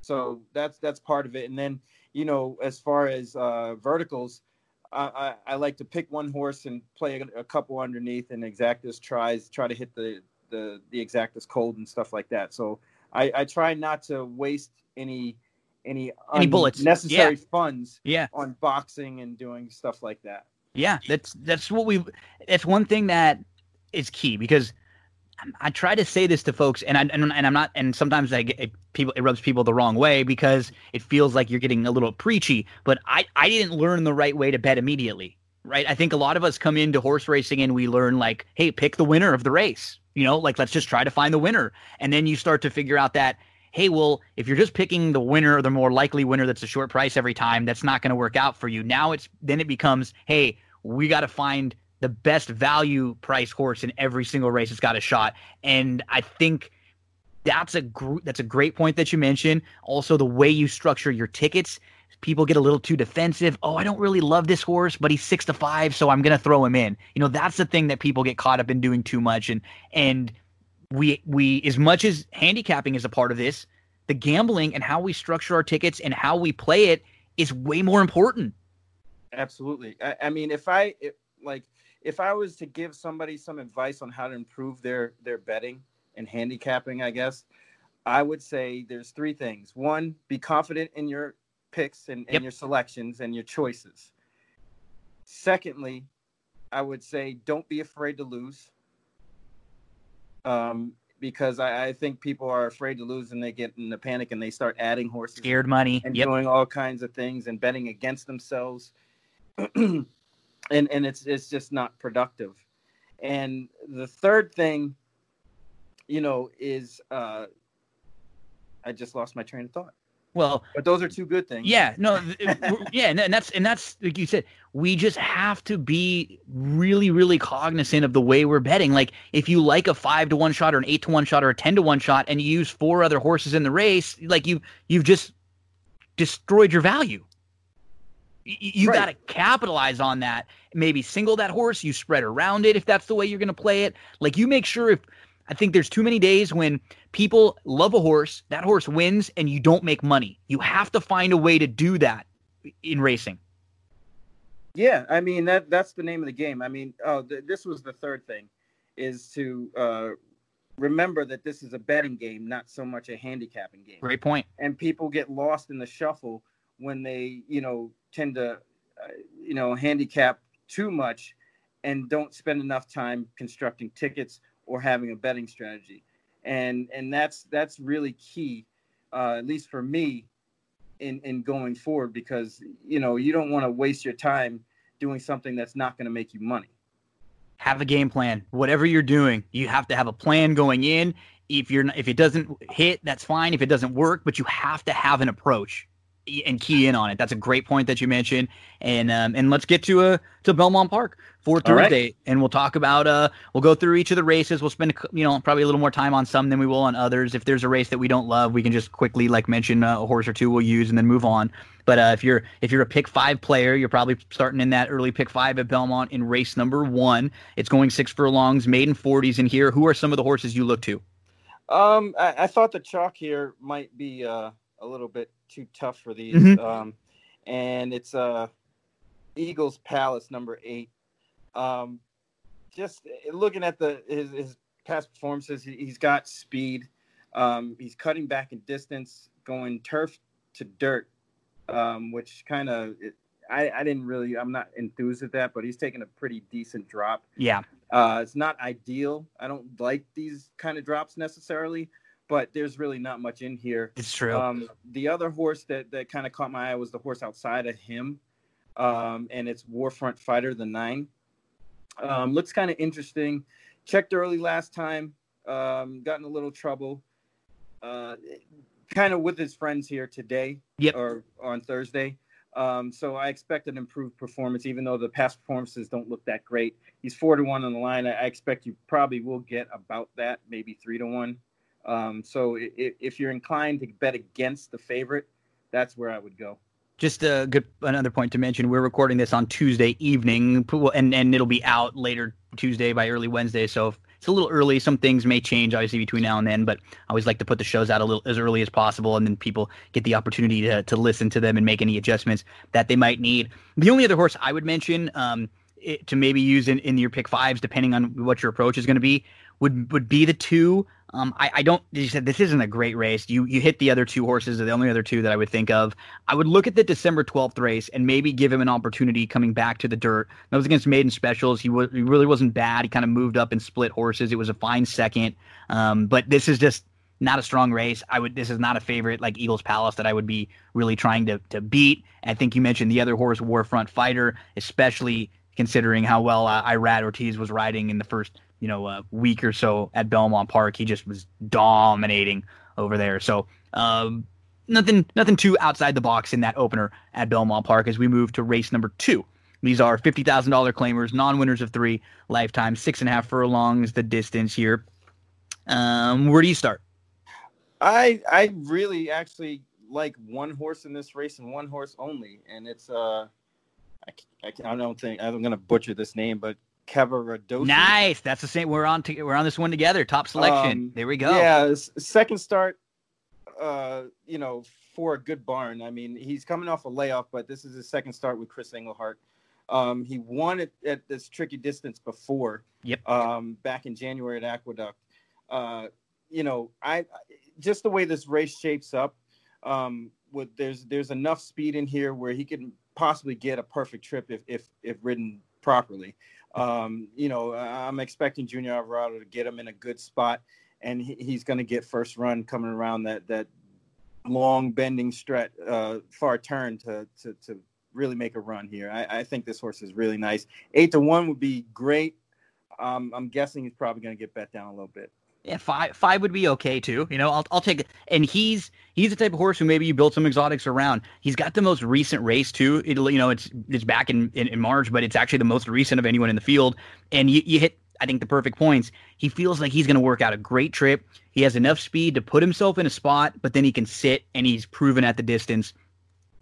Speaker 5: So that's that's part of it. And then you know, as far as uh, verticals, I, I, like to pick one horse and play a, a, couple underneath and exactas tries try to hit the the the exactas cold and stuff like that. So I, I try not to waste any any,
Speaker 1: any bullets
Speaker 5: necessary
Speaker 1: yeah.
Speaker 5: funds
Speaker 1: yeah.
Speaker 5: on boxing and doing stuff like that.
Speaker 1: Yeah, that's that's what we. That's one thing that is key because I try to say this to folks, and I and, and I'm not, and sometimes I get it, people it rubs people the wrong way because it feels like you're getting a little preachy. But I I didn't learn the right way to bet immediately, right? I think a lot of us come into horse racing and we learn like, hey, pick the winner of the race, you know, like let's just try to find the winner, and then you start to figure out that. Hey, well, if you're just picking the winner or the more likely winner that's a short price every time, that's not going to work out for you. Now it's then it becomes, hey, we got to find the best value price horse in every single race has got a shot. And I think that's a gr- that's a great point that you mentioned. Also, the way you structure your tickets, people get a little too defensive. Oh, I don't really love this horse, but he's six to five, so I'm gonna throw him in. You know, that's the thing that people get caught up in doing too much. And and we we as much as handicapping is a part of this, the gambling and how we structure our tickets and how we play it is way more important.
Speaker 5: Absolutely. I, I mean, if I like if I was to give somebody some advice on how to improve their their betting and handicapping, I guess I would say there's three things. One, be confident in your picks and, and yep. your selections and your choices. Secondly, I would say don't be afraid to lose. Um, because I, I, think people are afraid to lose and they get in a panic and they start adding horses,
Speaker 1: scared money,
Speaker 5: and
Speaker 1: yep.
Speaker 5: doing all kinds of things and betting against themselves. *clears throat* and and it's it's just not productive. And the third thing, you know, is uh, I just lost my train of thought.
Speaker 1: Well,
Speaker 5: but those are two good things.
Speaker 1: Yeah, no, *laughs* yeah, and that's and that's like you said, we just have to be really, really cognizant of the way we're betting. Like, if you like a five to one shot or an eight to one shot or a ten to one shot, and you use four other horses in the race, like you you've just destroyed your value. You, right. got to capitalize on that. Maybe single that horse. You spread around it if that's the way you're going to play it. Like you make sure if I think there's too many days when people love a horse, that horse wins, and you don't make money. You have to find a way to do that in racing.
Speaker 5: Yeah, I mean that that's the name of the game. I mean, oh, th- this was the third thing, is to uh, remember that this is a betting game, not so much a handicapping game.
Speaker 1: Great point.
Speaker 5: And people get lost in the shuffle when they, you know, tend to, uh, you know, handicap too much and don't spend enough time constructing tickets or having a betting strategy. And and that's that's really key, uh, at least for me, in in going forward because you know you don't want to waste your time doing something that's not going to make you money.
Speaker 1: Have a game plan. Whatever you're doing, you have to have a plan going in. If you're if it doesn't hit, that's fine. If it doesn't work, but you have to have an approach and key in on it. That's a great point that you mentioned. And um, and let's get to uh to Belmont Park for Thursday, right. and we'll talk about uh we'll go through each of the races. We'll spend you know probably a little more time on some than we will on others. If there's a race that we don't love, we can just quickly like mention uh, a horse or two we'll use and then move on. But uh, if you're if you're a pick five player, you're probably starting in that early pick five at Belmont in race number one. It's going six furlongs, maiden forties in here. Who are some of the horses you look to?
Speaker 5: Um, I, I thought the chalk here might be uh, a little bit too tough for these. Mm-hmm. Um, and it's uh, Eagles Palace number eight. Um, just looking at the his, his past performances, he, has got speed. Um, he's cutting back in distance, going turf to dirt, um, which kind of I, I didn't really I'm not enthused with that, but he's taking a pretty decent drop.
Speaker 1: Yeah.
Speaker 5: Uh, it's not ideal. I don't like these kind of drops necessarily, but there's really not much in here.
Speaker 1: It's true.
Speaker 5: Um, the other horse that, that kind of caught my eye was the horse outside of him, um, and it's Warfront Fighter, the nine. Um, looks kind of interesting. Checked early last time, um, got in a little trouble. Uh, kind of with his friends here today
Speaker 1: yep.
Speaker 5: or, or on Thursday. Um, so I expect an improved performance, even though the past performances don't look that great. He's four to one on the line. I, I expect you probably will get about that, maybe three to one. Um, so if, if you're inclined to bet against the favorite, that's where I would go.
Speaker 1: Just a good another point to mention: we're recording this on Tuesday evening, and and it'll be out later Tuesday by early Wednesday. So it's a little early. Some things may change obviously between now and then, but I always like to put the shows out a little as early as possible, and then people get the opportunity to to listen to them and make any adjustments that they might need. The only other horse I would mention um, it, to maybe use in, in your pick fives, depending on what your approach is going to be, would would be the two. Um, I, I don't. You said this isn't a great race. You you hit the other two horses, the only other two that I would think of. I would look at the December twelfth race and maybe give him an opportunity coming back to the dirt. That was against Maiden Specials. He was he really wasn't bad. He kind of moved up and split horses. It was a fine second. Um, but this is just not a strong race. I would. This is not a favorite like Eagles Palace that I would be really trying to to beat. I think you mentioned the other horse, Warfront Fighter, especially considering how well uh, Irad Ortiz was riding in the first you know a week or so at Belmont Park. He just was dominating over there. So um, nothing nothing too outside the box in that opener at Belmont Park as we move to race number two. These are fifty thousand dollar claimers, non winners of three, lifetime six and a half furlongs the distance here. Um, where do you start?
Speaker 5: I I really actually like one horse in this race and one horse only, and it's uh, I, I, I don't think I'm gonna butcher this name, but Cavaradossi.
Speaker 1: Nice, that's the same. We're on to, we're on this one together. Top selection. Um, there we go.
Speaker 5: Yeah, second start. Uh, you know, for a good barn. I mean, he's coming off a layoff, but this is his second start with Chris Englehart. Um, he won it at this tricky distance before.
Speaker 1: Yep.
Speaker 5: Um, back in January at Aqueduct. Uh, you know, I just the way this race shapes up. Um, with there's there's enough speed in here where he can possibly get a perfect trip if if if ridden properly. Um, you know, I'm expecting Junior Alvarado to get him in a good spot, and he, he's going to get first run coming around that that long bending stretch, uh, far turn to, to to really make a run here. I, I think this horse is really nice. Eight to one would be great. Um, I'm guessing he's probably going to get bet down a little bit
Speaker 1: yeah, five five would be okay too. You know, I'll I'll take it. And he's he's the type of horse who maybe you build some exotics around. He's got the most recent race too. It you know it's it's back in, in, in March, but it's actually the most recent of anyone in the field. And you, you hit I think the perfect points. He feels like he's going to work out a great trip. He has enough speed to put himself in a spot, but then he can sit and he's proven at the distance.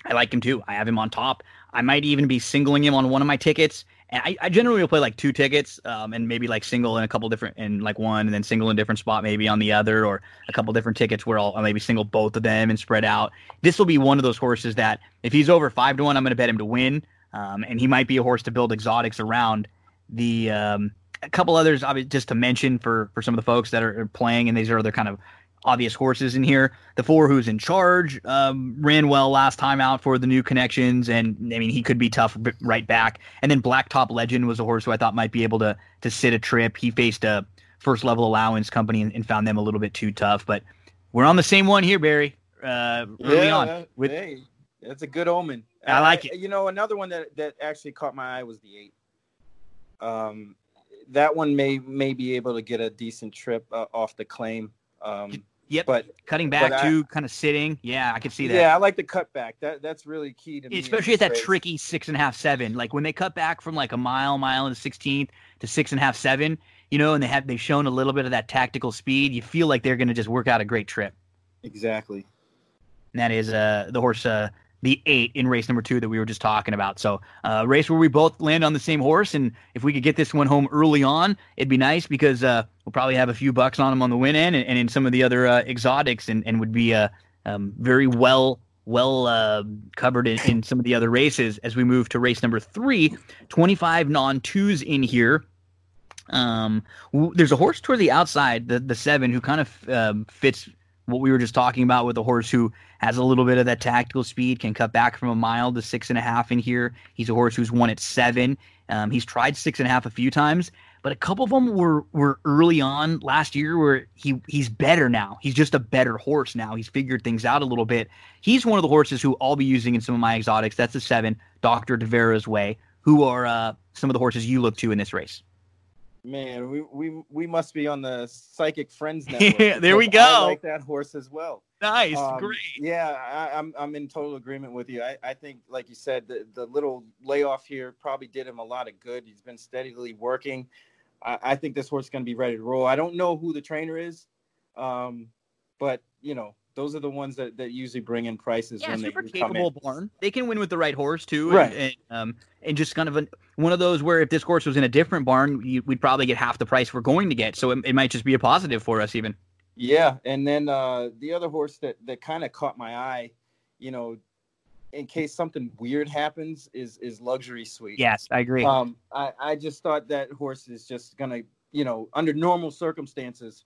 Speaker 1: I like him too. I have him on top. I might even be singling him on one of my tickets and I, I generally will play like two tickets, um, and maybe like single in a couple different, in like one, and then single in a different spot maybe on the other, or a couple different tickets where I'll, I'll maybe single both of them and spread out. This will be one of those horses that if he's over five to one, I'm going to bet him to win, um, and he might be a horse to build exotics around. The um, a couple others, just to mention for for some of the folks that are playing, and these are other kind of obvious horses in here. The four who's in charge um, ran well last time out for the new connections, and I mean he could be tough right back. And then Blacktop Legend was a horse who I thought might be able to to sit a trip. He faced a first level allowance company and, and found them a little bit too tough. But we're on the same one here, Barry. Uh, early
Speaker 5: yeah,
Speaker 1: on
Speaker 5: with hey, that's a good omen.
Speaker 1: I like it.
Speaker 5: You know, another one that that actually caught my eye was the eight. Um, that one may may be able to get a decent trip uh, off the claim. Um,
Speaker 1: Yep. But cutting back to kind of sitting. Yeah, I can see that.
Speaker 5: Yeah, I like the cut back. That that's really key to me.
Speaker 1: Especially at that race. tricky six and a half, seven. Like when they cut back from like a mile, mile and the sixteenth to six and a half, seven, you know, and they have they've shown a little bit of that tactical speed, you feel like they're gonna just work out a great trip.
Speaker 5: Exactly.
Speaker 1: And that is uh the horse uh the eight in race number two that we were just talking about. So, uh, race where we both land on the same horse, and if we could get this one home early on, it'd be nice because uh, we'll probably have a few bucks on them on the win end and, and in some of the other uh, exotics, and, and would be uh, um, very well well uh, covered in, in some of the other races as we move to race number three. 25 non twos in here. Um, w- there's a horse toward the outside, the the seven, who kind of um, fits what we were just talking about with a horse who has a little bit of that tactical speed, can cut back from a mile to six and a half in here. He's a horse who's won at seven. Um, he's tried six and a half a few times, but a couple of them were were early on last year where he he's better now. He's just a better horse now. He's figured things out a little bit. He's one of the horses who I'll be using in some of my exotics. That's the seven, Doctor Devera's Way, who are uh, some of the horses you look to in this race.
Speaker 5: Man, we we we must be on the Psychic Friends *laughs* network.
Speaker 1: there we go.
Speaker 5: I like that horse as well.
Speaker 1: Nice, um, great.
Speaker 5: Yeah, I, am I'm, I'm in total agreement with you. I, I think, like you said, the, the little layoff here probably did him a lot of good. He's been steadily working. I, I think this horse is going to be ready to roll. I don't know who the trainer is, um, but you know, Those are the ones that, that usually bring in prices
Speaker 1: Yeah,
Speaker 5: when
Speaker 1: super
Speaker 5: they
Speaker 1: capable barn. They can win with the right horse too,
Speaker 5: Right.
Speaker 1: And, and, um, and just kind of one of those where if this horse was in a different barn, you, we'd probably get half the price we're going to get. So it, it might just be a positive for us, even.
Speaker 5: Yeah, and then uh, the other horse that that kind of caught my eye, you know, in case something weird happens, is is Luxury Suite.
Speaker 1: Yes, I agree.
Speaker 5: Um, I I just thought that horse is just gonna, you know, under normal circumstances,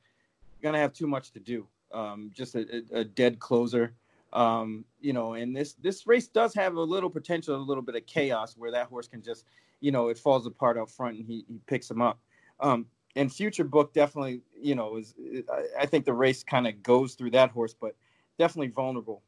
Speaker 5: gonna have too much to do. Um, just a, a, dead closer. Um, you know, and this this race does have a little potential, a little bit of chaos where that horse can just, you know, it falls apart out front and he he picks him up. Um, and future book definitely, you know, is I, I think the race kind of goes through that horse, but definitely vulnerable.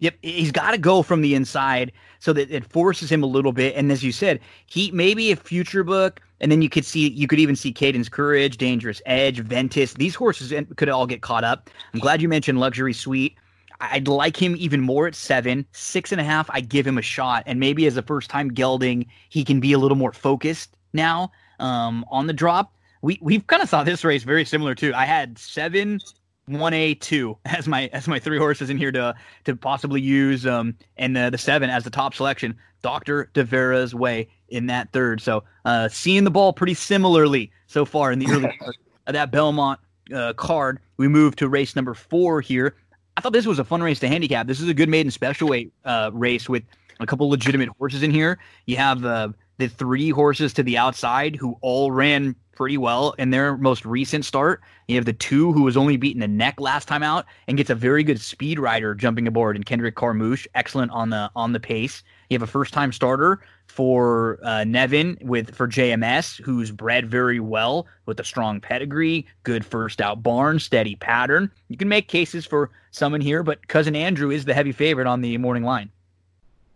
Speaker 1: Yep, he's got to go from the inside so that it forces him a little bit. And as you said, he maybe a future book, and then you could see you could even see Caden's Courage, Dangerous Edge, Ventus. These horses could all get caught up. I'm glad you mentioned Luxury Suite. I'd like him even more at seven, six and a half. I give him a shot, and maybe as a first time gelding, he can be a little more focused now um, on the drop. We we've kind of saw this race very similar too. I had seven, one A two *laughs* as my as my three horses in here to to possibly use um and the, the seven as the top selection. Doctor De Vera's way in that third. So uh seeing the ball pretty similarly so far in the early *laughs* part of that Belmont uh, card. We move to race number four here. I thought this was a fun race to handicap. This is a good maiden special weight uh, race with a couple legitimate horses in here. You have uh, the three horses to the outside who all ran pretty well in their most recent start. You have the two who was only beaten the neck last time out and gets a very good speed rider jumping aboard in Kendrick Carmouche, excellent on the on the pace. You have a first time starter for uh, Nevin with for JMS, who's bred very well with a strong pedigree, good first out barn, steady pattern. You can make cases for someone here, but cousin Andrew is the heavy favorite on the morning line.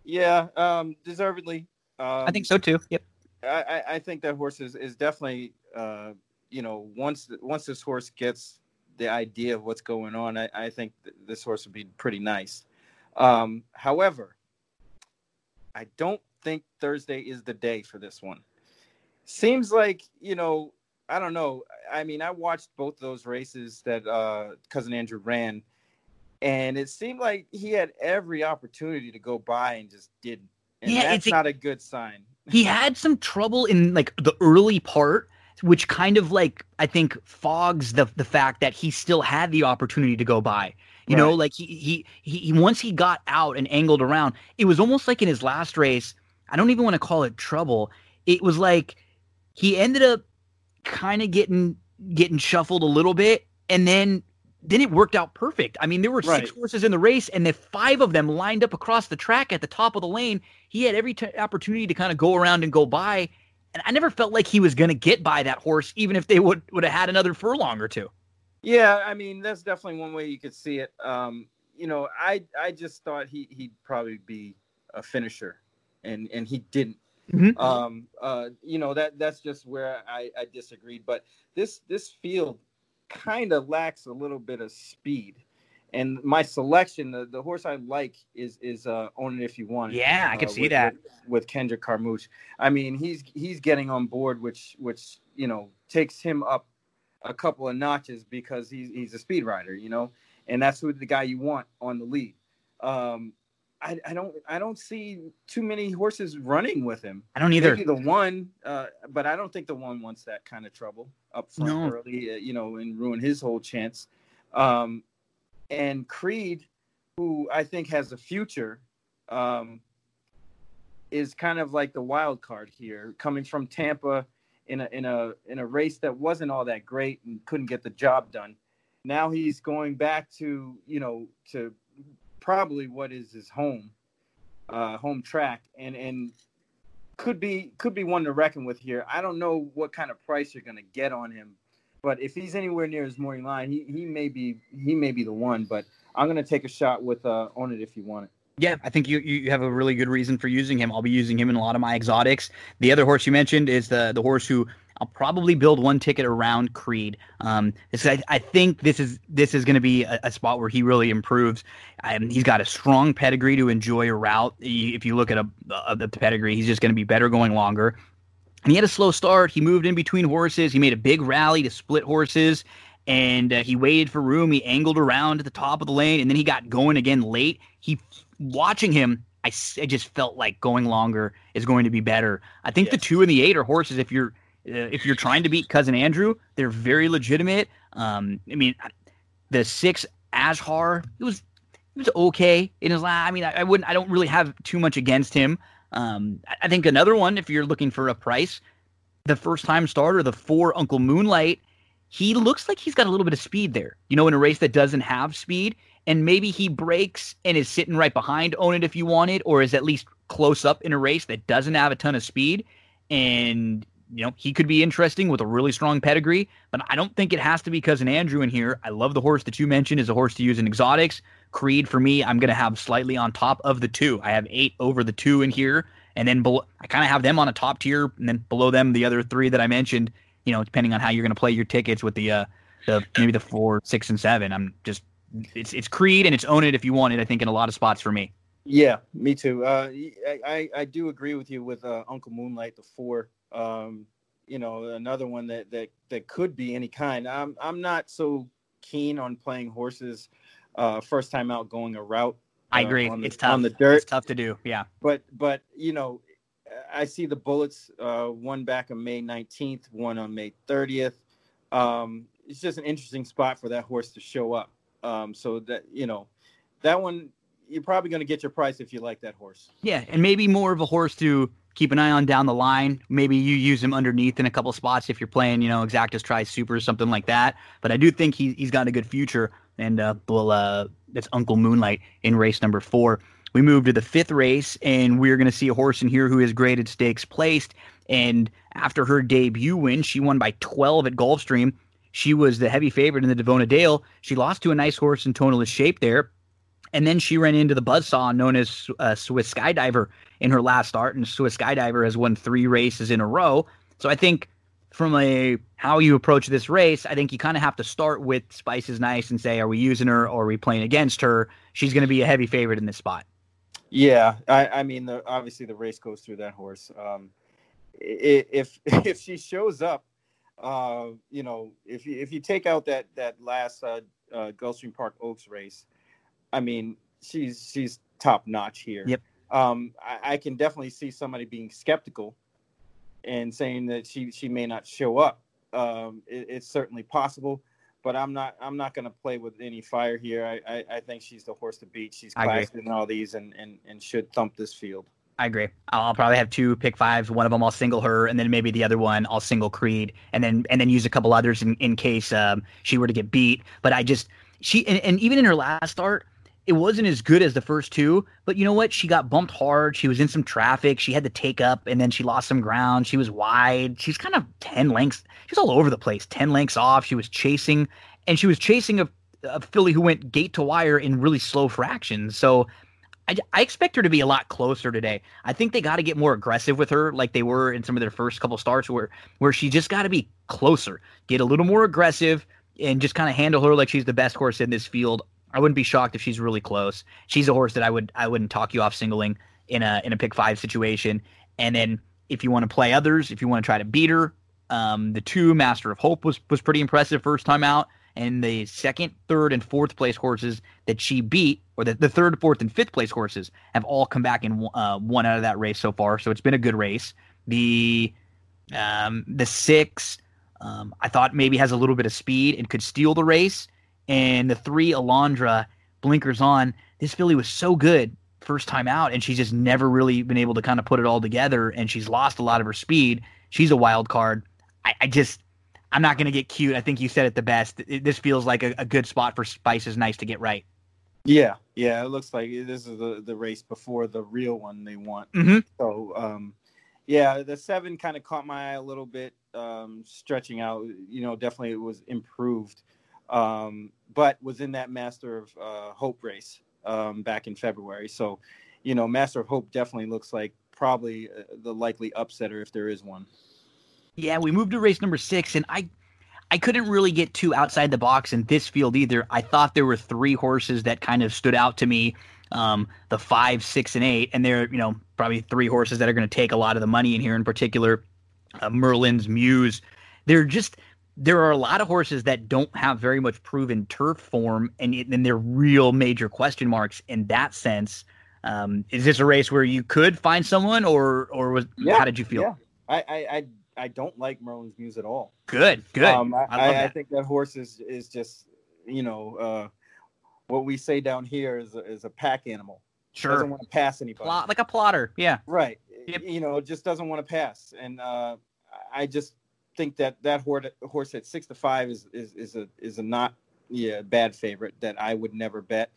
Speaker 5: Yeah, um, deservedly. Um,
Speaker 1: I think so too. Yep.
Speaker 5: I, I- think that horse is, is definitely uh, you know once once this horse gets the idea of what's going on, I, I think th- this horse would be pretty nice. Um, however, I don't think Thursday is the day for this one. Seems like you know I don't know. I mean, I watched both those races that uh, cousin Andrew ran, and it seemed like he had every opportunity to go by and just didn't. And
Speaker 1: Yeah,
Speaker 5: that's
Speaker 1: it's
Speaker 5: not a good sign.
Speaker 1: he had some trouble in like the early part which kind of like i think fogs the the fact that he still had the opportunity to go by you know like he, he he he once he got out and angled around it was almost like in his last race i don't even want to call it trouble it was like he ended up kind of getting getting shuffled a little bit and then then it worked out perfect. I mean, there were six horses in the race, and the five of them lined up across the track at the top of the lane. He had every t- opportunity to kind of go around and go by, and I never felt like he was going to get by that horse, even if they would would have had another furlong or two.
Speaker 5: Yeah, I mean that's definitely one way you could see it. Um, you know, I I just thought he he'd probably be a finisher, and and he didn't.
Speaker 1: Mhm.
Speaker 5: Um, uh, you know that that's just where I I disagreed. But this this field kind of lacks a little bit of speed, and my selection, the, the horse I like is is uh, own it if you want. It,
Speaker 1: Yeah, I
Speaker 5: uh,
Speaker 1: can see
Speaker 5: with-
Speaker 1: that.
Speaker 5: with, with Kendrick Carmouche. I mean, he's he's getting on board, which which you know takes him up a couple of notches because he's he's a speed rider, you know, and that's who the guy you want on the lead. Um, I, I don't I don't see too many horses running with him.
Speaker 1: I don't either.
Speaker 5: Maybe the one, uh, but I don't think the one wants that kind of trouble up front
Speaker 1: No.
Speaker 5: early, uh, you know, and ruin his whole chance. Um, and Creed, who I think has a future, um, is kind of like the wild card here, coming from Tampa in a in a in a race that wasn't all that great and couldn't get the job done. Now he's going back to you know to probably what is his home, uh, home track, and and could be could be one to reckon with here. I don't know what kind of price you're going to get on him, but if he's anywhere near his morning line, he, he may be he may be the one. But I'm going to take a shot with uh, own it if you want it.
Speaker 1: Yeah, I think you, you have a really good reason for using him. I'll be using him in a lot of my exotics. The other horse you mentioned is the the horse who I'll probably build one ticket around Creed. Um, I, I think this is this is going to be a, a spot where he really improves. Um, he's got a strong pedigree to enjoy a route. If you look at a, a the pedigree, he's just going to be better going longer. And he had a slow start. He moved in between horses. He made a big rally to split horses. and uh, he waited for room. He angled around at the top of the lane, and then he got going again late. He watching him. I, I just felt like going longer is going to be better. I think yes. the two and the eight are horses. If you're uh, if you're trying to beat cousin Andrew, they're very legitimate. Um, I mean, the six Ashar, it was it was okay in his last. I mean, I, I, wouldn't. I don't really have too much against him. Um, I think another one, if you're looking for a price, the first time starter, the four Uncle Moonlight, he looks like he's got a little bit of speed there. You know, in a race that doesn't have speed, and maybe he breaks and is sitting right behind Own It if you want it, or is at least close up in a race that doesn't have a ton of speed, and you know, he could be interesting with a really strong pedigree, but I don't think it has to be cousin Andrew in here. I love the horse that you mentioned is a horse to use in exotics. Creed for me, I'm going to have slightly on top of the two. I have eight over the two in here, and then below, I kind of have them on a top tier, and then below them the other three that I mentioned. You know, depending on how you're going to play your tickets with the uh, the maybe the four, six, and seven. I'm just it's it's Creed and it's own it if you want it. I think in a lot of spots for me.
Speaker 5: Yeah, me too. Uh, I, I, do agree with you with uh, Uncle Moonlight, the four. Um, you know, another one that that that could be any kind. I'm I'm not so keen on playing horses uh, first time out going a route.
Speaker 1: Uh, I agree.
Speaker 5: The,
Speaker 1: it's tough
Speaker 5: on the dirt.
Speaker 1: It's tough to do. Yeah.
Speaker 5: But but you know, I see the bullets. Uh, one back on May 19th, one on May 30th. Um, it's just an interesting spot for that horse to show up. Um, so that you know, that one you're probably going to get your price if you like that horse.
Speaker 1: Yeah, and maybe more of a horse to keep an eye on down the line. Maybe you use him underneath in a couple spots if you're playing, you know, Exactas Tri Super or something like that. But I do think he, he's got a good future, and uh, well, uh, that's Uncle Moonlight in race number four. We move to the fifth race, and we're going to see a horse in here who is graded stakes placed. And after her debut win, she won by 12 at Gulfstream. She was the heavy favorite in the Davona Dale. She lost to a nice horse in Tonalist Shape there. And then she ran into the buzzsaw known as uh, Swiss Skydiver in her last start, and Swiss Skydiver has won three races in a row. So I think from a how you approach this race, I think you kind of have to start with Spice is nice and say, are we using her or are we playing against her? She's going to be a heavy favorite in this spot.
Speaker 5: Yeah, I, I mean, the, obviously the race goes through that horse. Um, if *laughs* if she shows up, uh, you know, if you, if you take out that that last uh, uh, Gulfstream Park Oaks race, I mean, she's she's top notch here.
Speaker 1: Yep.
Speaker 5: Um, I, I, can definitely see somebody being skeptical and saying that she she may not show up. Um, it, it's certainly possible, but I'm not I'm not going to play with any fire here. I, I, I think she's the horse to beat. She's classed in all these and, and and should thump this field.
Speaker 1: I agree. I'll probably have two pick fives. One of them I'll single her, and then maybe the other one I'll single Creed, and then and then use a couple others in in case um, she were to get beat. But I just she and, and even in her last start, it wasn't as good as the first two, but you know what? She got bumped hard. She was in some traffic. She had to take up, and then she lost some ground. She was wide. She's kind of 10 lengths. She's all over the place, 10 lengths off. She was chasing, and she was chasing a, a filly who went gate to wire in really slow fractions. So I, I expect her to be a lot closer today. I think they got to get more aggressive with her, like they were in some of their first couple starts, where where she just got to be closer, get a little more aggressive, and just kind of handle her like she's the best horse in this field. I wouldn't be shocked if she's really close. She's a horse that I would I wouldn't talk you off singling in a in a pick five situation. And then if you want to play others, if you want to try to beat her, um, the two Master of Hope was was pretty impressive first time out. And the second, third, and fourth place horses that she beat, or the, the third, fourth, and fifth place horses, have all come back and uh, won out of that race so far. So it's been a good race. The um, the six, um, I thought maybe has a little bit of speed and could steal the race and the three Alondra blinkers on. This filly was so good first time out, and she's just never really been able to kind of put it all together, and she's lost a lot of her speed. She's a wild card. I, I just, I'm not going to get cute. I think you said it the best. It, this feels like a, a, good spot for Spice is nice to get right.
Speaker 5: Yeah, yeah. It looks like this is the, the race before the real one they want.
Speaker 1: Mm-hmm.
Speaker 5: So, um, yeah, the seven kind of caught my eye a little bit, um, stretching out. You know, definitely it was improved um, but was in that Master of uh, Hope race um, back in February. So, you know, Master of Hope definitely looks like probably uh, the likely upsetter if there is one.
Speaker 1: Yeah, we moved to race number six, and I, I couldn't really get too outside the box in this field either. I thought there were three horses that kind of stood out to me. Um, the five, six, and eight, and they're you know probably three horses that are going to take a lot of the money in here. In particular, uh, Merlin's Muse. They're just there are a lot of horses that don't have very much proven turf form, and, and they're real major question marks in that sense. Um, is this a race where you could find someone, or or was
Speaker 5: Yeah,
Speaker 1: how did you feel?
Speaker 5: Yeah, I, I, I, I don't like Merlin's Muse at all.
Speaker 1: Good, good.
Speaker 5: Um, I,
Speaker 1: I
Speaker 5: I, think that horse is is just you know uh, what we say down here is a, is a pack animal.
Speaker 1: sure,
Speaker 5: Doesn't want to pass anybody.
Speaker 1: Plot, like a plotter. Yeah,
Speaker 5: Right.
Speaker 1: Yep.
Speaker 5: You know, just doesn't want to pass. And uh, I just think that that horse, at six to five is, is, is a, is a not, yeah, bad favorite that I would never bet.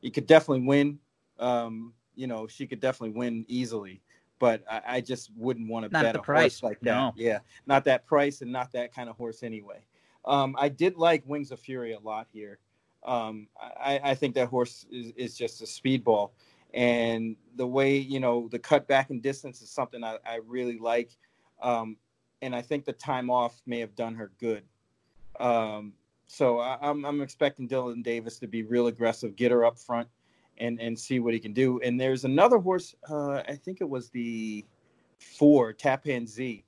Speaker 5: He could definitely win. Um, you know, she could definitely win easily, but I, I just wouldn't want to
Speaker 1: Not
Speaker 5: bet
Speaker 1: the
Speaker 5: a
Speaker 1: price,
Speaker 5: horse like that.
Speaker 1: no.
Speaker 5: Yeah. Not that price and not that kind of horse anyway. Um, I did like Wings of Fury a lot here. Um, I, I think that horse is, is just a speedball and the way you know the cut back in distance is something I, I really like, um, and I think the time off may have done her good. Um, so I, I'm I'm expecting Dylan Davis to be real aggressive, get her up front, and and see what he can do. And there's another horse, uh, I think it was the four Tapan Z,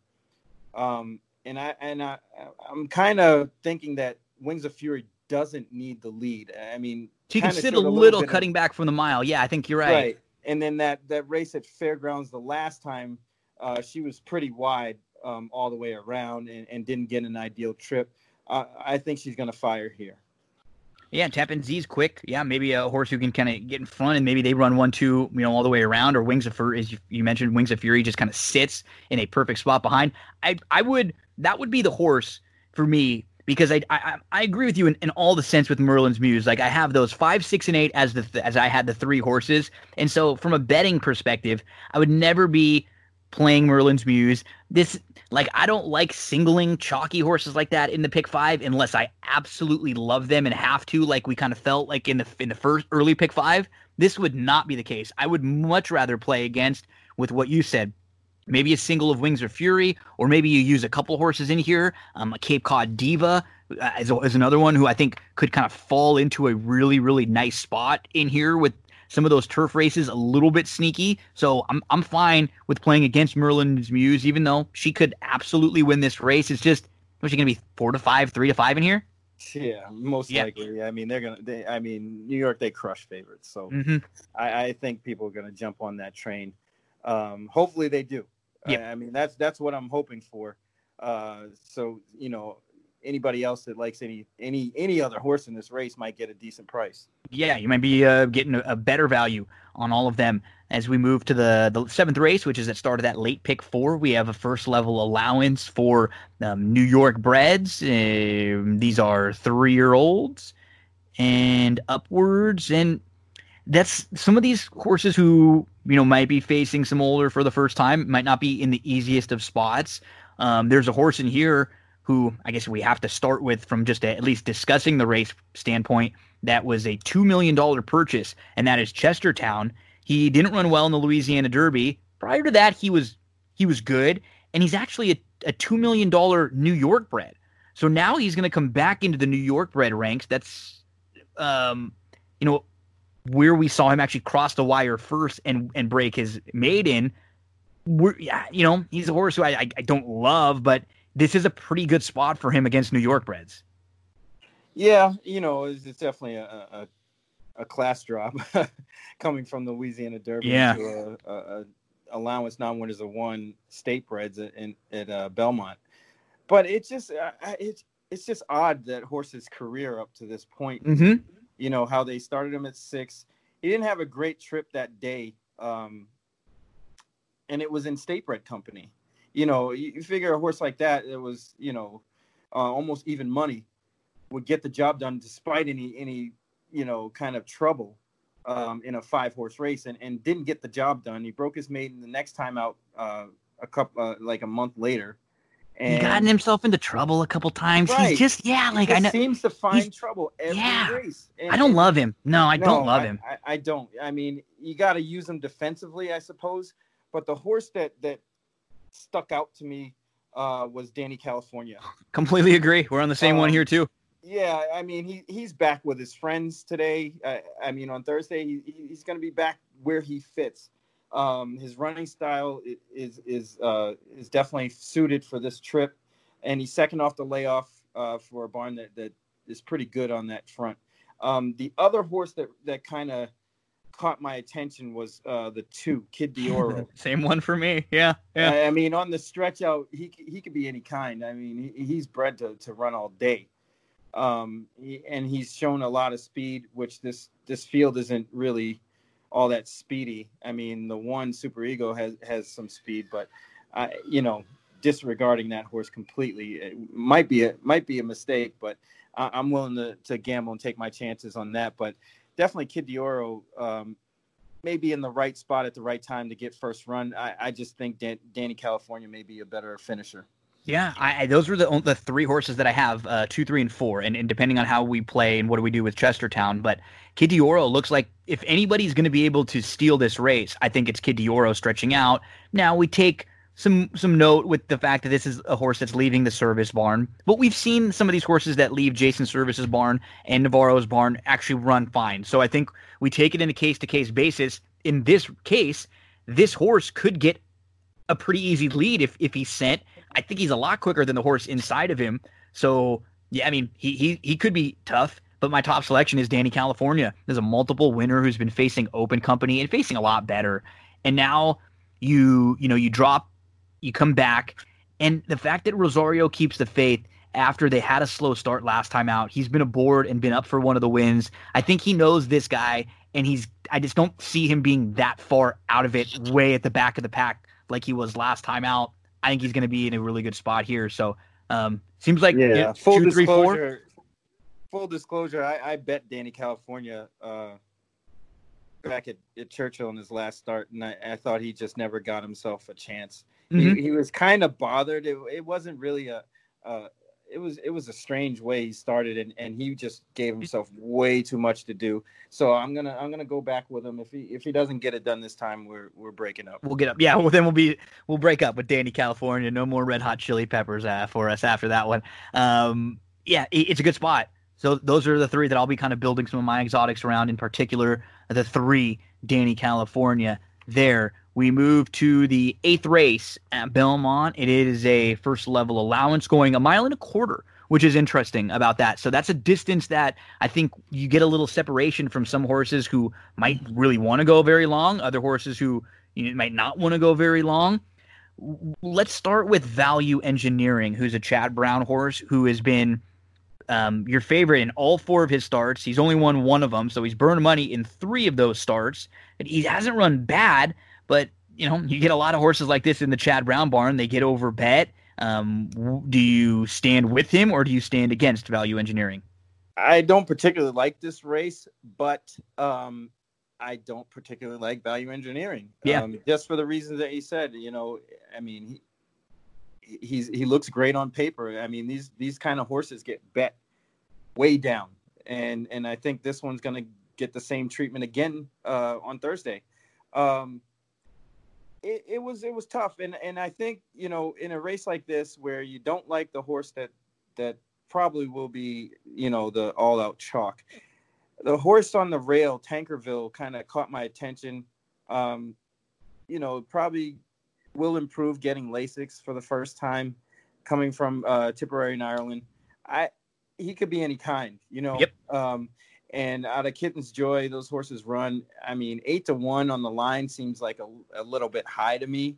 Speaker 5: um, and I and I I'm kind of thinking that Wings of Fury doesn't need the lead. I mean,
Speaker 1: you can sit a
Speaker 5: showed
Speaker 1: little,
Speaker 5: bit of-
Speaker 1: cutting back from the mile. Yeah, I think you're right.
Speaker 5: And then that that race at Fairgrounds the last time, uh, she was pretty wide um, all the way around and, and didn't get an ideal trip. Uh, I think she's going to fire here.
Speaker 1: Yeah, Tappan Z's quick. Yeah, maybe a horse who can kind of get in front and maybe they run one, two, you know, all the way around. Or Wings of Fury, as you, you mentioned, Wings of Fury just kind of sits in a perfect spot behind. I, I would that would be the horse for me because I, I, I agree with you in, in all the sense with Merlin's Muse. Like I have those five, six, and eight as the as I had the three horses, and so from a betting perspective, I would never be playing Merlin's Muse. This like I don't like singling chalky horses like that in the pick five unless I absolutely love them and have to, like we kind of felt like in the in the first early pick five. This would not be the case. I would much rather play against with what you said. Maybe a single of Wings of Fury, or maybe you use a couple horses in here. Um, a Cape Cod Diva uh, is, is another one who I think could kind of fall into a really, really nice spot in here with some of those turf races a little bit sneaky. So I'm I'm fine with playing against Merlin's Muse, even though she could absolutely win this race. It's just was she going to be four to five, three to five in here?
Speaker 5: Yeah, most
Speaker 1: Yeah.
Speaker 5: likely. I mean, they're gonna. They, I mean, New York they crush favorites, so
Speaker 1: Mm-hmm.
Speaker 5: I, I think people are gonna jump on that train. Um, hopefully they do.
Speaker 1: Yeah.
Speaker 5: I, I mean, that's that's what I'm hoping for. Uh, so you know, anybody else that likes any any any other horse in this race might get a decent price.
Speaker 1: Yeah, you might be uh, getting a, a better value on all of them as we move to the the seventh race, which is at start of that late pick four. We have a first level allowance for um, New York breds. Um these are three year olds and upwards, and that's some of these horses who you know might be facing some older for the first time. Might not be in the easiest of spots. Um, there's a horse in here who I guess we have to start with from just at least discussing the race standpoint that was a $2 million purchase, and that is Chestertown. He didn't run well in the Louisiana Derby. Prior to that, he was he was good, and he's actually a, a $2 million New York bred. So now he's going to come back into the New York bred ranks. That's, um, you know, where we saw him actually cross the wire first and, and break his maiden. We're, yeah, you know, he's a horse who I, I, I don't love, but this is a pretty good spot for him against New York breds.
Speaker 5: Yeah, you know, it's, it's definitely a, a a class drop *laughs* coming from the Louisiana Derby
Speaker 1: Yeah.
Speaker 5: to a, a, a allowance non-winners of one state breds at, in, at uh, Belmont. But it's just uh, it's it's just odd that horse's career up to this point
Speaker 1: Mm-hmm.
Speaker 5: you know how they started him at six. He didn't have a great trip that day, um, and it was in state bred company. You know, you, you figure a horse like that, it was you know uh, almost even money would get the job done despite any any you know kind of trouble um, in a five horse race, and, and didn't get the job done. He broke his maiden the next time out uh, a couple uh, like a month later.
Speaker 1: He's gotten himself into trouble a couple times.
Speaker 5: Right.
Speaker 1: He's just yeah,
Speaker 5: he
Speaker 1: like I know.
Speaker 5: seems to find trouble every
Speaker 1: yeah.
Speaker 5: race. And-
Speaker 1: I don't love him. No, I don't love
Speaker 5: I-
Speaker 1: him.
Speaker 5: I, I don't. I mean, you got to use him defensively, I suppose. But the horse that that stuck out to me uh, was Danny California.
Speaker 1: Completely agree. We're on the same one
Speaker 5: Um,
Speaker 1: here too.
Speaker 5: Yeah, I mean, he he's back with his friends today. I, I mean, on Thursday, he- he's going to be back where he fits. Um, his running style is is uh, is definitely suited for this trip, and he's second off the layoff uh, for a barn that that is pretty good on that front. Um, the other horse that that kind of caught my attention was uh, the two Kid Dioro. *laughs*
Speaker 1: Same one for me. Yeah, yeah.
Speaker 5: I, I, mean, on the stretch out, he he could be any kind. I mean, he, he's bred to, to run all day, um, he, and he's shown a lot of speed, which this this field isn't really all that speedy. I mean, the one Super Ego has has some speed, but I, you know, disregarding that horse completely it might be a might be a mistake, but I, am willing to, to gamble and take my chances on that. But definitely Kid Dioro um, may be in the right spot at the right time to get first run. I, I just think Dan, Danny California may be a better finisher.
Speaker 1: Yeah, I, those were the the three horses that I have, uh, two, three, and four, and, and depending on how we play and what do we do with Chestertown. But Kid Dioro looks like if anybody's going to be able to steal this race, I think it's Kid Dioro stretching out. Now we take some some note with the fact that this is a horse that's leaving the Servis barn. But we've seen some of these horses that leave Jason Servis's barn and Navarro's barn actually run fine. So I think we take it in a case to case basis. In this case, this horse could get a pretty easy lead if if he's sent. I think he's a lot quicker than the horse inside of him. So yeah, I mean he he he could be tough. But my top selection is Danny California. There's a multiple winner who's been facing open company and facing a lot better. And now you you know you drop you come back, and the fact that Rosario keeps the faith after they had a slow start last time out, he's been aboard and been up for one of the wins. I think he knows this guy, and he's. I just don't see him being that far out of it, way at the back of the pack like he was last time out. I think he's going to be in a really good spot here. So um, seems like
Speaker 5: yeah. yeah full two, disclosure. Three, full disclosure. I, I bet Danny California uh, back at, at, Churchill in his last start, and I, I, thought he just never got himself a chance. Mm-hmm. He, he, was kind of bothered. It, it wasn't really a, uh, it was it was a strange way he started, and, and he just gave himself way too much to do. So I'm gonna I'm gonna go back with him. If he if he doesn't get it done this time, we're we're breaking up.
Speaker 1: We'll get up. Yeah. Well, then we'll be we'll break up with Danny California. No more Red Hot Chili Peppers uh, for us after that one. Um, yeah, it, it's a good spot. So those are the three that I'll be kind of building some of my exotics around. In particular, the three Danny California there we move to the eighth race at Belmont. It is a first level allowance going a mile and a quarter, which is interesting about that. So that's a distance that I think you get a little separation from some horses who might really want to go very long, other horses who you might not want to go very long. Let's start with Value Engineering, who's a Chad Brown horse who has been um, your favorite in all four of his starts. He's only won one of them, so he's burned money in three of those starts. And he hasn't run bad, but you know, you get a lot of horses like this in the Chad Brown barn. They get over bet. Um, do you stand with him or do you stand against value engineering?
Speaker 5: I don't particularly like this race, but um, I don't particularly like value engineering.
Speaker 1: Yeah.
Speaker 5: Um, just for the reasons that he said. You know, I mean, he, he's he looks great on paper. I mean, these these kind of horses get bet way down, and and I think this one's going to get the same treatment again uh, on Thursday. Um, it, it was it was tough, and and I think you know in a race like this where you don't like the horse that that probably will be you know the all out chalk. The horse on the rail, Tankerville, kind of caught my attention. Um, you know, probably will improve getting Lasix for the first time, coming from uh, Tipperary in Ireland. I he could be any kind, you know.
Speaker 1: Yep.
Speaker 5: Um, and out of Kitten's Joy, those horses run. I mean, eight to one on the line seems like a, a little bit high to me,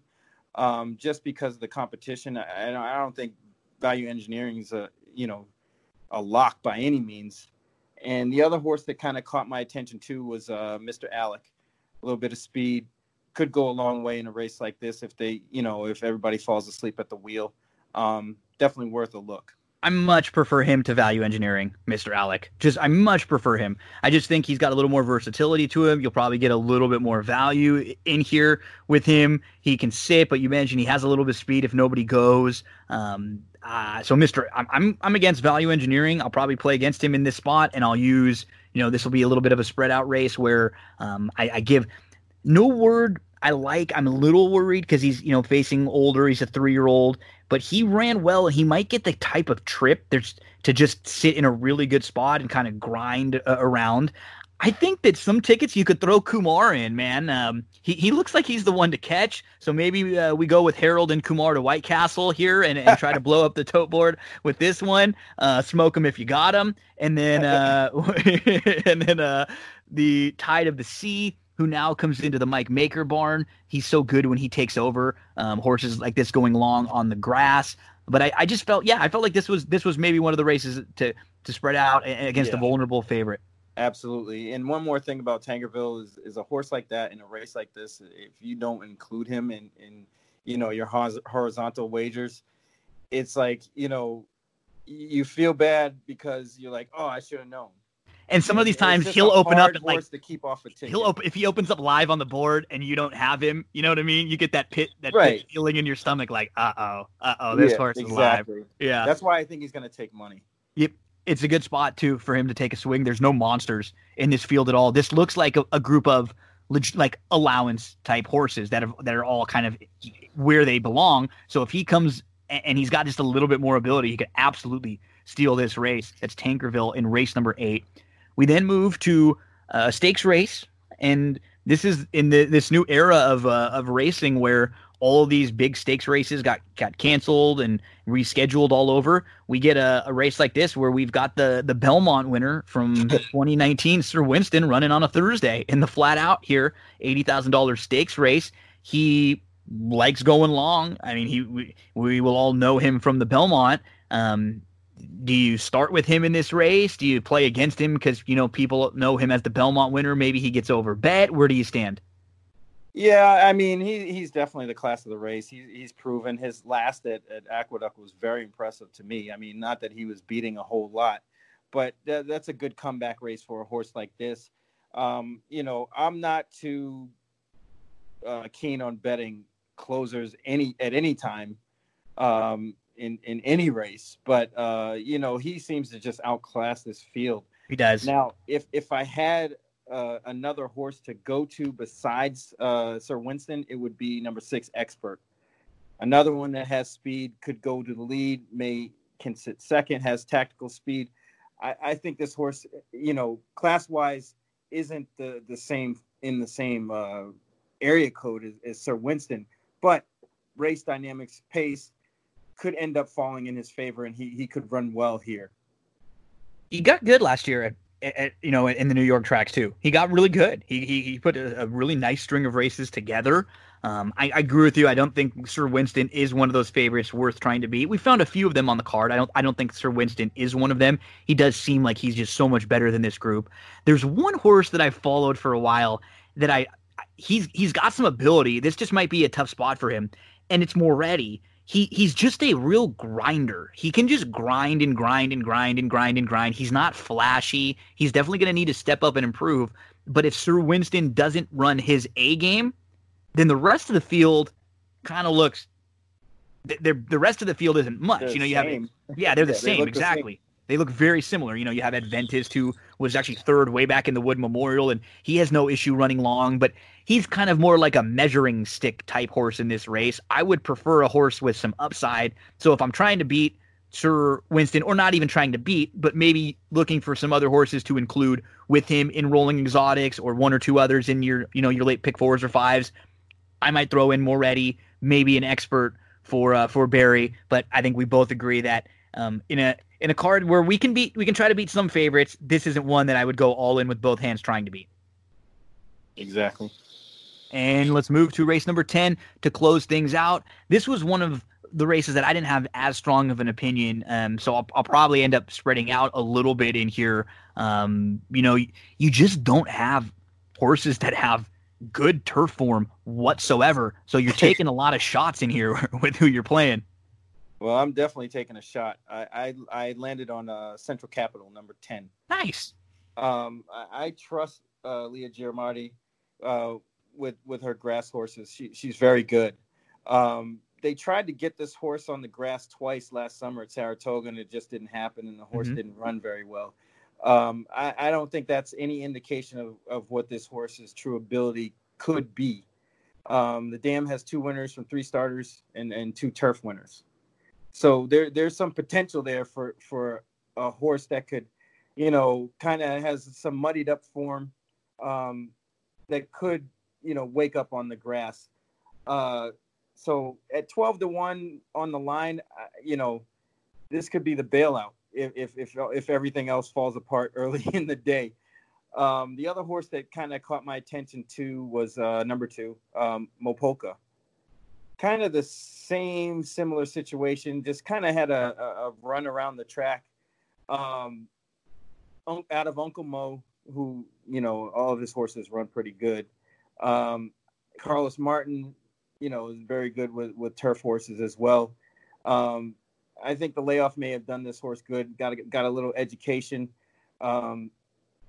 Speaker 5: um, just because of the competition. I, I don't think value engineering is a you know a lock by any means. And the other horse that kind of caught my attention too was uh, Mr. Alec. A little bit of speed could go a long way in a race like this if they, you know, if everybody falls asleep at the wheel. Um, definitely worth a look.
Speaker 1: I much prefer him to value engineering, Mr. Alec. Just I much prefer him. I just think he's got a little more versatility to him. You'll probably get a little bit more value in here with him. He can sit, but you mentioned he has a little bit of speed if nobody goes. Um, uh, so, Mr. I'm, I'm I'm against value engineering. I'll probably play against him in this spot, and I'll use you know this will be a little bit of a spread out race where um, I, I give no word I like. I'm a little worried because he's you know facing older. He's a three year old, but he ran well. He might get the type of trip there's to just sit in a really good spot and kind of grind uh, around. I think that some tickets you could throw Kumar in, man. Um, he, he looks like he's the one to catch. So maybe uh, we go with Harold and Kumar to White Castle here and, and try to blow up the tote board with this one. Uh, smoke him if you got him, and then uh, *laughs* and then uh, the Tide of the Sea, who now comes into the Mike Maker barn. He's so good when he takes over um, horses like this going long on the grass. But I, I just felt, yeah, I felt like this was this was maybe one of the races to to spread out against yeah. a vulnerable favorite.
Speaker 5: Absolutely. And one more thing about Tankerville is, is a horse like that in a race like this, if you don't include him in, in you know, your horizontal wagers, it's like, you know, you feel bad because you're like, oh, I should have known.
Speaker 1: And some of these times he'll open up and like
Speaker 5: to keep off a ticket.
Speaker 1: He'll open if he opens up live on the board and you don't have him. You know what I mean? You get that pit that right. pit feeling in your stomach, like uh oh, uh oh, this yeah, horse exactly. is live. Yeah,
Speaker 5: that's why I think he's going to take money.
Speaker 1: Yep, it's a good spot too for him to take a swing. There's no monsters in this field at all. This looks like a, a group of like allowance type horses that are that are all kind of where they belong. So if he comes and he's got just a little bit more ability, he could absolutely steal this race. That's Tankerville in race number eight. We then move to a stakes race, and this is in the, this new era of uh, of racing where all of these big stakes races got got canceled and rescheduled all over. We get a, a, race like this where we've got the the Belmont winner from *laughs* 2019, Sir Winston, running on a Thursday in the flat out here, eighty thousand dollars stakes race. He likes going long. I mean, he we, we will all know him from the Belmont. Um, do you start with him in this race? Do you play against him because you know people know him as the Belmont winner? Maybe he gets over bet. Where do you stand?
Speaker 5: Yeah, I mean, he he's definitely the class of the race. He's he's proven his last at, at Aqueduct was very impressive to me. I mean, not that he was beating a whole lot, but th- that's a good comeback race for a horse like this. Um, you know, I'm not too uh, keen on betting closers any at any time um, in in any race, but uh, you know, he seems to just outclass this field.
Speaker 1: He does.
Speaker 5: Now, if if I had uh, another horse to go to besides uh, Sir Winston, it would be number six, Expert. Another one that has speed could go to the lead, may can sit second, has tactical speed. I, I think this horse, you know, class wise, isn't the the same in the same uh, area code as, as Sir Winston, but race dynamics, pace could end up falling in his favor, and he he could run well here.
Speaker 1: He got good last year at at, you know, in the New York tracks too. He got really good. He he, he put a, a really nice string of races together. Um, I, I, agree with you. I don't think Sir Winston is one of those favorites worth trying to beat. We found a few of them on the card. I don't I don't think Sir Winston is one of them. He does seem like he's just so much better than this group. There's one horse that I followed for a while that I he's he's got some ability. This just might be a tough spot for him, and it's Moretti he he's just a real grinder. He can just grind and grind and grind and grind and grind. He's not flashy. He's definitely going to need to step up and improve. But if Sir Winston doesn't run his A game, then the rest of the field kind of looks. The, the rest of the field isn't much.
Speaker 5: They're
Speaker 1: you know,
Speaker 5: you
Speaker 1: same. have yeah, they're *laughs* the
Speaker 5: yeah,
Speaker 1: same exactly.
Speaker 5: The same.
Speaker 1: They look very similar. You know, you have Adventist who was actually third way back in the Wood Memorial, and he has no issue running long, but he's kind of more like a measuring stick type horse in this race. I would prefer a horse with some upside. So if I'm trying to beat Sir Winston, or not even trying to beat, but maybe looking for some other horses to include with him in rolling exotics or one or two others in your, you know, your late pick fours or fives, I might throw in Moretti, maybe an expert for uh, for Barry. But I think we both agree that um, in a in a card where we can beat we can try to beat some favorites. This isn't one that I would go all in with both hands trying to beat.
Speaker 5: Exactly.
Speaker 1: And let's move to race number 10 to close things out. This was one of the races that I didn't have as strong of an opinion. Um, so I'll, I'll, probably end up spreading out a little bit in here. Um, you know, you just don't have horses that have good turf form whatsoever. So you're *laughs* taking a lot of shots in here *laughs* with who you're playing.
Speaker 5: Well, I'm definitely taking a shot. I I, I landed on uh, Central Capital number ten.
Speaker 1: Nice.
Speaker 5: Um, I, I trust uh, Leah Gyarmati uh, with with her grass horses. She she's very good. Um, they tried to get this horse on the grass twice last summer at Saratoga, and it just didn't happen, and the horse mm-hmm. didn't run very well. Um, I, I don't think that's any indication of, of what this horse's true ability could be. Um, the dam has two winners from three starters and, and two turf winners. So there there's some potential there for for a horse that could you know, kind of has some muddied up form um, that could, you know, wake up on the grass. Uh, so at 12 to 1 on the line, you know, this could be the bailout if, if, if, if everything else falls apart *laughs* early in the day. Um, the other horse that kind of caught my attention too was uh, number two, um, Mopolka. Kind of the same, similar situation. Just kind of had a, a, run around the track. Um, out of Uncle Mo, who you know all of his horses run pretty good. Um, Carlos Martin, you know, is very good with with turf horses as well. Um, I think the layoff may have done this horse good. Got a, got a little education. Um,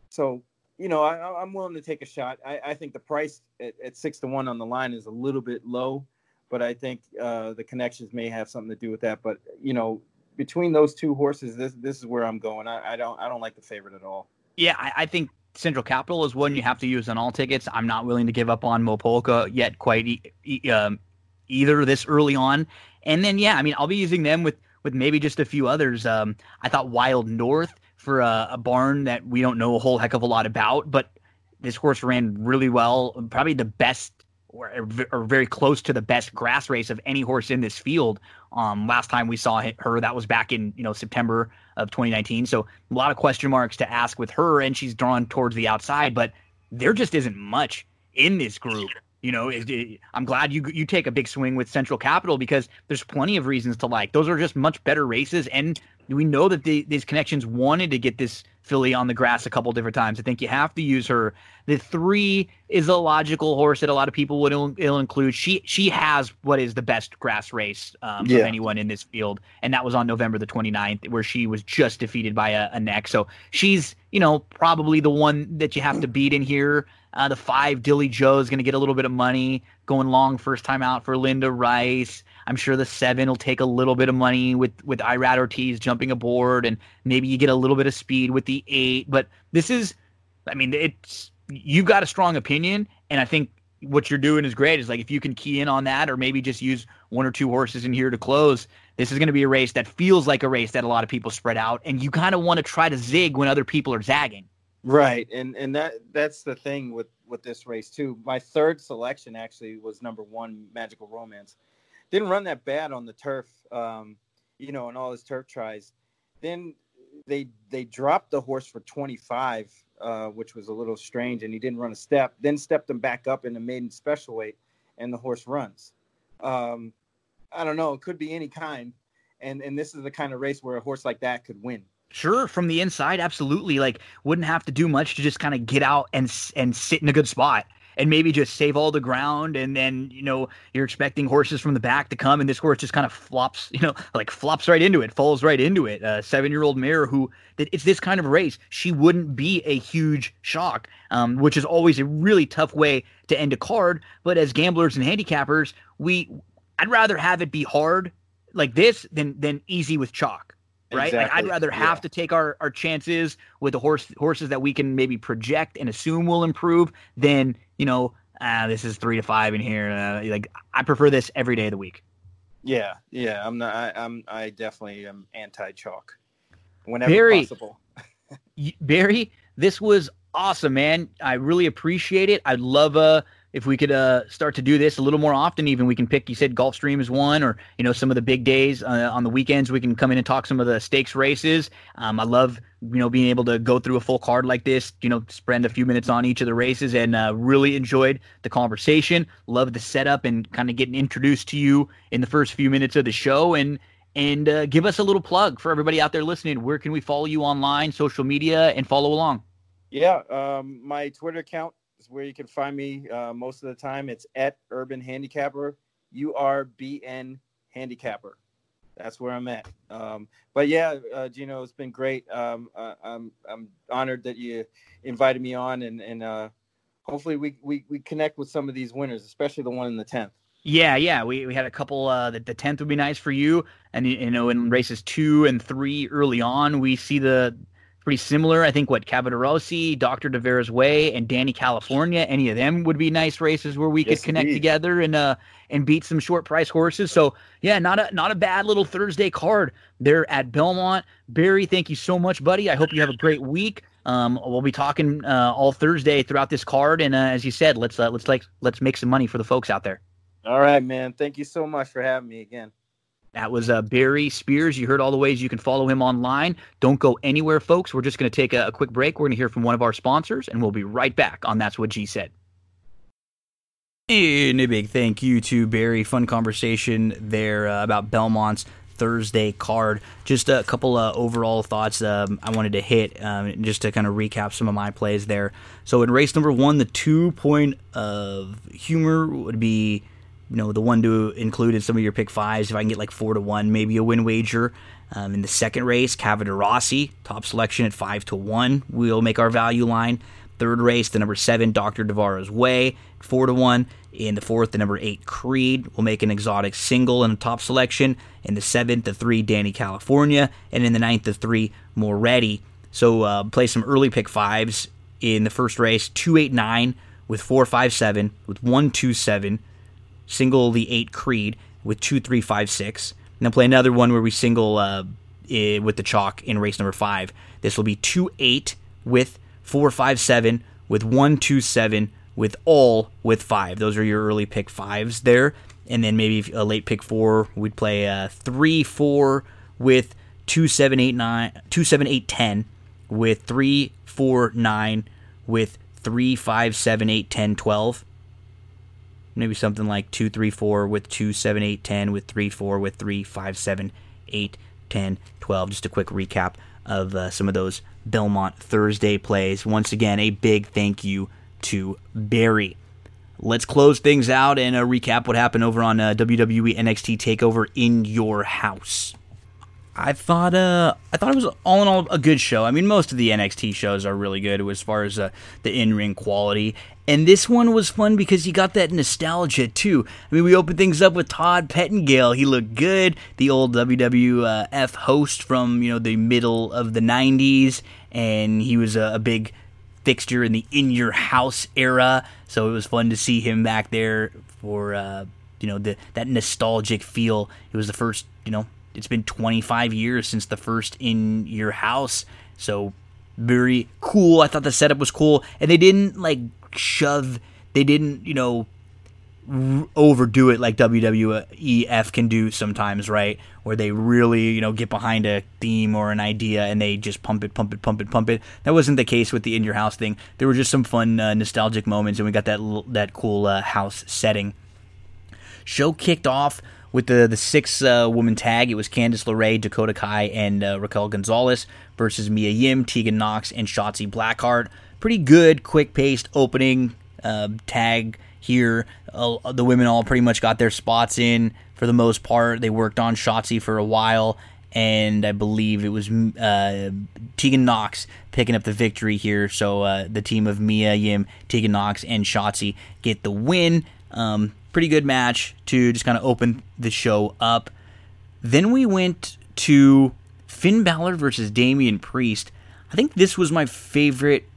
Speaker 5: so you know, I, am willing to take a shot. I, I think the price at, at, six to one on the line is a little bit low, but I think uh, the connections may have something to do with that. But you know, between those two horses, this this is where I'm going. I, I don't I don't like the favorite at all.
Speaker 1: Yeah, I, I, think Central Capital is one you have to use on all tickets. I'm not willing to give up on Mopolka yet, quite e- e- um, either this early on. And then yeah, I mean I'll be using them with with maybe just a few others. Um, I thought Wild North for a, a barn that we don't know a whole heck of a lot about, but this horse ran really well. Probably the best or, or, very close to the best grass race of any horse in this field. Um, last time we saw her, that was back in you know September of 2019. So a lot of question marks to ask with her, and she's drawn towards the outside, but there just isn't much in this group. You know, it, it, I'm glad you you take a big swing with Central Capital because there's plenty of reasons to like. Those are just much better races, and we know that the, these connections wanted to get this filly on the grass a couple different times. I think you have to use her. The three is a logical horse that a lot of people would will include. She she has what is the best grass race um, yeah. of anyone in this field, and that was on November the 29th, where she was just defeated by a, a neck. So she's you know probably the one that you have to beat in here. Uh, the five Dilly Joe is going to get a little bit of money going long first time out for Linda Rice. I'm sure the seven will take a little bit of money with with Irad Ortiz jumping aboard, and maybe you get a little bit of speed with the eight. But this is, I mean, it's you've got a strong opinion, and I think what you're doing is great. Is like if you can key in on that, or maybe just use one or two horses in here to close. This is going to be a race that feels like a race that a lot of people spread out, and you kind of want to try to zig when other people are zagging.
Speaker 5: Right, and and that that's the thing with with this race too. My third selection actually was number one, Magical Romance didn't run that bad on the turf, um, you know, in all his turf tries. Then they they dropped the horse for 25, uh, which was a little strange, and he didn't run a step. Then stepped him back up in the maiden special weight, and the horse runs. Um, I don't know. It could be any kind, and and this is the kind of race where a horse like that could win.
Speaker 1: Sure, from the inside, absolutely. Like, wouldn't have to do much to just kind of get out and and sit in a good spot and maybe just save all the ground and then you know you're expecting horses from the back to come and this horse just kind of flops *laughs* you know like flops right into it falls right into it a seven year old mare who it's this kind of race she wouldn't be a huge shock um, which is always a really tough way to end a card but as gamblers and handicappers we i'd rather have it be hard like this than than easy with chalk right? Exactly. Like I'd rather have yeah. to take our, our chances with the horse horses that we can maybe project and assume will improve than you know, ah, this is three to five in here. Uh, like I prefer this every day of the week.
Speaker 5: Yeah, yeah, I'm not. I, am I definitely am anti chalk whenever Barry, possible. *laughs*
Speaker 1: Barry, this was awesome, man. I really appreciate it. I'd love uh if we could uh, start to do this a little more often, even we can pick. You said Gulfstream is one, or you know some of the big days uh, on the weekends. We can come in and talk some of the stakes races. Um, I love you know being able to go through a full card like this. You know, spend a few minutes on each of the races, and uh, really enjoyed the conversation. Love the setup and kind of getting introduced to you in the first few minutes of the show, and and uh, give us a little plug for everybody out there listening. Where can we follow you online, social media, and follow along?
Speaker 5: Yeah, um, my Twitter account is where you can find me uh, most of the time. It's at Urban Handicapper, U R B N Handicapper. That's where I'm at. Um, but yeah, uh, Gino, it's been great. Um, uh, I'm I'm honored that you invited me on, and and uh, hopefully we, we we connect with some of these winners, especially the one in the tenth.
Speaker 1: Yeah, yeah, we, we had a couple. Uh, the tenth would be nice for you, and you know in races two and three early on, we see the
Speaker 6: pretty similar. I think what Cavadarossi, Dr. Devera's Way, and Danny California, any of them would be nice races where we
Speaker 3: Yes,
Speaker 6: could connect
Speaker 3: indeed.
Speaker 6: together and uh and beat some short price horses. So yeah, not a not a bad little Thursday card there at Belmont. Barry, thank you so much, buddy. I hope you have a great week. Um, we'll be talking uh, all Thursday throughout this card, and uh, as you said, let's uh, let's like let's make some money for the folks out there.
Speaker 5: All right, man. Thank you so much for having me again.
Speaker 6: That was uh, Barry Spears. You heard all the ways you can follow him online. Don't go anywhere, folks. We're just going to take a, a quick break. We're going to hear from one of our sponsors, and we'll be right back on That's What G Said.
Speaker 1: And a big thank you to Barry. Fun conversation there uh, about Belmont's Thursday card. Just a couple of overall thoughts um, I wanted to hit um, just to kind of recap some of my plays there. So in race number one, the two point of humor would be, you know, the one to include in some of your pick fives. If I can get like four to one, maybe a win wager. Um, in the second race, Cavadarossi, top selection at five to one. We'll make our value line. Third race, the number seven, Dr. Devara's Way, four to one. In the fourth, the number eight, Creed, will make an exotic single in the top selection. In the seventh, the three, Danny California, and in the ninth, the three, Moretti. So uh, play some early pick fives in the first race, two eight nine with four five seven with one two seven, single the eight Creed with two three five six. And then play another one where we single uh, with the chalk in race number five. This will be two eight with four five seven with one two seven with all with five. Those are your early pick fives there. And then maybe a late pick four, we'd play uh, three four with two seven eight nine two seven eight ten with three four nine with three five seven eight ten twelve maybe something like 2 3 4 with 2 7 8 10 with 3 4 with 3 5 7 8 10 12 just a quick recap of uh, some of those belmont thursday plays. Once again a big thank you to barry. Let's close things out and uh, recap what happened over on uh, wwe nxt takeover in your house I thought uh I thought it was all in all a good show. I mean, most of the NXT shows are really good as far as uh, the in-ring quality. And this one was fun because you got that nostalgia too. I mean, we opened things up with Todd Pettengill. He looked good, the old WWF host from you know the middle of the '90s, and he was a, a big fixture in the in your house era. So it was fun to see him back there for uh, you know the that nostalgic feel. It was the first you know it's been 25 years since the first in your house. So very cool. I thought the setup was cool, and they didn't like shove. They didn't you know overdo it like WWEF can do sometimes, right? Where they really, you know, get behind a theme or an idea and they just pump it, pump it, pump it, pump it. That wasn't the case with the in your house thing. There were just some fun, uh, nostalgic moments, and we got that that cool uh, house setting. Show kicked off with the the six uh, woman tag. It was Candice LeRae, Dakota Kai, and uh, Raquel Gonzalez versus Mia Yim, Tegan Nox, and Shotzi Blackheart. Pretty good, quick paced opening uh, tag here. Uh, the women all pretty much got their spots in for the most part. They worked on Shotzi for a while, and I believe it was uh, Tegan Nox picking up the victory here. So uh, the team of Mia Yim, Tegan Nox, and Shotzi get the win. Um, pretty good match to just kind of open the show up. Then we went to Finn Balor versus Damian Priest. I think this was my favorite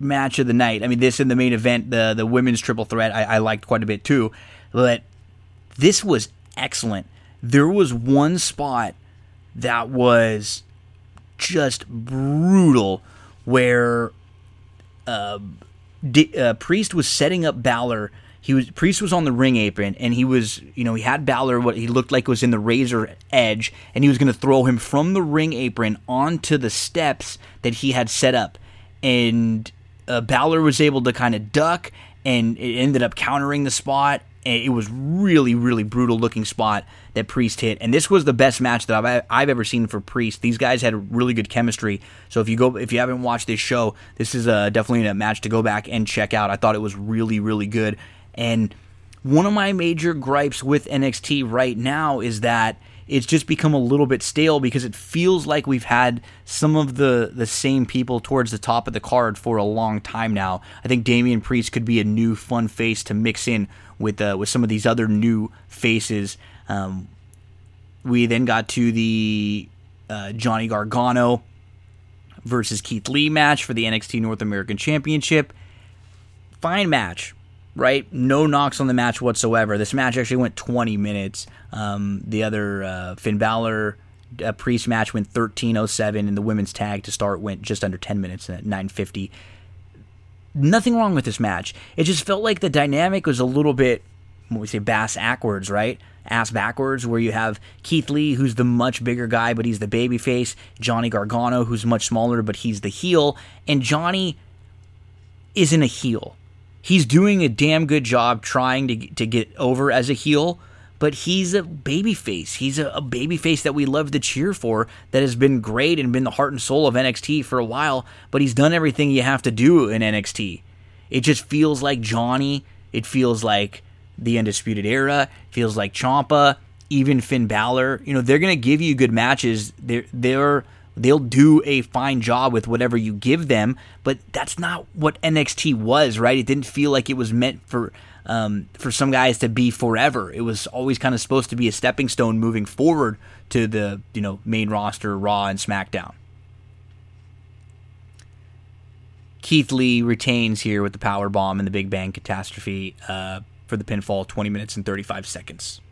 Speaker 1: match of the night. I mean, this in the main event, the the women's triple threat, I, I liked quite a bit too. But this was excellent. There was one spot that was just brutal where uh, D- uh, Priest was setting up Balor. He was Priest was on the ring apron, and he was, you know, he had Balor what he looked like was in the razor edge, and he was going to throw him from the ring apron onto the steps that he had set up, and uh, Balor was able to kind of duck, and it ended up countering the spot. It was really, really brutal looking spot that Priest hit, and this was the best match that I've I've ever seen for Priest. These guys had really good chemistry. So if you go, if you haven't watched this show, this is uh, definitely a match to go back and check out. I thought it was really, really good. And one of my major gripes with NXT right now is that it's just become a little bit stale because it feels like we've had some of the the same people towards the top of the card for a long time now. I think Damian Priest could be a new fun face to mix in with uh, with some of these other new faces. Um, we then got to the uh, Johnny Gargano versus Keith Lee match for the NXT North American Championship. Fine match, right? No knocks on the match whatsoever. This match actually went 20 minutes. Um, the other uh, Finn Balor uh, Priest match went 13:07, and the women's tag to start went just under 10 minutes at 9:50. Nothing wrong with this match. It just felt like the dynamic was a little bit, what we say, bass backwards, right? Ass backwards, where you have Keith Lee, who's the much bigger guy, but he's the baby face. Johnny Gargano, who's much smaller, but he's the heel. And Johnny isn't a heel. He's doing a damn good job trying to, to get over as a heel, but he's a baby face. He's a, a baby face that we love to cheer for, that has been great and been the heart and soul of NXT for a while, but he's done everything you have to do in NXT. It just feels like Johnny. It feels like the Undisputed Era. Feels like Ciampa, even Finn Balor. You know, they're going to give you good matches. They're, they're, they'll do a fine job with whatever you give them, but that's not what NXT was, right? It didn't feel like it was meant for um, for some guys to be forever. It was always kind of supposed to be a stepping stone moving forward to the you know main roster, Raw and SmackDown. Keith Lee retains here with the power bomb and the Big Bang Catastrophe uh, for the pinfall, 20 minutes and 35 seconds.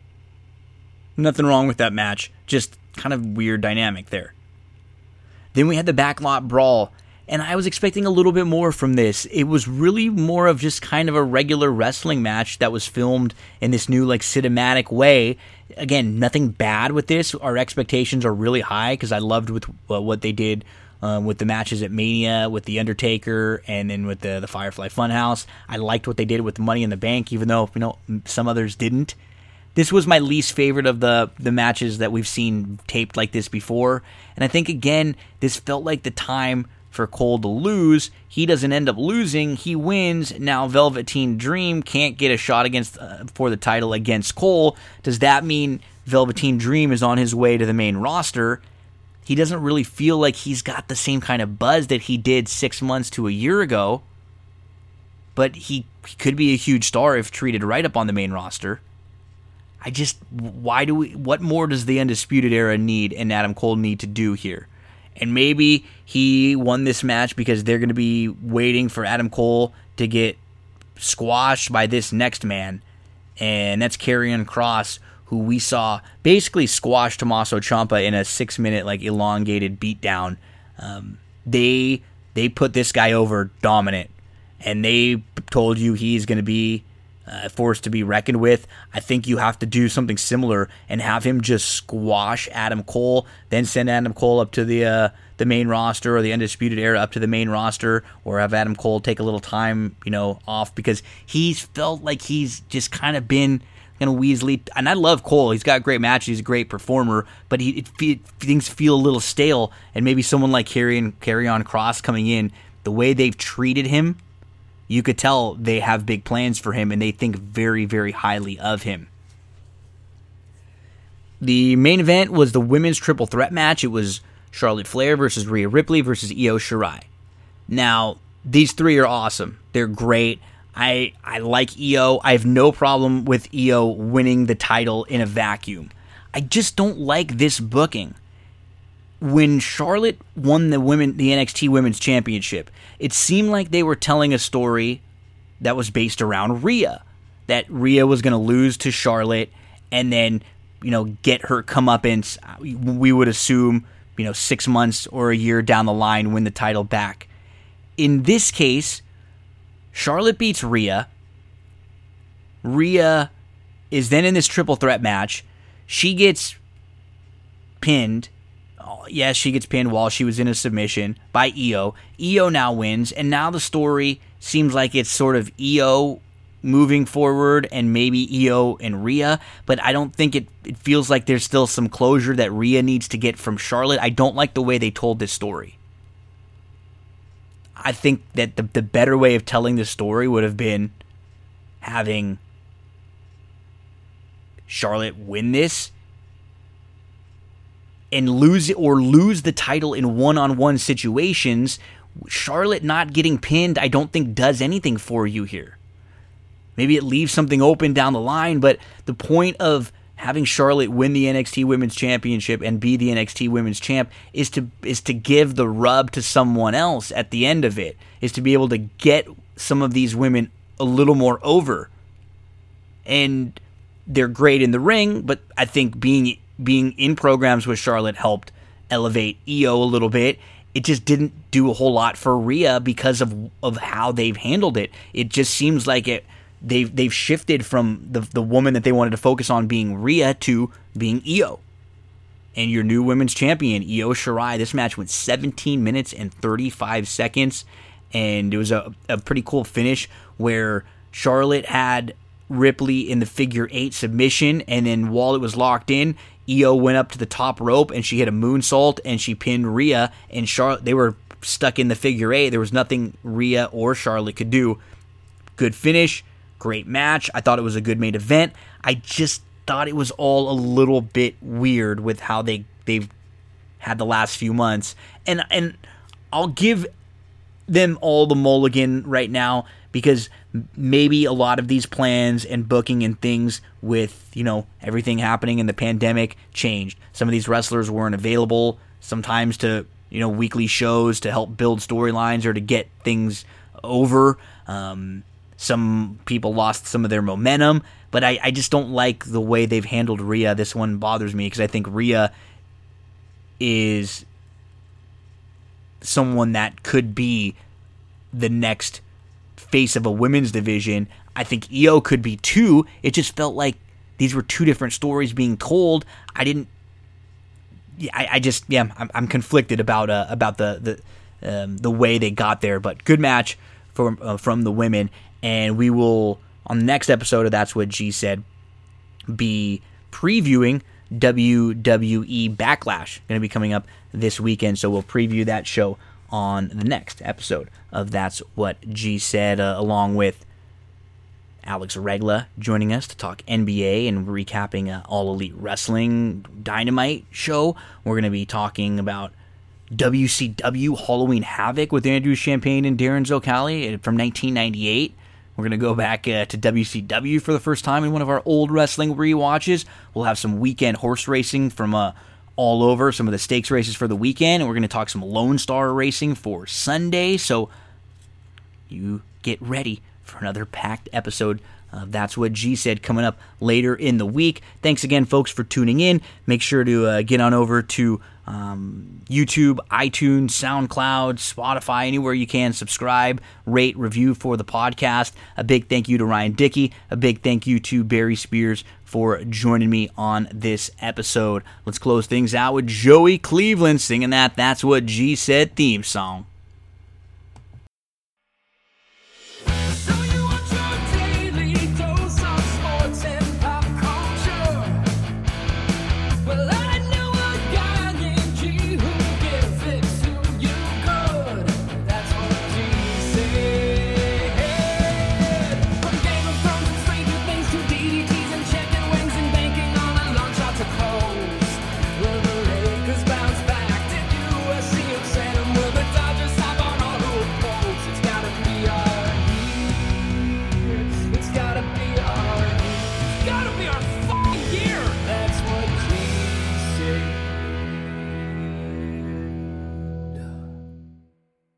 Speaker 1: Nothing wrong with that match, just kind of weird dynamic there. Then we had the backlot brawl and I was expecting a little bit more from this. It was really more of just kind of a regular wrestling match that was filmed in this new like cinematic way. Again, nothing bad with this. Our expectations are really high because I loved with uh, what they did um, with the matches at Mania, with the Undertaker, and then with the the Firefly Funhouse. I liked what they did with Money in the Bank, even though you know some others didn't. This was my least favorite of the the matches that we've seen taped like this before, and I think again this felt like the time for Cole to lose. He doesn't end up losing. He wins. Now Velveteen Dream can't get a shot against uh, for the title against Cole. Does that mean Velveteen Dream is on his way to the main roster? He doesn't really feel like he's got the same kind of buzz that he did six months to a year ago. But he, he could be a huge star if treated right up on the main roster. I just, why do we, what more does the Undisputed Era need and Adam Cole need to do here? And maybe he won this match because they're going to be waiting for Adam Cole to get squashed by this next man. And that's Karrion Kross, who we saw basically squash Tommaso Ciampa in a six minute, like elongated beatdown. Um, they they put this guy over dominant, and they told you he's going to be uh, force to be reckoned with. I think you have to do something similar and have him just squash Adam Cole, then send Adam Cole up to the uh, the main roster or the Undisputed Era up to the main roster, or have Adam Cole take a little time, you know, off because he's felt like he's just kind of been kind of Weasley. And I love Cole; he's got great matches, he's a great performer, but he it, it, things feel a little stale. And maybe someone like Karrion Karrion Kross coming in, the way they've treated him you could tell they have big plans for him and they think very, very highly of him. The main event was the women's triple threat match. It was Charlotte Flair versus Rhea Ripley versus Io Shirai. Now, these three are awesome. They're great. I I like Io. I have no problem with Io winning the title in a vacuum. I just don't like this booking when Charlotte won the women the NXT Women's Championship, it seemed like they were telling a story that was based around Rhea. That Rhea was going to lose to Charlotte and then, you know, get her comeuppance. We would assume, you know, six months or a year down the line, win the title back. In this case, Charlotte beats Rhea. Rhea is then in this triple threat match. She gets pinned Oh, yes, she gets pinned while she was in a submission by Io. Io now wins, and now the story seems like it's sort of Io moving forward and maybe Io and Rhea, but I don't think it, it feels like there's still some closure that Rhea needs to get from Charlotte. I don't like the way they told this story. I think that the, the better way of telling this story would have been having Charlotte win this and lose it or lose the title in one-on-one situations, Charlotte not getting pinned, I don't think does anything for you here. Maybe it leaves something open down the line, but the point of having Charlotte win the NXT Women's Championship and be the NXT Women's Champ is to is to give the rub to someone else at the end of it. Is to be able to get some of these women a little more over. And they're great in the ring, but I think being being in programs with Charlotte helped elevate Io a little bit. It just didn't do a whole lot for Rhea because of of how they've handled it. It just seems like it they've they've shifted from the the woman that they wanted to focus on being Rhea to being Io. And your new women's champion, Io Shirai. This match went 17 minutes and 35 seconds, and it was a, a pretty cool finish where Charlotte had Ripley in the figure eight submission, and then while it was locked in, Io went up to the top rope and she hit a moonsault and she pinned Rhea and Charlotte. They were stuck in the figure eight. There was nothing Rhea or Charlotte could do. Good finish, great match. I thought it was a good main event. I just thought it was all a little bit weird with how they they've had the last few months, and and I'll give them all the mulligan right now because maybe a lot of these plans and booking and things with you know everything happening in the pandemic changed some of these wrestlers weren't available sometimes to you know weekly shows to help build storylines or to get things over um, some people lost some of their momentum but I, I just don't like the way they've handled Rhea. This one bothers me because I think Rhea is someone that could be the next face of a women's division. I think Io could be too. It just felt like these were two different stories being told. I didn't. I, I just yeah, I'm, I'm conflicted about uh, about the the um, the way they got there. But good match from uh, from the women, and we will on the next episode of That's What G Said be previewing WWE Backlash. Going to be coming up this weekend, so we'll preview that show on the next episode of That's What G Said, uh, along with Alex Regla joining us to talk NBA and recapping uh, All Elite Wrestling Dynamite show. We're going to be talking about WCW Halloween Havoc with Andrew Champagne and Darren Zocali from 1998. We're going to go back uh, to WCW for the first time in one of our old wrestling re-watches. We'll have some weekend horse racing from uh, all over some of the stakes races for the weekend, and we're going to talk some Lone Star racing for Sunday. So you get ready for another packed episode. Uh, that's what G said coming up later in the week. Thanks again, folks, for tuning in. Make sure to uh, get on over to um, YouTube, iTunes, SoundCloud, Spotify, anywhere you can. Subscribe, rate, review for the podcast. A big thank you to Ryan Dickey. A big thank you to Barry Spears for joining me on this episode. Let's close things out with Joey Cleveland singing that That's What G Said theme song.